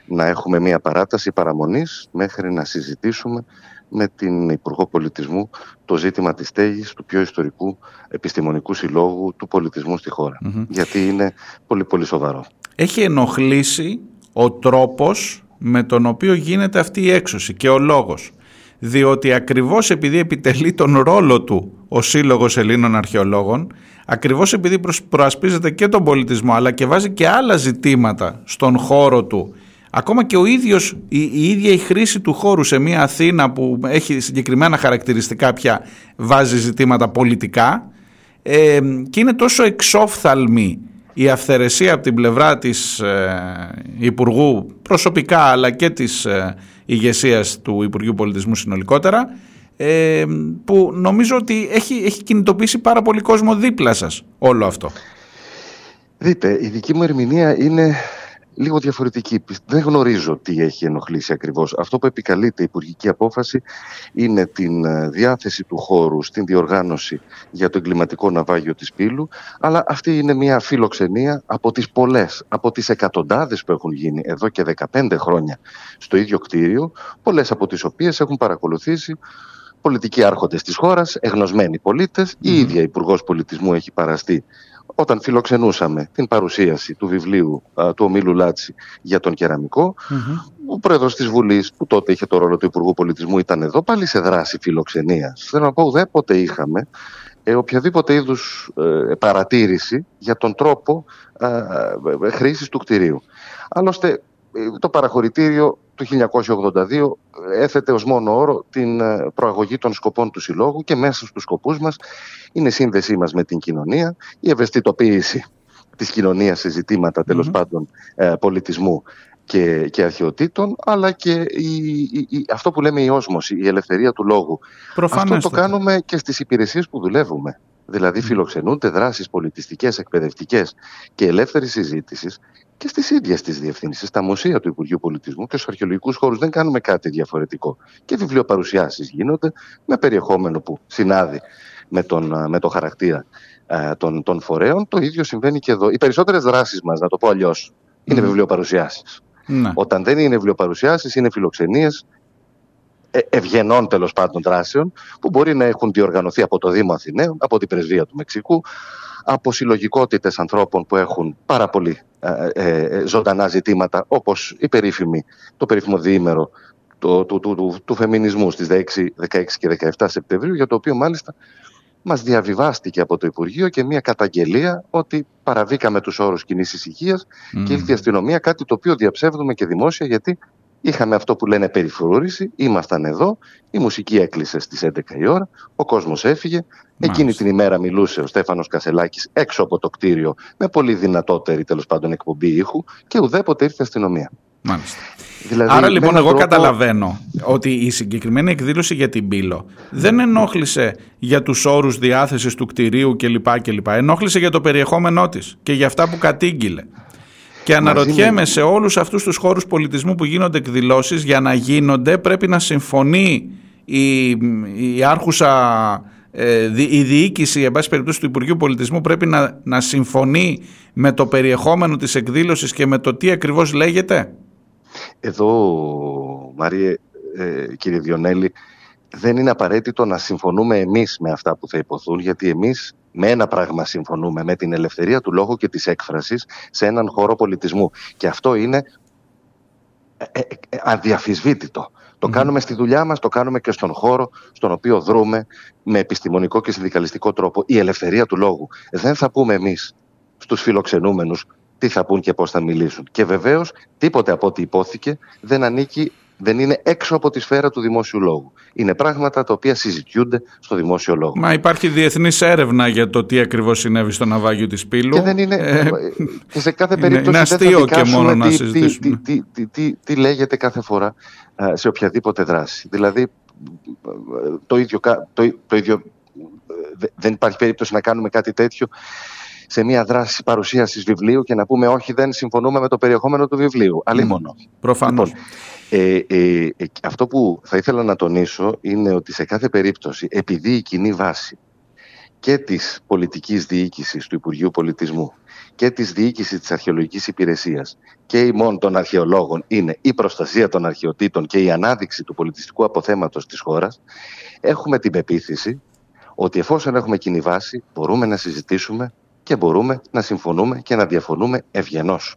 να έχουμε μια παράταση παραμονής μέχρι να συζητήσουμε με την Υπουργό Πολιτισμού το ζήτημα της στέγης του πιο ιστορικού επιστημονικού συλλόγου του πολιτισμού στη χωρα Γιατί είναι πολύ πολύ σοβαρό. Έχει ενοχλήσει ο τρόπος με τον οποίο γίνεται αυτή η έξωση και ο λόγος. Διότι ακριβώς επειδή επιτελεί τον ρόλο του ο Σύλλογος Ελλήνων Αρχαιολόγων, ακριβώς επειδή προασπίζεται και τον πολιτισμό αλλά και βάζει και άλλα ζητήματα στον χώρο του Ακόμα και ο ίδιος, η, η ίδια η χρήση του χώρου σε μια Αθήνα που έχει συγκεκριμένα χαρακτηριστικά πια βάζει ζητήματα πολιτικά ε, και είναι τόσο εξόφθαλμη η αυθαιρεσία από την πλευρά της ε, Υπουργού προσωπικά αλλά και της ε, ηγεσίας του Υπουργείου Πολιτισμού συνολικότερα ε, που νομίζω ότι έχει, έχει κινητοποιήσει πάρα πολύ κόσμο δίπλα σας όλο αυτό. Δείτε, η δική μου ερμηνεία είναι λίγο διαφορετική. Δεν γνωρίζω τι έχει ενοχλήσει ακριβώς. Αυτό που επικαλείται η υπουργική απόφαση είναι την ε, διάθεση του χώρου στην διοργάνωση για το εγκληματικό ναυάγιο της Πύλου, αλλά αυτή είναι μια φιλοξενία από τις πολλές, από τις εκατοντάδες που έχουν γίνει εδώ και 15 χρόνια στο ίδιο κτίριο, πολλές από τις οποίες έχουν παρακολουθήσει πολιτικοί άρχοντες της χώρας, εγνωσμένοι πολίτες, η ίδια Υπουργός Πολιτισμού έχει παραστεί όταν φιλοξενούσαμε την παρουσίαση του βιβλίου του Ομίλου Λάτσι για τον κεραμικο ο πρόεδρος της Βουλής, που τότε είχε το ρόλο του Υπουργού Πολιτισμού, ήταν εδώ πάλι σε δράση φιλοξενίας. Θέλω να πω, ουδέποτε είχαμε ε, οποιαδήποτε είδους ε, παρατήρηση για τον τρόπο ε, χρήσης του κτηρίου. Άλλωστε, το παραχωρητήριο του 1982 έθετε ως μόνο όρο την ε, προαγωγή των σκοπών του Συλλόγου και μέσα στους σκοπούς μας είναι η σύνδεσή μας με την κοινωνία, η ευαισθητοποίηση της κοινωνίας σε ζητήματα πάντων ε, πολιτισμού και, και αρχαιοτήτων, αλλά και η, αυτό που λέμε η όσμωση, η ελευθερία του λόγου. Αυτό το κάνουμε και στις υπηρεσίες που δουλεύουμε. Δηλαδή φιλοξενούνται δράσεις πολιτιστικές, εκπαιδευτικές και ελεύθερης συζήτησης και στις ίδιες τις διευθύνσεις, στα μουσεία του Υπουργείου Πολιτισμού και στους αρχαιολογικούς χώρους. Δεν κάνουμε κάτι διαφορετικό. Και βιβλιοπαρουσιάσεις γίνονται με περιεχόμενο που συνάδει με τον, με το χαρακτήρα ε, των, των φορέων. Το ίδιο συμβαίνει και εδώ. Οι περισσότερες δράσεις μας, να το πω αλλιώς, είναι mm. βιβλιοπαρουσιάσεις. Ναι. Όταν δεν είναι βιβλιοπαρουσιάσεις, είναι φιλοξενίες ε, ευγενών τέλος πάντων δράσεων που μπορεί να έχουν διοργανωθεί από το Δήμο Αθηναίων, από την Πρεσβεία του Μεξικού, από συλλογικότητες ανθρώπων που έχουν πάρα πολύ ε, ε, ε, ζωντανά ζητήματα, όπως η περίφημη, το περίφημο διήμερο του, του, του, του, φεμινισμού στις 16, 16 και 17 Σεπτεμβρίου, για το οποίο μάλιστα μας διαβιβάστηκε από το Υπουργείο και μια καταγγελία ότι παραβήκαμε τους όρους κοινής ησυχίας και ήρθε η αστυνομία, κάτι το οποίο διαψεύδουμε και δημόσια γιατί Είχαμε αυτό που λένε περιφρούρηση, ήμασταν εδώ, η μουσική έκλεισε στις 11 η ώρα, ο κόσμος έφυγε. Εκείνη την ημέρα μιλούσε ο Στέφανος Κασελάκης έξω από το κτίριο με πολύ δυνατότερη τέλος πάντων εκπομπή ήχου και ουδέποτε ήρθε αστυνομία. Μάλιστα. Δηλαδή, Άρα λοιπόν εγώ καταλαβαίνω ότι η συγκεκριμένη εκδήλωση για την Πύλο δεν ενόχλησε για τους όρους διάθεσης του κτηρίου κλπ. κλπ. Ενόχλησε για το περιεχόμενό της και για αυτά που κατήγγειλε. Και αναρωτιέμαι σε όλους αυτούς τους χώρους πολιτισμού που γίνονται εκδηλώσεις για να γίνονται πρέπει να συμφωνεί η, η άρχουσα ε, η διοίκηση εν πάση περιπτώσει του Υπουργείου Πολιτισμού πρέπει να, να συμφωνεί με το περιεχόμενο της εκδήλωσης και με το τι ακριβώς λέγεται; Εδώ Μαρία, ε, κύριε Διονέλη δεν είναι απαραίτητο να συμφωνούμε εμείς με αυτά που θα υποθούν γιατί εμείς με ένα πράγμα συμφωνούμε, με την ελευθερία του λόγου και της έκφρασης σε έναν χώρο πολιτισμού. Και αυτό είναι ε, ε, αδιαφυσβήτητο. Το κάνουμε στη δουλειά μας, το κάνουμε και στον χώρο στον οποίο δρούμε με επιστημονικό και συνδικαλιστικό τρόπο. Η ελευθερία του λόγου. Δεν θα πούμε εμείς στους φιλοξενούμενους τι θα πούν και πώς θα μιλήσουν. Και βεβαίως τίποτε από ό,τι υπόθηκε δεν ανήκει δεν είναι έξω από τη σφαίρα του δημόσιου λόγου. Είναι πράγματα τα οποία συζητιούνται στο δημόσιο λόγο. Μα υπάρχει διεθνής έρευνα για το τι ακριβώς συνέβη στο ναυάγιο της Πύλου. Και, δεν είναι, ε, και σε κάθε περίπτωση είναι, αστείο και μόνο να συζητήσουμε. Τι, τι, τι, τι, λέγεται κάθε φορά σε οποιαδήποτε δράση. Δηλαδή, το ίδιο, το, το ίδιο δεν υπάρχει περίπτωση να κάνουμε κάτι τέτοιο σε μια δράση παρουσίασης βιβλίου και να πούμε όχι δεν συμφωνούμε με το περιεχόμενο του βιβλίου. Αλλή μόνο. Προφανώς. Λοιπόν, ε, ε, ε, αυτό που θα ήθελα να τονίσω είναι ότι σε κάθε περίπτωση επειδή η κοινή βάση και της πολιτικής διοίκησης του Υπουργείου Πολιτισμού και της διοίκησης της αρχαιολογικής υπηρεσίας και ημών των αρχαιολόγων είναι η προστασία των αρχαιοτήτων και η ανάδειξη του πολιτιστικού αποθέματος της χώρας, έχουμε την πεποίθηση ότι εφόσον έχουμε κοινή βάση μπορούμε να συζητήσουμε και μπορούμε να συμφωνούμε και να διαφωνούμε ευγενώς.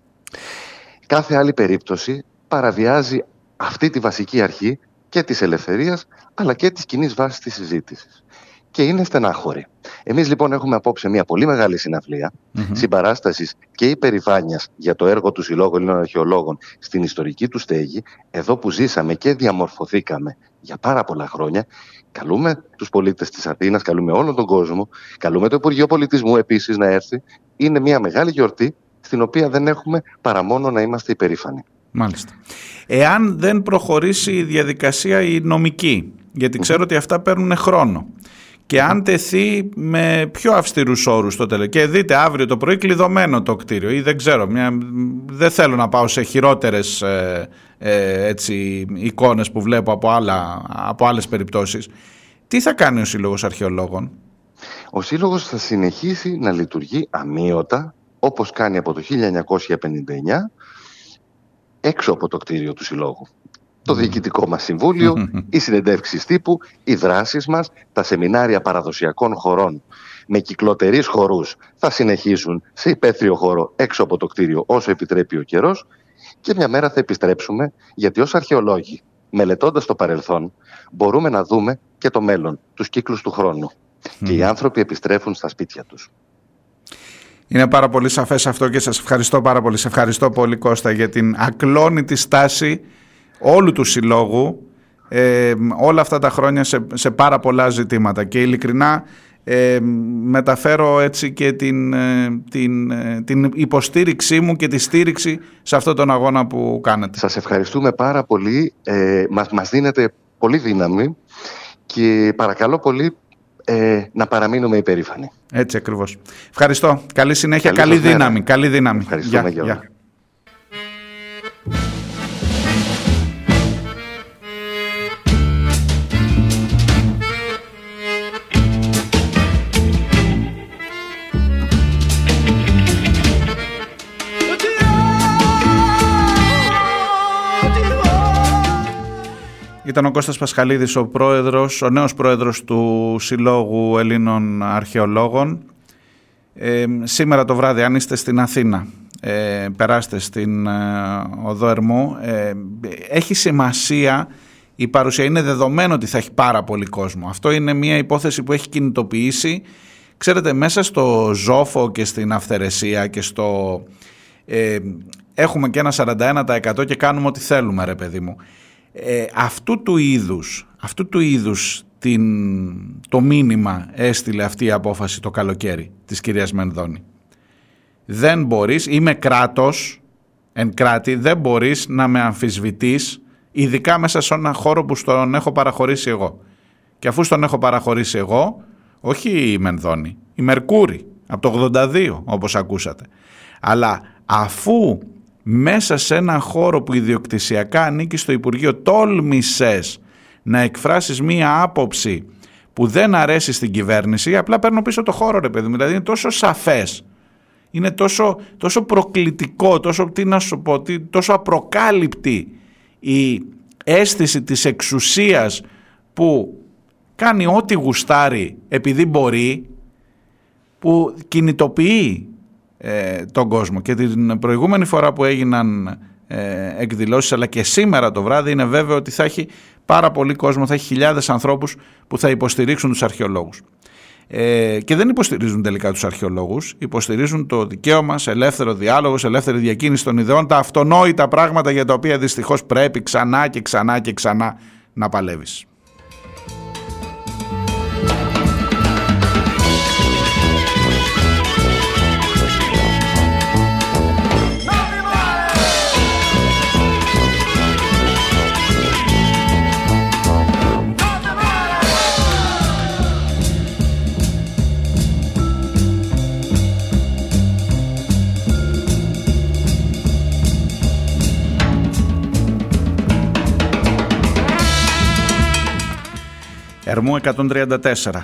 Κάθε άλλη περίπτωση παραβιάζει αυτή τη βασική αρχή και της ελευθερίας αλλά και της κοινής βάσης της συζήτησης. Και είναι στενάχωρη. Εμείς λοιπόν έχουμε απόψε μια πολύ μεγάλη συναυλία mm-hmm. συμπαράστασης και υπερηφάνειας για το έργο του Συλλόγου Ελλήνων Αρχαιολόγων στην ιστορική του στέγη, εδώ που ζήσαμε και διαμορφωθήκαμε για πάρα πολλά χρόνια. Καλούμε τους πολίτες της Αθήνας, καλούμε όλον τον κόσμο, καλούμε το Υπουργείο Πολιτισμού επίσης να έρθει. Είναι μια μεγάλη γιορτή στην οποία δεν έχουμε παρά μόνο να είμαστε υπερήφανοι. Μάλιστα. Εάν δεν προχωρήσει η διαδικασία η νομική, γιατί ξέρω ότι αυτά παίρνουν χρόνο, και αν τεθεί με πιο αυστηρούς όρους το τέλος και δείτε αύριο το πρωί κλειδωμένο το κτίριο ή δεν ξέρω, μια, δεν θέλω να πάω σε χειρότερες ε, ε, έτσι, εικόνες που βλέπω από, άλλα, από άλλες περιπτώσεις. Τι θα κάνει ο Σύλλογος Αρχαιολόγων; Ο Σύλλογος θα συνεχίσει να λειτουργεί αμύωτα όπως κάνει από το 1959 έξω από το κτίριο του Συλλόγου. Το διοικητικό μας συμβούλιο, οι συνεντεύξεις τύπου, οι δράσεις μας, τα σεμινάρια παραδοσιακών χωρών με κυκλοτερείς χορούς θα συνεχίσουν σε υπαίθριο χώρο έξω από το κτίριο όσο επιτρέπει ο καιρός και μια μέρα θα επιστρέψουμε γιατί ως αρχαιολόγοι μελετώντας το παρελθόν μπορούμε να δούμε και το μέλλον, τους κύκλους του χρόνου. Και οι άνθρωποι επιστρέφουν στα σπίτια τους. Είναι πάρα πολύ σαφές αυτό και σας ευχαριστώ πάρα πολύ. Σε ευχαριστώ πολύ Κώστα για την ακλόνητη στάση όλου του συλλόγου ε, όλα αυτά τα χρόνια σε, σε πάρα πολλά ζητήματα και ειλικρινά ε, μεταφέρω έτσι και την, ε, την, ε, την υποστήριξή μου και τη στήριξη σε αυτόν τον αγώνα που κάνετε. Σας ευχαριστούμε πάρα πολύ. Ε, μας, μας δίνετε πολύ δύναμη και παρακαλώ πολύ ε, να παραμείνουμε υπερήφανοι. Έτσι ακριβώς. Ευχαριστώ. Καλή συνέχεια, καλή, δύναμη. Καλή δύναμη. Ευχαριστούμε για, Ήταν ο Κώστας Πασχαλίδης, ο, πρόεδρος, ο νέος πρόεδρος του Συλλόγου Ελλήνων Αρχαιολόγων. Ε, σήμερα το βράδυ, αν είστε στην Αθήνα, ε, περάστε στην ε, Οδό Ερμού. Ε, έχει σημασία η παρουσία. Είναι δεδομένο ότι θα έχει πάρα πολύ κόσμο. Αυτό είναι μια υπόθεση που έχει κινητοποιήσει. Ξέρετε, μέσα στο ζόφο και στην αυθαιρεσία και στο... Ε, έχουμε και ένα 41% και κάνουμε ό,τι θέλουμε, ρε παιδί μου ε, αυτού του είδους, αυτού του είδους την, το μήνυμα έστειλε αυτή η απόφαση το καλοκαίρι της κυρίας Μενδώνη. Δεν μπορείς, είμαι κράτος, εν κράτη, δεν μπορείς να με αμφισβητείς, ειδικά μέσα σε ένα χώρο που στον έχω παραχωρήσει εγώ. Και αφού στον έχω παραχωρήσει εγώ, όχι η Μενδώνη, η Μερκούρη, από το 82 όπως ακούσατε. Αλλά αφού μέσα σε ένα χώρο που ιδιοκτησιακά ανήκει στο Υπουργείο τόλμησες να εκφράσεις μία άποψη που δεν αρέσει στην κυβέρνηση, απλά παίρνω πίσω το χώρο ρε παιδί μου, δηλαδή είναι τόσο σαφές, είναι τόσο, τόσο προκλητικό, τόσο, τι να σου πω, τόσο απροκάλυπτη η αίσθηση της εξουσίας που κάνει ό,τι γουστάρει επειδή μπορεί, που κινητοποιεί ε, τον κόσμο. Και την προηγούμενη φορά που έγιναν ε, εκδηλώσεις αλλά και σήμερα το βράδυ είναι βέβαιο ότι θα έχει πάρα πολύ κόσμο, θα έχει χιλιάδες ανθρώπους που θα υποστηρίξουν τους αρχαιολόγους. Ε, και δεν υποστηρίζουν τελικά τους αρχαιολόγους, υποστηρίζουν το δικαίωμα σε ελεύθερο διάλογο, σε ελεύθερη διακίνηση των ιδεών, τα αυτονόητα πράγματα για τα οποία δυστυχώς πρέπει ξανά και ξανά και ξανά να παλεύεις. Ερμού 134,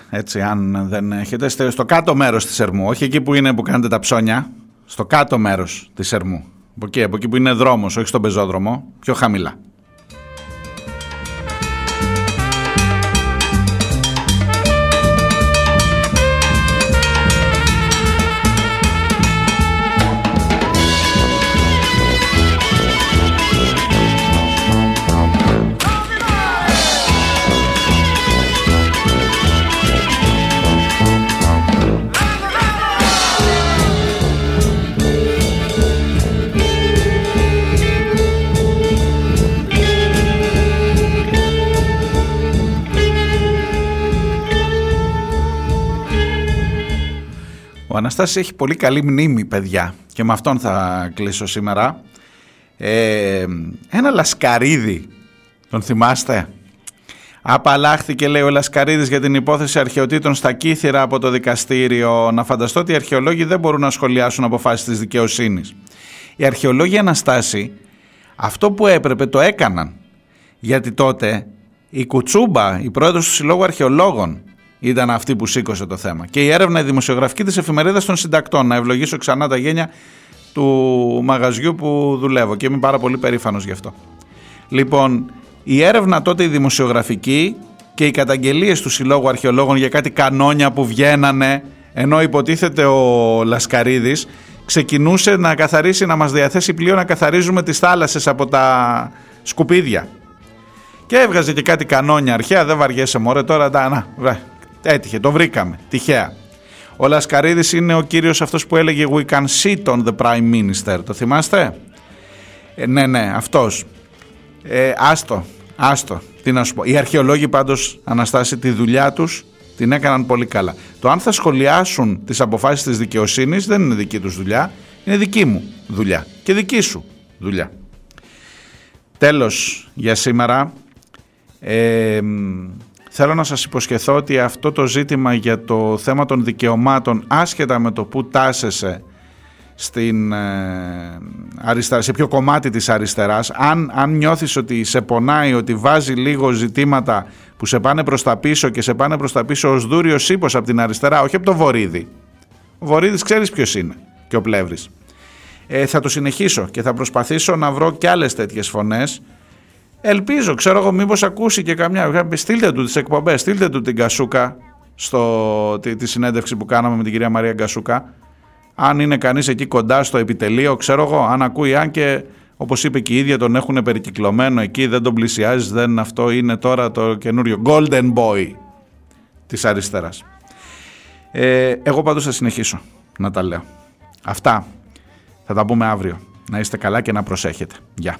έτσι αν δεν έχετε, στο κάτω μέρος της Ερμού, όχι εκεί που είναι που κάνετε τα ψώνια, στο κάτω μέρος της Ερμού. Από εκεί, από εκεί που είναι δρόμος, όχι στον πεζόδρομο, πιο χαμηλά. Ο Αναστάσης έχει πολύ καλή μνήμη, παιδιά, και με αυτόν θα κλείσω σήμερα. Ε, ένα λασκαρίδι, τον θυμάστε; Απαλλάχθηκε, λέει ο Λασκαρίδης, για την υπόθεση αρχαιοτήτων στα Κύθυρα από το δικαστήριο. Να φανταστώ ότι οι αρχαιολόγοι δεν μπορούν να σχολιάσουν αποφάσεις της δικαιοσύνης. Οι αρχαιολόγοι Αναστάση αυτό που έπρεπε το έκαναν. Γιατί τότε η Κουτσούμπα, η πρόεδρος του Συλλόγου Αρχαιολόγων, ήταν αυτή που σήκωσε το θέμα. Και η έρευνα η δημοσιογραφική της εφημερίδας των συντακτών. Να ευλογήσω ξανά τα γένια του μαγαζιού που δουλεύω και είμαι πάρα πολύ περήφανος γι' αυτό. Λοιπόν, η έρευνα τότε η δημοσιογραφική και οι καταγγελίες του Συλλόγου Αρχαιολόγων για κάτι κανόνια που βγαίνανε ενώ υποτίθεται ο Λασκαρίδης ξεκινούσε να καθαρίσει, να μας διαθέσει πλοίο να καθαρίζουμε τις θάλασσες από τα σκουπίδια. Και έβγαζε και κάτι κανόνια αρχαία, δεν βαριέσαι μωρέ τώρα, να, Έτυχε, το βρήκαμε. Τυχαία. Ο Λασκαρίδης είναι ο κύριος αυτός που έλεγε We can sit on the Prime Minister. Το θυμάστε; Ε, ναι, ναι, αυτός. Ε, άστο, άστο. Τι να σου πω. Οι αρχαιολόγοι πάντως, Αναστάση, τη δουλειά τους την έκαναν πολύ καλά. Το αν θα σχολιάσουν τις αποφάσεις της δικαιοσύνης δεν είναι δική τους δουλειά, είναι δική μου δουλειά και δική σου δουλειά. Τέλος για σήμερα. Ε, Θέλω να σας υποσχεθώ ότι αυτό το ζήτημα για το θέμα των δικαιωμάτων άσχετα με το που τάσεσαι στην, ε, αριστερά, σε ποιο κομμάτι της αριστεράς αν, αν νιώθεις ότι σε πονάει, ότι βάζει λίγο ζητήματα που σε πάνε προς τα πίσω και σε πάνε προς τα πίσω ως δούριος ύπος από την αριστερά, όχι από το Βορύδι. Ο Βορύδης ξέρεις ποιος είναι και ο Πλεύρης. Ε, θα το συνεχίσω και θα προσπαθήσω να βρω και άλλες τέτοιες φωνές Ελπίζω, ξέρω εγώ, μήπως ακούσει και καμιά. Στείλτε του τις εκπομπές, στείλτε του την Κασούκα στο, τη, τη συνέντευξη που κάναμε με την κυρία Μαρία Γκασούκα. Αν είναι κανείς εκεί κοντά στο επιτελείο, ξέρω εγώ, αν ακούει, αν και όπως είπε και η ίδια τον έχουν περικυκλωμένο εκεί, δεν τον πλησιάζεις, δεν αυτό είναι τώρα το καινούριο golden boy της αριστεράς. Ε, εγώ πάντως θα συνεχίσω να τα λέω. Αυτά θα τα πούμε αύριο. Να είστε καλά και να προσέχετε. Γεια.